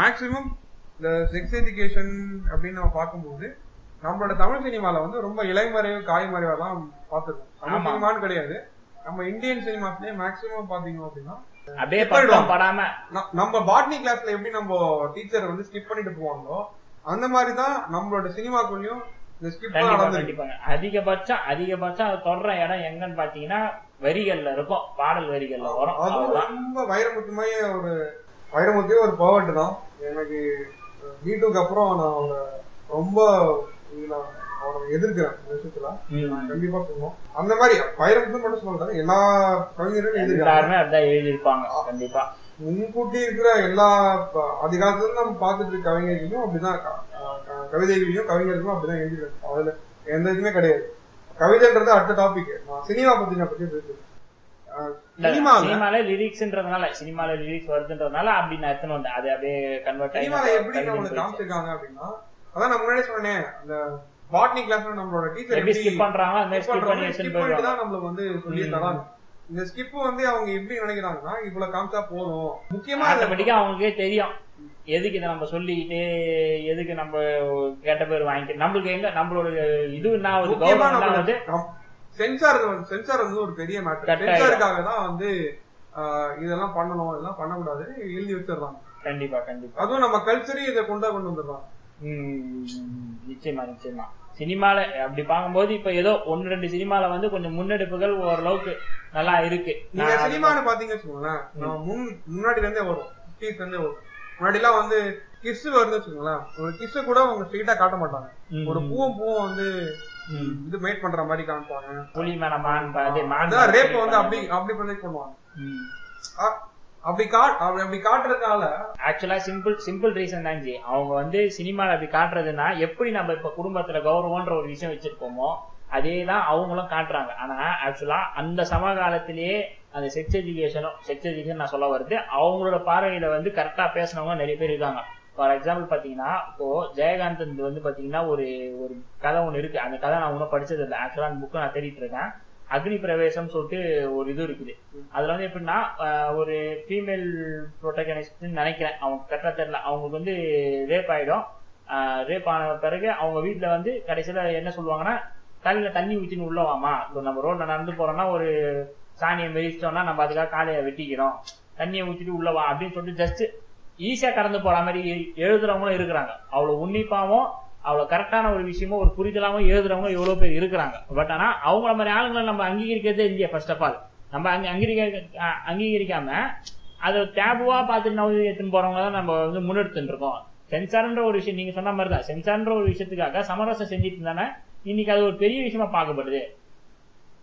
மேக்சிமம் இந்த செக்ஸ் எஜுகேஷன் அப்படின்னு நம்ம பார்க்கும்போது நம்மளோட தமிழ் சினிமால வந்து ரொம்ப இலைமறைவு காய்மறைவா தான் பார்த்திருக்கோம். தமிழ். சினிமான்னு கிடையாது. நம்ம இந்தியன் சினிமாஸ்லயே மேக்சிமம் பாத்தீங்க அப்படின்னா அப்படியே படாம நம்ம பாட்னி கிளாஸ்ல எப்படி நம்ம டீச்சர் வந்து ஸ்கிப் பண்ணிட்டு போவாங்களோ அந்த மாதிரி தான் நம்மளோட சினிமாக்குள்ளயும் கண்டிப்பா நடந்திருக்கு. கண்டிப்பாங்க அதிகபட்சம் அதிகபட்சம் அது தொடர இடம் எங்கன்னு பாத்தீங்கன்னா வரிகள்ல இருக்கும். பாடல் வரிகள்ல வரும். அவ்வளவுதான். ரொம்ப வைரமுத்துமாய் ஒரு வைரமுத்தே ஒரு பவர்ட் தான். எனக்கு வீட்டுக்கு அப்புறம் நான் அவரை ரொம்ப அவரை எதிர்க்கிறேன் விஷயத்துல. கண்டிப்பா சொல்லணும் அந்த மாதிரி வைரமுத்து மட்டும் சொல்றேன். எல்லா கவிஞர்களும் எல்லாருமே அப்படிதான் எழுதியிருப்பாங்க கண்டிப்பா. முன்கூட்டி இருக்கிற எல்லா அதிகாலத்துல நம்ம பார்த்துட்டு இருக்க கவிஞர்களையும் அப்படிதான் கவிதைகளையும் கவிஞர்களும் அப்படிதான் எழுதிருக்காங்க அதுல எந்த இதுவுமே கிடையாது. கவிதைன்றது அடுத்த டாபிக் நான் சினிமா பத்தி நான் பத்தி பேசுறேன் சினிமால? லிரிக்ஸ்ன்றதுனால சினிமால லிரிக்ஸ் வருதுன்றதுனால அப்படி நான் எத்தனை வந்தேன்? அது அப்படியே கன்வெர்ட் ஆகி சினிமால எப்படி நம்மளுக்கு காமிச்சிருக்காங்க அப்படின்னா அதான் நான் முன்னாடியே சொன்னேன் அந்த பாட்னி கிளாஸ்ல நம்மளோட டீச்சர் எப்படி ஸ்கிப் அந்த ஸ்கிப் பண்ணி போயிடுவாங்க. தான் நம்மளுக்கு வந்து சொல்லி ம். தராங்க இந்த ஸ்கிப் வந்து அவங்க எப்படி நினைக்கிறாங்கன்னா இவ்வளவு காமிச்சா போதும். முக்கியமா ஆட்டோமேட்டிக்கா அவங்களுக்கே தெரியும். எதுக்கு இதை நம்ம சொல்லிக்கிட்டு எதுக்கு நம்ம கெட்ட பேர் வாங்கிட்டு நம்மளுக்கு எங்க நம்மளோட இது என்ன என்ன ஆகுது? நம்ம சென்சார் சென்சார் வந்து ஒரு பெரிய மேட்டர். சென்சாருக்காக தான் வந்து இதெல்லாம் பண்ணணும் இதெல்லாம் பண்ணக்கூடாது எழுதி வச்சிடுறாங்க. கண்டிப்பா கண்டிப்பா. அதுவும் நம்ம கல்ச்சரையும் இதை கொண்டா கொண்டு வந்துடுறாங்க. நிச்சயமா நிச்சயமா. சினிமால அப்படி பார்க்கும்போது இப்ப ஏதோ ஒன்னு ரெண்டு சினிமால வந்து கொஞ்சம் முன்னெடுப்புகள் ஓரளவுக்கு நல்லா இருக்கு. நீங்க சினிமான்னு பாத்தீங்கன்னு வச்சுக்கோங்களேன் நம்ம முன் முன்னாடில இருந்தே வரும் ஃபிஃப்டிஸ்ல இருந்தே வரும். முன்னாடி எல்லாம் வந்து கிஸ் வருதுன்னு வச்சுக்கோங்களேன் ஒரு கிஸ் கூட அவங்க ஸ்ட்ரெயிட்டா காட்ட மாட்டாங்க. ஒரு பூவும் பூவும் வந்து. இது மேட் பண்ற மாதிரி காமிப்பாங்க. புலி மேல மான் ரேப் வந்து அப்படி அப்படி ப்ரொஜெக்ட் பண்ணுவாங்க. அப்படி காட் அப்படி காட்டுறதுனால ஆக்சுவலா சிம்பிள் சிம்பிள் ரீசன் தான் ஜி. அவங்க வந்து சினிமால அப்படி காட்டுறதுன்னா எப்படி நம்ம இப்ப குடும்பத்துல கௌரவம்ன்ற ஒரு விஷயம் வச்சிருப்போமோ அதே தான் அவங்களும் காட்டுறாங்க. ஆனா ஆக்சுவலா அந்த சமகாலத்திலேயே அந்த செக்ஸ் எஜுகேஷனும் செக்ஸ் எஜுகேஷன் நான் சொல்ல வருது அவங்களோட பார்வையில வந்து கரெக்டா பேசினவங்க நிறைய பேர் இருக்காங்க. ஃபார் எக்ஸாம்பிள் பாத்தீங்கன்னா இப்போ ஜெயகாந்தன் வந்து பாத்தீங்கன்னா ஒரு ஒரு கதை ஒன்று இருக்கு. அந்த கதை நான் ஒன்றும் படிச்சது இல்லை. ஆக்சுவலா அந்த புக்கு நான் தேடிட்டு இருக்கேன். அக்னி பிரவேசம் சொல்லிட்டு ஒரு இது இருக்குது. அதுல வந்து எப்படின்னா ஒரு ஃபீமேல் ப்ரொட்டகனிஸ்ட் நினைக்கிறேன். அவங்க கரெக்டா தெரியல. அவங்களுக்கு வந்து ரேப் ஆயிடும். ரேப் ஆன பிறகு அவங்க வீட்டுல வந்து கடைசியில என்ன சொல்லுவாங்கன்னா தலையில தண்ணி ஊற்றின்னு உள்ள வாமா இப்போ நம்ம ரோட்ல நடந்து போறோம்னா ஒரு சாணியை மெரிச்சிட்டோம்னா நம்ம அதுக்காக காலையை வெட்டிக்கிறோம். தண்ணியை ஊற்றிட்டு உள்ள வா அப்படின்னு சொல்லிட்டு ஜஸ்ட் ஈஸியா கடந்து போற மாதிரி எழுதுறவங்களும் இருக்கிறாங்க. அவ்வளவு உன்னிப்பாவும் அவ்வளவு கரெக்டான ஒரு விஷயமும் ஒரு புரிதலாகவும் எழுதுறவங்க எவ்வளவு பேர் இருக்கிறாங்க. பட் ஆனா அவங்கள மாதிரி ஆளுங்களை நம்ம அங்கீகரிக்கிறதே இல்லையா ஃபர்ஸ்ட் ஆஃப் ஆல் நம்ம அங்க அங்கீகரிக்க அங்கீகரிக்காம அதை டேபுவா பார்த்துட்டு நம்ம எடுத்துன்னு போறவங்க தான் நம்ம வந்து முன்னெடுத்துட்டு இருக்கோம். சென்சார்ன்ற ஒரு விஷயம் நீங்க சொன்ன மாதிரி தான் சென்சார்ன்ற ஒரு விஷயத்துக்காக சமரசம் செஞ்சுட்டு இருந்தானே இன்னைக்கு அது ஒரு பெரிய விஷயமா பார்க்கப்படுது.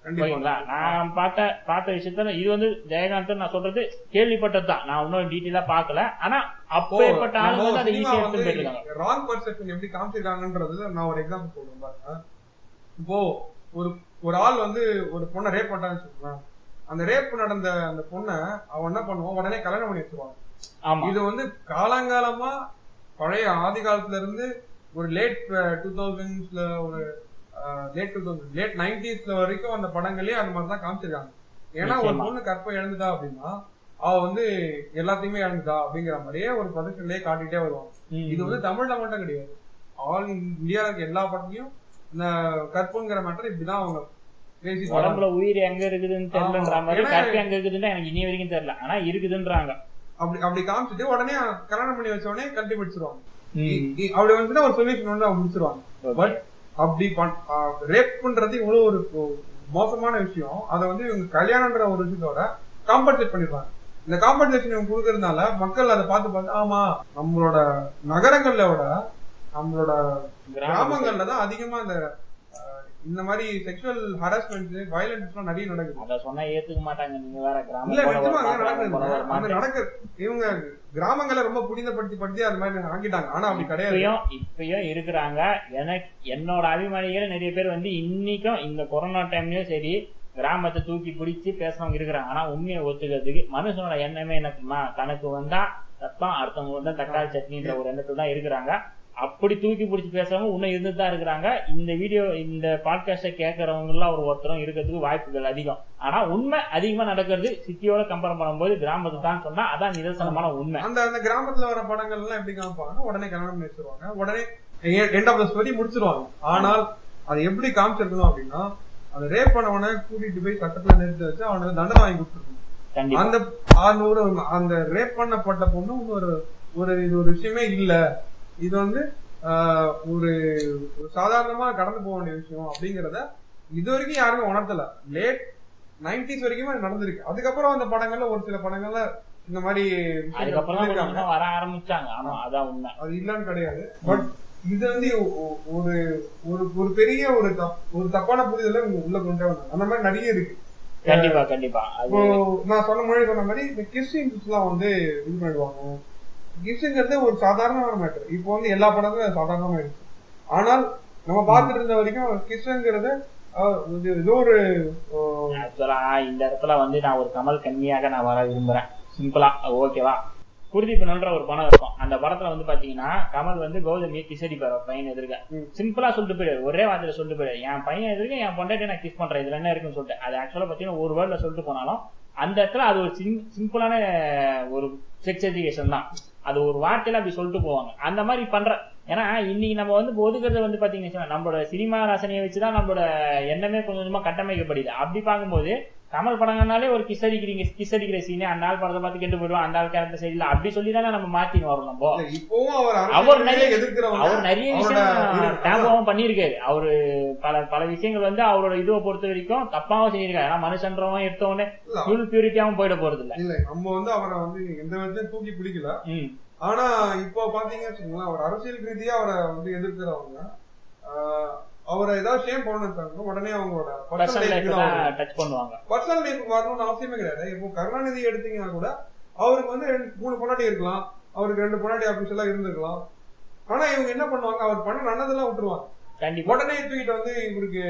ஓகேங்களா நான் பார்த்த பார்த்த விஷயத்துல இது வந்து ஜெயகாந்தன் நான் சொல்றது கேள்விப்பட்டது தான் நான் இன்னும் டீட்டெயிலா பார்க்கல. ஆனா அப்பேற்பட்ட ஆளுங்க வந்து அதை ஈஸியா எடுத்து போயிருக்காங்க ராங் பர்செப்ஷன் எப்படி காமிச்சிருக்காங்கன்றது நான் ஒரு எக்ஸாம்பிள் சொல்றேன் பாருங்க. இப்போ ஒரு ஒரு ஆள் வந்து ஒரு பொண்ணை ரேப் பண்ணிட்டான்னு வச்சுக்கோங்களேன். அந்த ரேப் நடந்த அந்த பொண்ணை அவன் என்ன பண்ணுவான்? உடனே கல்யாணம் பண்ணி வச்சிருவான். ஆமா. இது வந்து காலங்காலமா பழைய ஆதி காலத்துல இருந்து ஒரு லேட் டூ தௌசண்ட்ஸ்ல ஒரு லேட் டூ தௌசண்ட் லேட் நைன்டிஸ்ல வரைக்கும் அந்த படங்களே அந்த மாதிரி தான் காமிச்சிருக்காங்க. ஏன்னா ஒரு. பொண்ணு கற்பை இழந்துட்டா அப்படின்னா அவ வந்து எல்லாத்தையுமே இழந்துட்டா அப்படிங்கிற மாதிரியே ஒரு ப்ரொடக்ஷன்லயே காட்டிட்டே வருவாங்க. இது வந்து தமிழ்ல மட்டும் கிடையாது. ஆல் இந்தியால இருக்க எல்லா படத்துலயும் இந்த கற்புங்கிற மேட்டர் இப்படிதான் அவங்க பேசி உடம்புல உயிர் எங்க இருக்குதுன்னு தெரியலன்ற. மாதிரி கற்பி எங்க இருக்குதுன்னு எனக்கு இனி வரைக்கும் தெரியல. ஆனா இருக்குதுன்றாங்க. அப்படி அப்படி காமிச்சிட்டு உடனே கல்யாணம் பண்ணி வச்ச உடனே கழட்டி பிடிச்சிருவாங்க அப்படி வந்துச்சுன்னா ஒரு சொல்யூஷன் வந்து அவங்க முடிச்சிருவாங்க. பட் அப்படி ரேப் பண்றது இவ்வளவு ஒரு மோசமான விஷயம். அதை வந்து இவங்க கல்யாணம்ன்ற ஒரு விஷயத்தோட காம்பன்சேட் பண்ணிடுறாங்க இந்த காம்பன்சேஷன் இவங்க கொடுக்கறதுனால மக்கள் அதை பார்த்து பார்த்து ஆமா நம்மளோட நகரங்கள்ல விட நம்மளோட கிராமங்கள்ல. தான் அதிகமா இந்த இந்த மாதிரி செக்ஷுவல் ஹராஸ்மெண்ட் வயலன்ஸ் எல்லாம் நிறைய நடக்குது. அத சொன்னா ஏத்துக்க மாட்டாங்க. நீங்க வேற கிராமம் இல்ல நிஜமா நடக்குது. அந்த இவங்க கிராமங்களை ரொம்ப புனிதப்படுத்தி படுத்தி அது மாதிரி ஆக்கிட்டாங்க ஆனா அப்படி கிடையாது. இப்பயும் இருக்கிறாங்க. எனக்கு என்னோட அபிமானிகள் நிறைய பேர் வந்து இன்னைக்கும் இந்த கொரோனா டைம்லயும் சரி கிராமத்தை தூக்கி பிடிச்சு பேசுறவங்க இருக்கிறாங்க. ஆனா உண்மையை ஒத்துக்கிறதுக்கு மனுஷனோட எண்ணமே என்ன தனக்கு வந்தா ரத்தம் அடுத்தவங்க வந்தா தக்காளி சட்னின்ற ஒரு எண்ணத்துல தான் இருக்கிறாங்க. அப்படி தூக்கி பிடிச்சி பேசுறவங்க இன்னும் இருந்துட்டு தான் இருக்கிறாங்க. இந்த வீடியோ இந்த பாட்காஸ்ட கேட்கறவங்க எல்லாம் ஒரு ஒருத்தரும் இருக்கிறதுக்கு வாய்ப்புகள் அதிகம். ஆனா உண்மை அதிகமா நடக்கிறது சிட்டியோட கம்பேர் பண்ணும்போது கிராமத்து தான் சொன்னா அதான் நிதர்சனமான உண்மை. அந்த அந்த கிராமத்துல வர படங்கள் எல்லாம் எப்படி காமிப்பாங்கன்னா உடனே கல்யாணம் பண்ணி வச்சிருவாங்க உடனே எண்ட் ஆஃப் த ஸ்டோரி முடிச்சிருவாங்க. ஆனால் அது எப்படி காமிச்சிருக்கணும் அப்படின்னா அந்த ரேப் பண்ணவனை கூட்டிட்டு போய் சட்டத்துல நிறுத்தி வச்சு அவனுக்கு தண்டனை வாங்கி கொடுத்துருக்கணும். அந்த அந்த ஒரு அந்த ரேப் பண்ணப்பட்ட பொண்ணு ஒரு ஒரு இது ஒரு விஷயமே இல்ல. இது வந்து ஒரு சாதாரணமா கடந்து போக வேண்டிய விஷயம் அப்படிங்கறத இது வரைக்கும் யாருமே உணர்த்தல. லேட் நைன்டிஸ் வரைக்குமே அது நடந்திருக்கு. அதுக்கப்புறம் அந்த படங்கள்ல ஒரு சில படங்கள்ல இந்த மாதிரி அதுக்கப்புறம் வர ஆரம்பிச்சாங்க. ஆமா அதான் உண்மை. அது இல்லன்னு கிடையாது. பட் இது வந்து ஒரு ஒரு ஒரு பெரிய ஒரு ஒரு தப்பான புரிதலை உள்ள கொண்டு வந்தாங்க. அந்த மாதிரி நிறைய இருக்கு. கண்டிப்பா கண்டிப்பா. நான் சொன்ன முன்னாடி சொன்ன மாதிரி இந்த கிறிஸ்டின் எல்லாம் வந்து இது பண்ணிடுவாங்க. கிஃப்ட்ங்கிறது ஒரு சாதாரணமான மேட்டர் இப்போ வந்து எல்லா படங்களும் அது சாதாரணமா இருக்கு ஆனால் நம்ம பார்த்துட்டு இருந்த வரைக்கும் கிறிஸ்டன்ங்கிறது ஏதோ ஒரு ஆக்சுவலா இந்த இடத்துல வந்து நான் ஒரு கமல் கன்னியாக நான் வர விரும்புறேன். சிம்பிளா ஓகேவா குருதி பின்னல்ன்ற ஒரு படம் இருக்கும். அந்த படத்துல வந்து பாத்தீங்கன்னா கமல் வந்து கௌதமியை கிசடிப்பார் அவர் பையன் எதிர்க்க. சிம்பிளா சொல்லிட்டு போயிடுவாரு. ஒரே வார்த்தையில சொல்லிட்டு போயிடுவாரு. என் பையன் எதிர்க்க என் பொண்டாட்டி நான் கிஸ் பண்றேன் இதுல என்ன இருக்குன்னு சொல்லிட்டு. அது ஆக்சுவலா பாத்தீங்கன்னா ஒரு வேர்ட்ல சொல்லிட்டு போனாலும் அந்த இடத்துல அது ஒரு சிம்பிளான ஒரு செக்ஸ் எஜுகேஷன் தான். அது ஒரு வார்த்தையில அப்படி சொல்லிட்டு போவாங்க. அந்த மாதிரி பண்ற ஏன்னா இன்னைக்கு நம்ம வந்து ஒதுக்குறது வந்து பாத்தீங்கன்னா நம்மளோட சினிமா ரசனையை வச்சுதான் நம்மளோட எண்ணமே கொஞ்சம் கொஞ்சமா கட்டமைக்கப்படுது. அப்படி பார்க்கும்போது கமல் படங்கள்னாலே ஒரு கிஸ் அடிக்கிறீங்க கிஸ் அடிக்கிற சீனே அந்த ஆள் படத்தை பார்த்து கெட்டு போயிடுவோம். அந்த ஆள் கேரக்டர் சரியில்லை. அப்படி சொல்லி தானே நம்ம மாத்தின்னு வரோம் நம்ம. இப்பவும் அவர் நிறைய அவர் நிறைய விஷயம் டேபுவும் பண்ணியிருக்காரு. அவரு பல பல விஷயங்கள் வந்து அவரோட இதுவை பொறுத்த வரைக்கும் தப்பாவும் செஞ்சிருக்காரு. ஏன்னா மனுஷன்றவன் எடுத்தவொடனே ஃபுல் பியூரிட்டியாவும் போயிட போறது இல்ல. இல்ல நம்ம வந்து அவரை வந்து எந்த விதத்தையும் தூக்கி பிடிக்கல. ஆனா இப்போ பாத்தீங்கன்னு வச்சுக்கோங்களேன் அவர் அரசியல் ரீதியா அவரை வந்து எதிர்க்கிறவங்க அவரை ஏதாவது ஷேம் பண்ணணும் உடனே அவங்களோட பர்சனல் லைஃப் டச் பண்ணுவாங்க. பர்சனல் லைஃப் வரணும்னு அவசியமே கிடையாது. இப்போ கருணாநிதி எடுத்தீங்கன்னா கூட அவருக்கு வந்து ரெண்டு மூணு பொண்டாட்டி இருக்கலாம். அவருக்கு ரெண்டு பொண்டாட்டி எல்லாம் இருந்திருக்கலாம். ஆனா இவங்க என்ன பண்ணுவாங்க? அவர் பண்ண நல்லதெல்லாம் விட்டுருவாங்க. கண்டிப்பா. உடனே தூக்கிட்டு வந்து இவருக்கு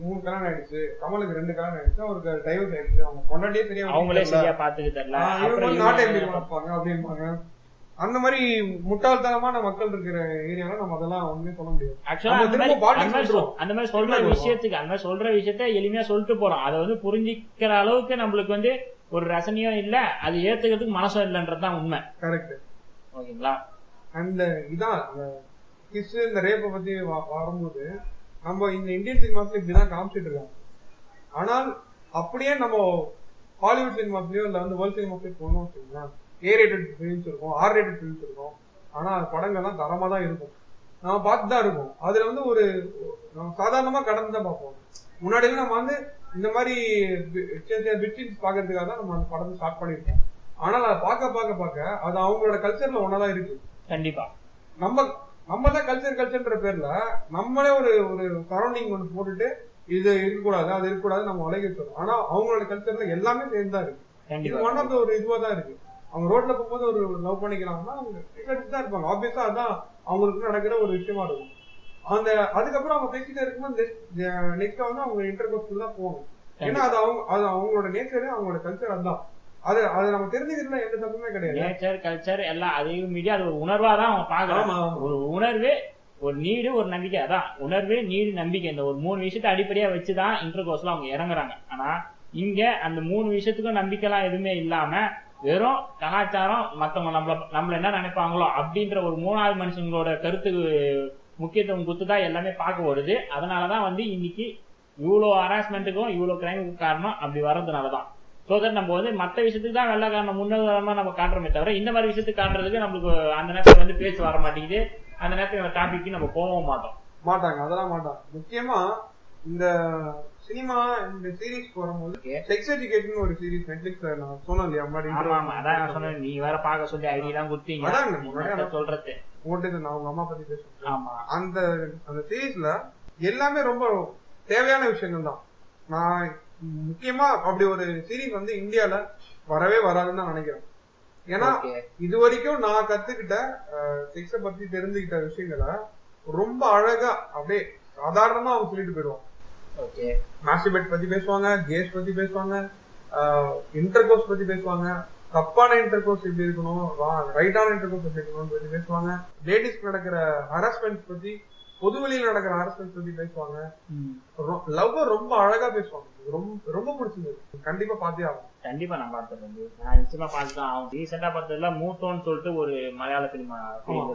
மூணு கல்யாணம் ஆயிடுச்சு. கமலுக்கு ரெண்டு கல்யாணம் ஆயிடுச்சு. அவருக்கு டைவர்ஸ் ஆயிடுச்சு. அவங்க பொண்டாட்டியே சரியா அவங்களே. சரியா பாத்துக்க தெரியல ஆஹ், இவங்க அப்புறம் வந்து நாட்டை எப்படி இவங்க பார்ப்பாங்க அப்படிம்பாங்க. அந்த மாதிரி முட்டாள்தனமான மக்கள் இருக்கிற ஏரியால நம்ம அதெல்லாம் ஒண்ணுமே சொல்ல முடியாது. ஆக்சுவலா அந்த மாதிரி சொல்ற. விஷயத்துக்கு அந்த மாதிரி சொல்ற விஷயத்த எளிமையா சொல்லிட்டு போறோம். அதை வந்து புரிஞ்சிக்கிற அளவுக்கு நம்மளுக்கு வந்து ஒரு ரசனையும் இல்ல அது ஏத்துக்கிறதுக்கு மனசும் இல்லைன்றதுதான் உண்மை. கரெக்ட் ஓகேங்களா? அந்த இதான் கிஸ் இந்த ரேப்பை பத்தி வரும்போது நம்ம இந்த இந்தியன் சினிமாஸ்ல இப்படிதான் காமிச்சிட்டு இருக்காங்க. ஆனால் அப்படியே நம்ம ஹாலிவுட் சினிமாஸ்லயோ இல்ல வந்து வேர்ல்ட் சினிமாஸ்லயோ போனோம் வச்சுக்கோங்களேன். ஏ ரேட்டட் ஃபிலிம்ஸ் இருக்கும் ஆர் ரேட்டட் ஃபிலிம்ஸ் இருக்கும் ஆனா அது படங்கள்லாம் தரமா தான் இருக்கும். நம்ம பார்த்து தான் இருக்கும். அதுல வந்து ஒரு நம்ம சாதாரணமா கடந்து தான் பார்ப்போம். முன்னாடி எல்லாம் நம்ம வந்து இந்த மாதிரி பிட்சீன்ஸ் பாக்குறதுக்காக தான் நம்ம அந்த படத்தை ஸ்டார்ட் பண்ணிருக்கோம் ஆனால் அதை பார்க்க பார்க்க பார்க்க அது அவங்களோட கல்ச்சர்ல ஒன்னதான் இருக்கு. கண்டிப்பா. நம்ம நம்ம தான் கல்ச்சர் கல்ச்சர்ன்ற பேர்ல நம்மளே ஒரு ஒரு சரௌண்டிங் ஒன்று போட்டுட்டு இது இருக்கக்கூடாது அது இருக்கக்கூடாது நம்ம உலகி வச்சிடும் ஆனா அவங்களோட கல்ச்சர்ல எல்லாமே சேர்ந்து தான் இருக்கு. இது கண்டிப்பா ஒன் ஆஃப் ஒரு இதுவா தான் இருக்கு. அவங்க ரோட்ல போகும்போது ஒரு லவ் பண்ணிக்கிறாங்கன்னா அவங்க தான் இருப்பாங்க. ஆப்வியஸா அதான் அவங்களுக்கு நடக்கிற ஒரு விஷயமா இருக்கும். அந்த அதுக்கப்புறம் அவங்க பேசிட்டே இருக்கும்போது நெக்ஸ்ட் வந்து அவங்க இன்டர் தான் போவாங்க. ஏன்னா அது அவங்க அது அவங்களோட நேச்சர் அவங்களோட கல்ச்சர் அதுதான் அது அது நம்ம தெரிஞ்சுக்கிறதுல எந்த தப்புமே கிடையாது. நேச்சர் கல்ச்சர் எல்லாம் அதையும் மீறி அது ஒரு உணர்வா தான் அவங்க பாக்குறாங்க. ஒரு உணர்வு ஒரு நீடு ஒரு நம்பிக்கை. அதான் உணர்வு நீடு நம்பிக்கை. இந்த ஒரு மூணு விஷயத்தை அடிப்படையா வச்சுதான் இன்டர் கோர்ஸ்ல அவங்க இறங்குறாங்க. ஆனா இங்க அந்த மூணு விஷயத்துக்கும் நம்பிக்கைலாம் எதுவுமே இல்லாம வெறும் கலாச்சாரம் மத்தவங்க நம்மள நம்மள என்ன நினைப்பாங்களோ அப்படின்ற ஒரு மூணாவது மனுஷங்களோட கருத்துக்கு முக்கியத்துவம் கொடுத்துதான் எல்லாமே பார்க்க வருது அதனாலதான் வந்து இன்னைக்கு இவ்வளோ ஹராஸ்மெண்ட்டுக்கும் இவ்வளோ கிரைமுக்கு காரணம் அப்படி வர்றதுனாலதான். ஸோ தட் நம்ம வந்து மற்ற விஷயத்துக்கு தான் வெள்ளக்காரனை முன்னுதாரணமா நம்ம காட்டுறோமே தவிர இந்த மாதிரி விஷயத்துக்கு காட்டுறதுக்கு நம்மளுக்கு அந்த நேரத்துல வந்து பேச்சு வர மாட்டேங்குது. அந்த நேரத்துல டாபிக்கு நம்ம போகவும் மாட்டோம். மாட்டாங்க அதெல்லாம் மாட்டாங்க. முக்கியமா இந்த சினிமா இந்த சீரிஸ் Okay. செக்ஸ் எஜுகேஷன் ஒரு சீரிஸ் நெட்ஃபிளிக்ஸ்ல நான் சொன்னேன் இல்லையா முன்னாடி அதான் நான் சொன்னேன். நீ வேற பார்க்க சொல்லி ஐடி எல்லாம் கொடுத்தீங்க. அதான் சொல்றது? உங்கள்கிட்ட நான் உங்க அம்மா பத்தி பேசுறேன். ஆமா. அந்த அந்த சீரீஸ்ல எல்லாமே ரொம்ப தேவையான விஷயங்கள் தான். நான் முக்கியமா அப்படி ஒரு சீரிஸ் வந்து இந்தியால வரவே வராதுன்னு தான் நினைக்கிறேன். ஏன்னா இது வரைக்கும் நான் கத்துக்கிட்ட செக்ஸ பத்தி தெரிஞ்சுக்கிட்ட விஷயங்களை ரொம்ப அழகா அப்படியே சாதாரணமா அவங்க சொல்லிட்டு போயிடுவாங்க. ஓகே மாஸ்டிபேட் பத்தி பேசுவாங்க கேஸ் பத்தி பேசுவாங்க இன்டர்கோர்ஸ் பத்தி பேசுவாங்க தப்பான இன்டர்கோர்ஸ் எப்படி இருக்கணும் ரைட்டான இன்டர்கோர்ஸ் எப்படி இருக்கணும்னு பத்தி பேசுவாங்க. லேடிஸ்க்கு நடக்கிற ஹராஸ்மெண்ட் பத்தி பொது வெளியில நடக்கிற ஹராஸ்மெண்ட் பத்தி பேசுவாங்க. லவ் ரொம்ப அழகா பேசுவாங்க. ரொம்ப ரொம்ப பிடிச்சிருந்தது. கண்டிப்பா பாத்தே ஆகும் கண்டிப்பா நான் பார்த்தது நான் நிச்சயமா பார்த்துதான் ஆகும் ரீசெண்டா பார்த்ததுல மூத்தோன்னு சொல்லிட்டு ஒரு மலையாள சினிமா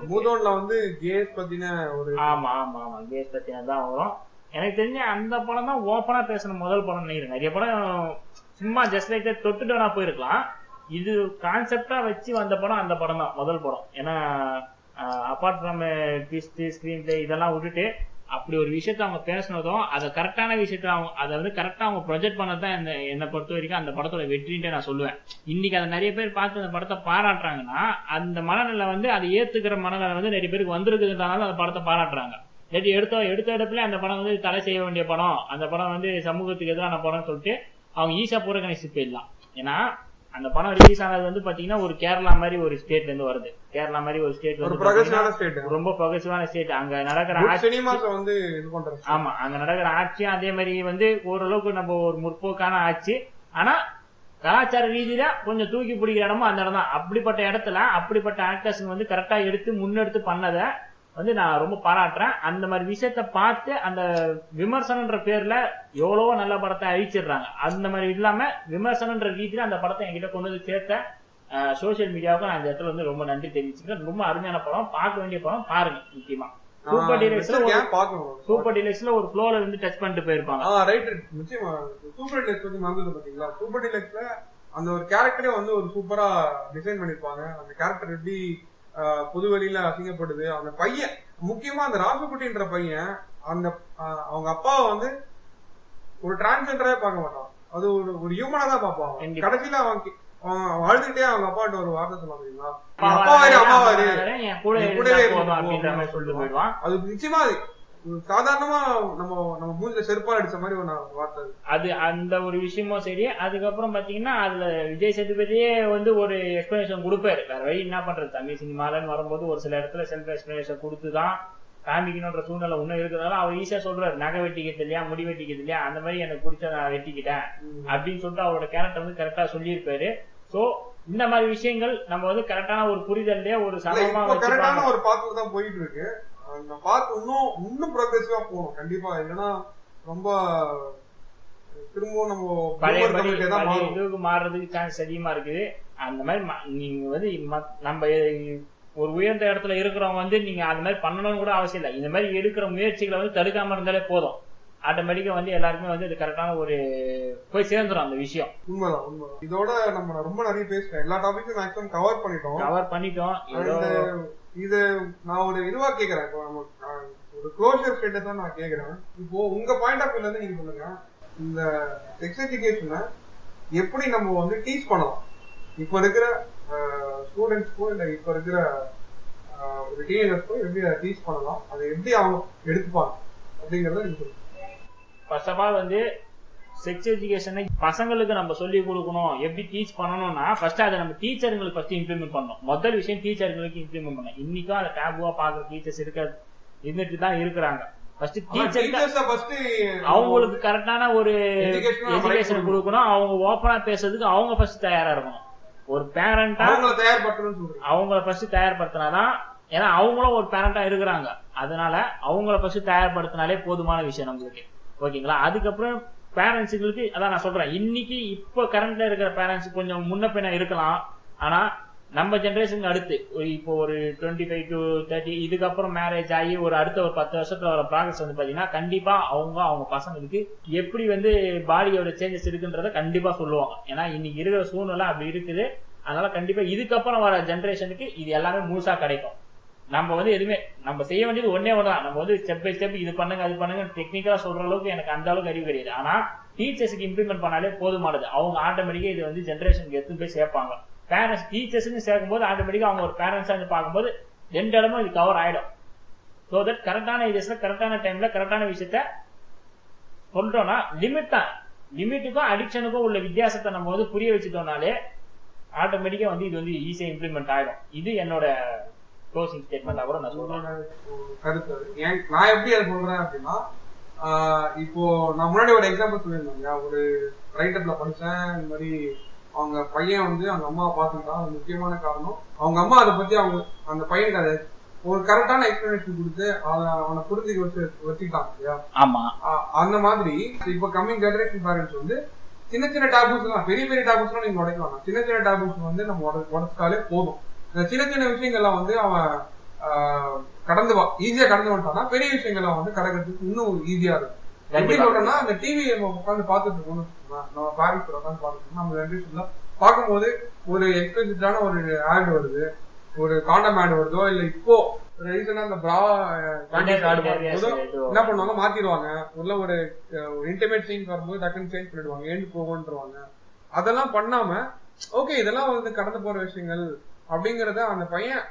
மூதோன்ல வந்து கேஸ் பத்தின ஒரு ஆமா ஆமா ஆமா. கேஸ் பத்தினதான் வரும். எனக்கு தெரிஞ்ச அந்த படம் தான் ஓப்பனா பேசின முதல் படம் நினைக்கிறேன் நிறைய படம் சும்மா ஜஸ்ட் லைக் தொட்டுட்டோனா போயிருக்கலாம். இது கான்செப்டா வச்சு வந்த படம் அந்த படம் தான் முதல் படம். ஏன்னா apart from twist screenplay இதெல்லாம் விட்டுட்டு அப்படி ஒரு விஷயத்த அவங்க பேசினதும் அதை கரெக்டான விஷயத்த அவங்க அதை வந்து கரெக்டா அவங்க ப்ரொஜெக்ட் பண்ணது தான் என்ன என்னை பொறுத்த வரைக்கும் அந்த படத்தோட வெற்றின்ட்டு நான் சொல்லுவேன். இன்னைக்கு அதை நிறைய பேர் பார்த்து அந்த படத்தை பாராட்டுறாங்கன்னா அந்த மனநிலை வந்து அதை ஏத்துக்கிற மனநிலை வந்து நிறைய பேருக்கு வந்திருக்குதுன்றனால அந்த படத்தை பாராட்டுறாங்க. இல்லாட்டி எடுத்த எடுத்த இடத்துல அந்த படம் வந்து தடை செய்ய வேண்டிய படம். அந்த படம் வந்து சமூகத்துக்கு எதிரான படம்னு சொல்லிட்டு அவங்க ஈஸியா புறக்கணிச்சு போயிடலாம். ஏன்னா அந்த படம் ரிலீஸ் ஆனது வந்து பாத்தீங்கன்னா ஒரு கேரளா மாதிரி ஒரு ஸ்டேட்ல இருந்து வருது. கேரளா மாதிரி ஒரு ஸ்டேட் வந்து ரொம்ப ப்ரொகசிவான ஸ்டேட் அங்க நடக்கிற வந்து ஆமா அங்க நடக்கிற ஆட்சியும் அதே மாதிரி வந்து ஓரளவுக்கு நம்ம ஒரு முற்போக்கான ஆட்சி. ஆனா கலாச்சார ரீதியில கொஞ்சம் தூக்கி பிடிக்கிற இடமும் அந்த இடம் தான். அப்படிப்பட்ட இடத்துல அப்படிப்பட்ட ஆக்டர்ஸ் வந்து கரெக்டா எடுத்து முன்னெடுத்து பண்ணதை வந்து நான் ரொம்ப பாராட்டுறேன். அந்த மாதிரி விஷயத்த பார்த்து அந்த விமர்சனன்ற பேர்ல எவ்வளவோ நல்ல படத்தை அழிச்சிடுறாங்க. அந்த மாதிரி இல்லாம விமர்சனன்ற ரீதியில அந்த படத்தை என்கிட்ட கொண்டு வந்து சேர்த்த சோசியல் மீடியாவுக்கு நான் இந்த இடத்துல வந்து ரொம்ப நன்றி தெரிவிச்சுக்கிறேன். ரொம்ப அருமையான படம். பார்க்க வேண்டிய படம் பாருங்க முக்கியமா. சூப்பர் டீலக்ஸ்ல சூப்பர் டீலக்ஸ்ல ஒரு ஃப்ளோல இருந்து டச் பண்ணிட்டு போயிருப்பாங்க. ஆ ரைட் நிச்சயமா. சூப்பர் டிலக்ஸ் பத்தி மறந்துட்டு பாத்தீங்களா? சூப்பர் டிலக்ஸ்ல அந்த ஒரு கேரக்டரே வந்து ஒரு சூப்பரா டிசைன் பண்ணிருப்பாங்க. அந்த கேரக்டர் எப்படி பொது வெளியில அசிங்கப்படுது. அந்த பையன் முக்கியமா அந்த ராசுகுட்டின்ற பையன் அந்த அவங்க அப்பாவை வந்து ஒரு டிரான்ஸ்ஜெண்டரே பார்க்க மாட்டான். அது ஒரு ஒரு ஹியூமனா தான் பார்ப்பான். கடைசியில அவன் கி- அவன் அழுதுகிட்டே அவங்க அப்பாட்ட ஒரு வார்த்தை சொன்னான் தெரியுமா அப்பா என் அப்பா வேறு அம்மா வேறு, வேறு அம்மா வேறு, என் கூட என் இருந்தா கூடவே அது நிச்சயமா சாதாரணமா நம்ம நம்ம மூஞ்சில செருப்பா அடிச்ச மாதிரி ஒரு வார்த்தை அது. அந்த ஒரு விஷயமும் சரி அதுக்கப்புறம் பாத்தீங்கன்னா அதுல விஜய் சேதுபதியே வந்து ஒரு எக்ஸ்பிளனேஷன் கொடுப்பாரு. வேற வழி என்ன பண்றது? தமிழ் சினிமாலன்னு வரும்போது ஒரு சில இடத்துல செல்ஃப் எக்ஸ்பிளனேஷன் கொடுத்துதான் காமிக்கணுன்ற சூழ்நிலை இன்னும் இருக்கிறதால அவர் ஈஸியா சொல்றாரு நகை வெட்டிக்கிறது இல்லையா முடி வெட்டிக்கிறது இல்லையா அந்த மாதிரி எனக்கு பிடிச்ச நான் வெட்டிக்கிட்டேன் அப்படின்னு சொல்லிட்டு அவரோட கேரக்டர் வந்து கரெக்டா சொல்லியிருப்பாரு. சோ இந்த மாதிரி விஷயங்கள் நம்ம வந்து கரெக்டான ஒரு புரிதல்லையே ஒரு சமமா. ஒரு பாத்துல தான் போயிட்டு இருக்கு. அந்த பாத்து இன்னும் இன்னும் ப்ரோக்ரெசிவா போகணும். கண்டிப்பா. இல்லைன்னா ரொம்ப திரும்பவும் நம்ம பழைய. இதுக்கு மாறுறதுக்கு சான்ஸ் அதிகமா இருக்குது. அந்த மாதிரி நீங்க வந்து நம்ம ஒரு உயர்ந்த இடத்துல இருக்கிறவங்க வந்து நீங்க அந்த மாதிரி பண்ணணும்னு கூட அவசியம் இல்லை. இந்த மாதிரி எடுக்கிற முயற்சிகளை வந்து தடுக்காம இருந்தாலே போதும். ஆட்டோமேட்டிக்கா வந்து எல்லாருக்குமே வந்து இது கரெக்டான ஒரு போய் சேர்ந்துரும் அந்த விஷயம். உண்மைதான் உண்மைதான். இதோட நம்ம ரொம்ப நிறைய பேசிட்டோம். எல்லா டாபிக்கும் மேக்ஸிமம் கவர் பண்ணிட்டோம். கவர் பண்ணிட்டோம். இது நான் ஒரு இதுவா கேக்குறேன். இப்போ நம்ம ஒரு க்ளோஷர் ஸ்டேட்டஸ் தான் நான் கேக்குறேன். இப்போ உங்க பாயிண்ட் ஆஃப் வியூல இருந்து நீங்க சொல்லுங்க. இந்த செக்ஸ் எஜுகேஷனை எப்படி நம்ம வந்து டீச் பண்ணலாம்? இப்ப இருக்கிற ஸ்டூடெண்ட்ஸ்க்கோ இல்ல இப்ப இருக்கிற ஒரு டீனேஜர்ஸ்க்கோ எப்படி அதை டீச் பண்ணலாம்? அதை எப்படி அவங்க எடுத்துப்பாங்க? அப்படிங்கறத நீங்க சொல்லுங்க. ஃபர்ஸ்ட் ஆஃப் ஆல் வந்து செக்ஸ் எஜுகேஷனை பசங்களுக்கு நம்ம சொல்லி கொடுக்கணும். எப்படி டீச் பண்ணணும்னா ஃபர்ஸ்ட் அதை நம்ம டீச்சருங்களுக்கு ஃபர்ஸ்ட் இம்ப்ளிமெண்ட் பண்ணணும். முதல் விஷயம் டீச்சருங்களுக்கு இம்ப்ளிமெண்ட் பண்ணணும். இன்னைக்கும் அதை டேபுவா பாக்குற டீச்சர்ஸ் இருக்க இருந்துட்டு தான் இருக்கிறாங்க. ஃபர்ஸ்ட் ஃபர்ஸ்ட் அவங்களுக்கு கரெக்டான ஒரு எஜுகேஷன் கொடுக்கணும். அவங்க ஓப்பனா பேசுறதுக்கு அவங்க ஃபர்ஸ்ட் தயாரா இருக்கணும். ஒரு பேரண்டா அவங்கள தயார்படுத்தணும்னு அவங்கள ஃபர்ஸ்ட் தயார்படுத்தினாதான் ஏன்னா அவங்களும் ஒரு பேரண்டா இருக்கிறாங்க. அதனால அவங்கள ஃபர்ஸ்ட் தயார்படுத்தினாலே போதுமான விஷயம் நம்மளுக்கு. ஓகேங்களா? அதுக்கப்புறம் பேரண்ட்ஸுங்களுக்கு அதான் நான் சொல்றேன். இன்னைக்கு இப்போ கரண்ட்ல இருக்கிற பேரண்ட்ஸ் கொஞ்சம் முன்ன பின்ன இருக்கலாம். ஆனா நம்ம ஜென்ரேஷனுக்கு அடுத்து இப்போ ஒரு டுவெண்ட்டி ஃபைவ் டு தேர்ட்டி இதுக்கப்புறம் மேரேஜ் ஆகி ஒரு அடுத்த ஒரு பத்து வருஷத்துல வர ப்ராக்ரஸ் வந்து பாத்தீங்கன்னா கண்டிப்பா அவங்க அவங்க பசங்களுக்கு எப்படி வந்து பாடியோட சேஞ்சஸ் இருக்குன்றத கண்டிப்பா சொல்லுவாங்க. ஏன்னா இன்னைக்கு இருக்கிற சூழ்நிலை அப்படி இருக்குது. அதனால கண்டிப்பா இதுக்கப்புறம் வர ஜென்ரேஷனுக்கு இது எல்லாமே முழுசா கிடைக்கும். நம்ம வந்து எதுவுமே நம்ம செய்ய வேண்டியது ஒன்னே ஒன்றா நம்ம வந்து ஸ்டெப் பை ஸ்டெப் இது பண்ணுங்க அது பண்ணுங்க டெக்னிக்கலா சொல்ற அளவுக்கு எனக்கு அந்த அளவுக்கு அறிவு கிடையாது. ஆனா டீச்சர்ஸுக்கு இம்ப்ளிமெண்ட் பண்ணாலே போதுமானது. அவங்க ஆட்டோமேட்டிக்கா இது வந்து ஜென்ரேஷனுக்கு எடுத்து போய் சேர்ப்பாங்க. பேரண்ட்ஸ் டீச்சர்ஸ்னு சேர்க்கும் போது ஆட்டோமேட்டிக்கா அவங்க ஒரு பேரண்ட்ஸா இருந்து பார்க்கும்போது ரெண்டு இடமும் இது கவர் ஆயிடும். ஸோ தட் கரெக்டான ஏஜஸ்ல கரெக்டான டைம்ல கரெக்டான விஷயத்த சொல்றோம்னா லிமிட் தான். லிமிட்டுக்கும் அடிக்ஷனுக்கும் உள்ள வித்தியாசத்தை நம்ம வந்து புரிய வச்சுட்டோம்னாலே ஆட்டோமேட்டிக்கா வந்து இது வந்து ஈஸியா இம்ப்ளிமெண்ட் ஆயிடும். இது என்னோட க்ளோசிங் ஸ்டேட்மெண்டா கூட நான் சொல்றேன். கருத்து. ஏன் நான் எப்படி அதை சொல்றேன் அப்படின்னா இப்போ நான் முன்னாடி ஒரு எக்ஸாம்பிள் சொல்லியிருந்தேன்? ஒரு ரைட்டப்ல படிச்சேன். இந்த மாதிரி அவங்க பையன் வந்து அவங்க அம்மாவை பார்த்துக்கிட்டான். அது முக்கியமான காரணம். அவங்க அம்மா அதை பத்தி அவங்க அந்த பையனுக்கு அதை ஒரு கரெக்டான எக்ஸ்பிளனேஷன் கொடுத்து அதை அவனை புரிஞ்சுக்க வச்சு வச்சுக்கிட்டாங்க இல்லையா? ஆமா. அந்த மாதிரி இப்போ கம்மிங் ஜெனரேஷன் பேரண்ட்ஸ் வந்து சின்ன சின்ன டாபுஸ் எல்லாம் பெரிய பெரிய டாபுஸ் எல்லாம் நீங்க உடைக்கலாம். சின்ன சின்ன டாபுஸ் வந்து நம்ம உட- உடைச்சிட்டாலே போதும். சின்ன சின்ன விஷயங்கள்லாம் வந்து அவன் ஆஹ், கடந்து வா ஈஸியா கடந்து வந்துட்டான்னா பெரிய விஷயங்கள்லாம் வந்து கடக்கிறதுக்கு இன்னும் ஈஸியா இருக்கும். எப்படி. சொல்றேன்னா அந்த டிவி நம்ம உட்காந்து பார்த்துட்டு இருக்கோம்னு. நம்ம பேரண்ட்ஸ் உட்காந்து பார்த்துட்டு நம்ம ஜென்ரேஷன்ல பார்க்கும்போது ஒரு எக்ஸ்பிளிசிட்டான ஒரு ஆட் வருது. ஒரு காண்டம் ஆட் வருதோ இல்ல இப்போ ரீசனா அந்த பிரா என்ன பண்ணுவாங்க? மாத்திடுவாங்க. உள்ள ஒரு இன்டிமேட் சீன் வரும்போது டக்குன்னு சேஞ்ச் பண்ணிடுவாங்க. ஏண்டு போகன்றவாங்க அதெல்லாம் பண்ணாம ஓகே இதெல்லாம் வந்து கடந்து போற விஷயங்கள் அப்படிங்கறத அந்த பையன்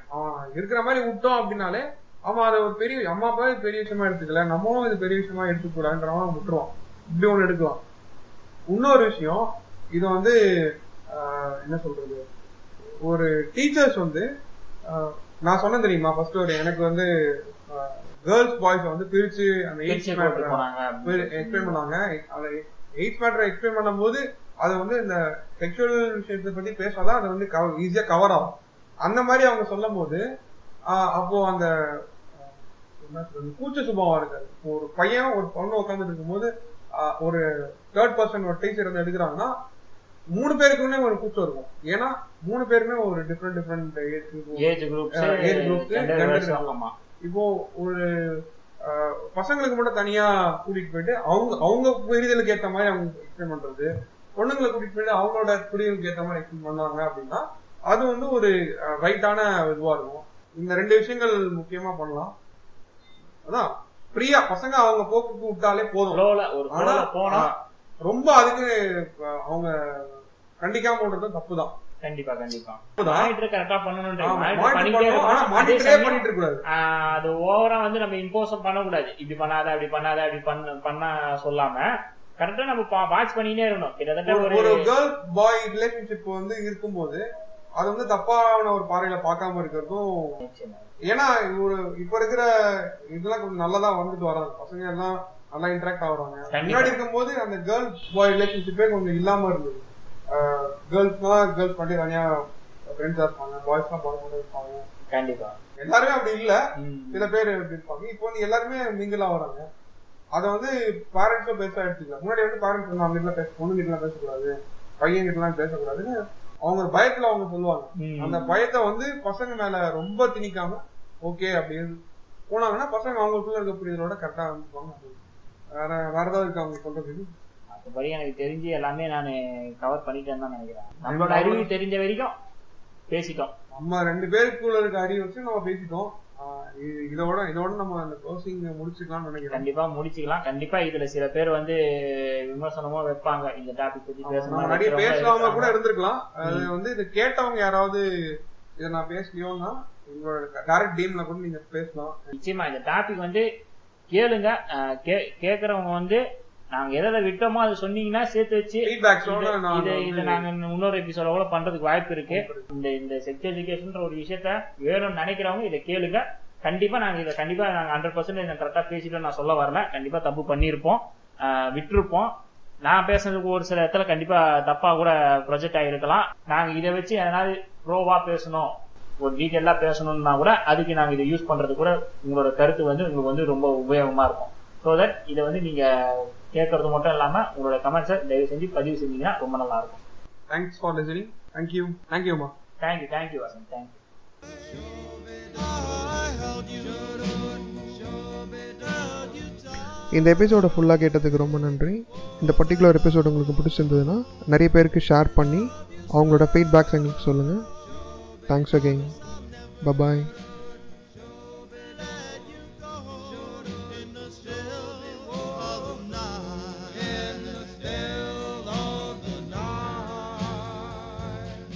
இருக்கிற மாதிரி விட்டோம் அப்படின்னாலே அவன் அதை ஒரு பெரிய அம்மா அப்பா பெரிய விஷயமா எடுத்துக்கல நம்மளும் இது பெரிய விஷயமா எடுத்துக்கூடாதுன்றவன் விட்டுருவான். இப்படி ஒண்ணு எடுக்கலாம். இன்னொரு விஷயம் இது வந்து என்ன சொல்றது? ஒரு டீச்சர்ஸ் வந்து நான் சொன்னேன் தெரியுமா ஃபர்ஸ்ட் ஒரு எனக்கு வந்து கேர்ள்ஸ் பாய்ஸ் வந்து பிரிச்சு அந்த போட்டு மேட்டர் எக்ஸ்பிளைன் பண்ணாங்க. அதை எயிட் மேட்டரை எக்ஸ்பிளைன் பண்ணும்போது அது வந்து இந்த செக்ஷுவல் விஷயத்தை பத்தி பேசாதான் அது வந்து ஈஸியா கவர் ஆகும். அந்த மாதிரி அவங்க சொல்லும் போது அப்போ அந்த கூச்ச சுபாவம் இருக்காது இப்போ ஒரு பையன் ஒரு பொண்ணு உட்காந்துட்டு இருக்கும்போது ஒரு தேர்ட் பர்சன் ஒரு டீச்சர் வந்து எடுக்கிறாங்கன்னா மூணு பேருக்குமே ஒரு கூச்சம் இருக்கும். ஏன்னா மூணு பேருமே ஒரு டிஃப்ரெண்ட் டிஃப்ரெண்ட் ஏஜ் இருக்கும். ஆமா. இப்போ ஒரு பசங்களுக்கு மட்டும் தனியா கூட்டிட்டு போயிட்டு அவங்க அவங்க புரிதலுக்கு ஏத்த மாதிரி அவங்க எக்ஸ்பிளைன் பண்றது பொண்ணுங்களை கூட்டிட்டு போயிட்டு அவங்களோட புரிதலுக்கு ஏத்த மாதிரி எக்ஸ்பிளைன் பண்ணாங்க அப்படின்னா அது வந்து ஒரு ரைட்டான இதுவா இருக்கும். இந்த ரெண்டு விஷயங்கள் முக்கியமா பண்ணலாம். அதான். ஃப்ரீயா பசங்க அவங்க போக்குக்கு விட்டாலே போதும். ஆனா போனா. ரொம்ப அதுக்கு அவங்க கண்டிக்காம விடுறது தப்புதான் கண்டிப்பா கண்டிப்பா. தப்புதான் மானிட்டர் கரெக்டா பண்ணணும். அதே ஓவரா வந்து நம்ம இம்போஸும் பண்ணக்கூடாது. இப்படி பண்ணாத அப்படி பண்ணாத அப்படி பண்ண பண்ண சொல்லாம கரெக்டா நம்ம வாட்ச் பண்ணிட்டே இருக்கணும். கிட்டத்தட்ட ஒரு கேர்ள் பாய் ரிலேஷன்ஷிப் வந்து இருக்கும்போது அது வந்து தப்பான ஒரு பார்வையில பார்க்காம இருக்கிறதும். ஏன்னா ஒரு இப்ப இருக்கிற இதெல்லாம் கொஞ்சம் நல்லதா வந்துட்டு வராங்க பசங்க எல்லாம் நல்லா இன்டராக்ட் ஆகுறாங்க. முன்னாடி இருக்கும்போது அந்த கேர்ள் பாய் ரிலேஷன்ஷிப்பே கொஞ்சம் இல்லாம இருந்தது. கேர்ள்ஸ்னா கேர்ள்ஸ் பண்ணி தனியா ஃப்ரெண்ட்ஸா இருப்பாங்க பாய்ஸ்னா பாய் கூட இருப்பாங்க. கண்டிப்பா. எல்லாருமே அப்படி இல்ல. சில பேர் இப்படி இருப்பாங்க. இப்போ வந்து எல்லாருமே மிங்கிள் ஆகுறாங்க அதை வந்து பேரண்ட்ஸும் பெருசா எடுத்துக்கலாம் முன்னாடி வந்து பேரண்ட்ஸ் வந்து அவங்க பேச பொண்ணு வீட்டுல பேசக்கூடாது பையன் வீட்டுல பேசக்கூடாதுன்னு அவங்க ஒரு பயத்துல அவங்க சொல்லுவாங்க. அந்த பயத்தை வந்து பசங்க மேல ரொம்ப திணிக்காம ஓகே அப்படின்னு போனாங்கன்னா பசங்க அவங்களுக்குள்ள இருக்க புரிதலோட கரெக்டா இருந்துப்பாங்க வேற வேற ஏதாவது இருக்கு அவங்க சொல்றதுக்கு மற்றபடி எனக்கு தெரிஞ்சு எல்லாமே நான் கவர் பண்ணிட்டேன்னு தான் நினைக்கிறேன். நம்மளோட அறிவு தெரிஞ்ச வரைக்கும் பேசிட்டோம். நம்ம ரெண்டு பேருக்குள்ள இருக்க அறிவு வச்சு நம்ம பேசிட்டோம். இதோட இதோட நம்ம அந்த க்ளோசிங் முடிச்சுக்கலாம்னு நினைக்கிறேன் கண்டிப்பா முடிச்சுக்கலாம். கண்டிப்பா இதுல சில பேர் வந்து விமர்சனமும் வைப்பாங்க. இந்த டாபிக் பத்தி பேசணும் நிறைய பேசாம கூட. இருந்திருக்கலாம். அது வந்து இதை கேட்டவங்க யாராவது இதை நான் பேசலையோன்னா உங்களோட டைரக்ட் டீம்ல கூட நீங்க பேசலாம். நிச்சயமா இந்த டாபிக் வந்து கேளுங்க. அஹ் கே- கேக்குறவங்க வந்து நாங்க எதை விட்டோமோ அதை சொன்னீங்கன்னா சேர்த்து வச்சு இது- இது இது நாங்க இன்னொரு எபிசோட கூட பண்றதுக்கு வாய்ப்பு இருக்கு. இந்த இந்த செக்ஸ் எஜுகேஷன் ஒரு விஷயத்த வேணும்னு நினைக்கிறவங்க இதை கேளுங்க. கண்டிப்பா நாங்க இதை கண்டிப்பா நாங்க ஹண்ட்ரட் பர்சன்ட் கரெக்டா பேசிட்டோம் நான் சொல்ல வரல. கண்டிப்பா தப்பு பண்ணியிருப்போம். ஆஹ் விட்டிருப்போம். நான் பேசுனதுக்கு ஒரு சில இடத்துல கண்டிப்பா தப்பா கூட ப்ரொஜெக்ட் ஆகிருக்கலாம் நாங்க இதை வச்சு எதனாவது ப்ரோவா பேசணும். ஒரு டீட்டெயிலா பேசணும்னா கூட அதுக்கு நாங்க இதை யூஸ் பண்றது கூட உங்களோட கருத்து வந்து உங்களுக்கு வந்து ரொம்ப உபயோகமா இருக்கும். ஸோ தட் இதை வந்து நீங்க கேட்கறது மட்டும் இல்லாம உங்களோட கமெண்ட்ஸை தயவு செஞ்சு பதிவு செஞ்சீங்கன்னா ரொம்ப நல்லா இருக்கும் thanks for listening thank you தேங்க்யூமா thank you thank you Vasanth thank you இந்த எபிசோடை ஃபுல்லாக கேட்டதுக்கு ரொம்ப நன்றி. இந்த பர்டிகுலர் எபிசோட் உங்களுக்கு பிடிச்சிருந்ததுன்னா நிறைய பேருக்கு ஷேர் பண்ணி அவங்களோட ஃபீட்பேக்ஸ் எங்களுக்கு சொல்லுங்கள் தேங்க்ஸ் அகெயின் பபாய்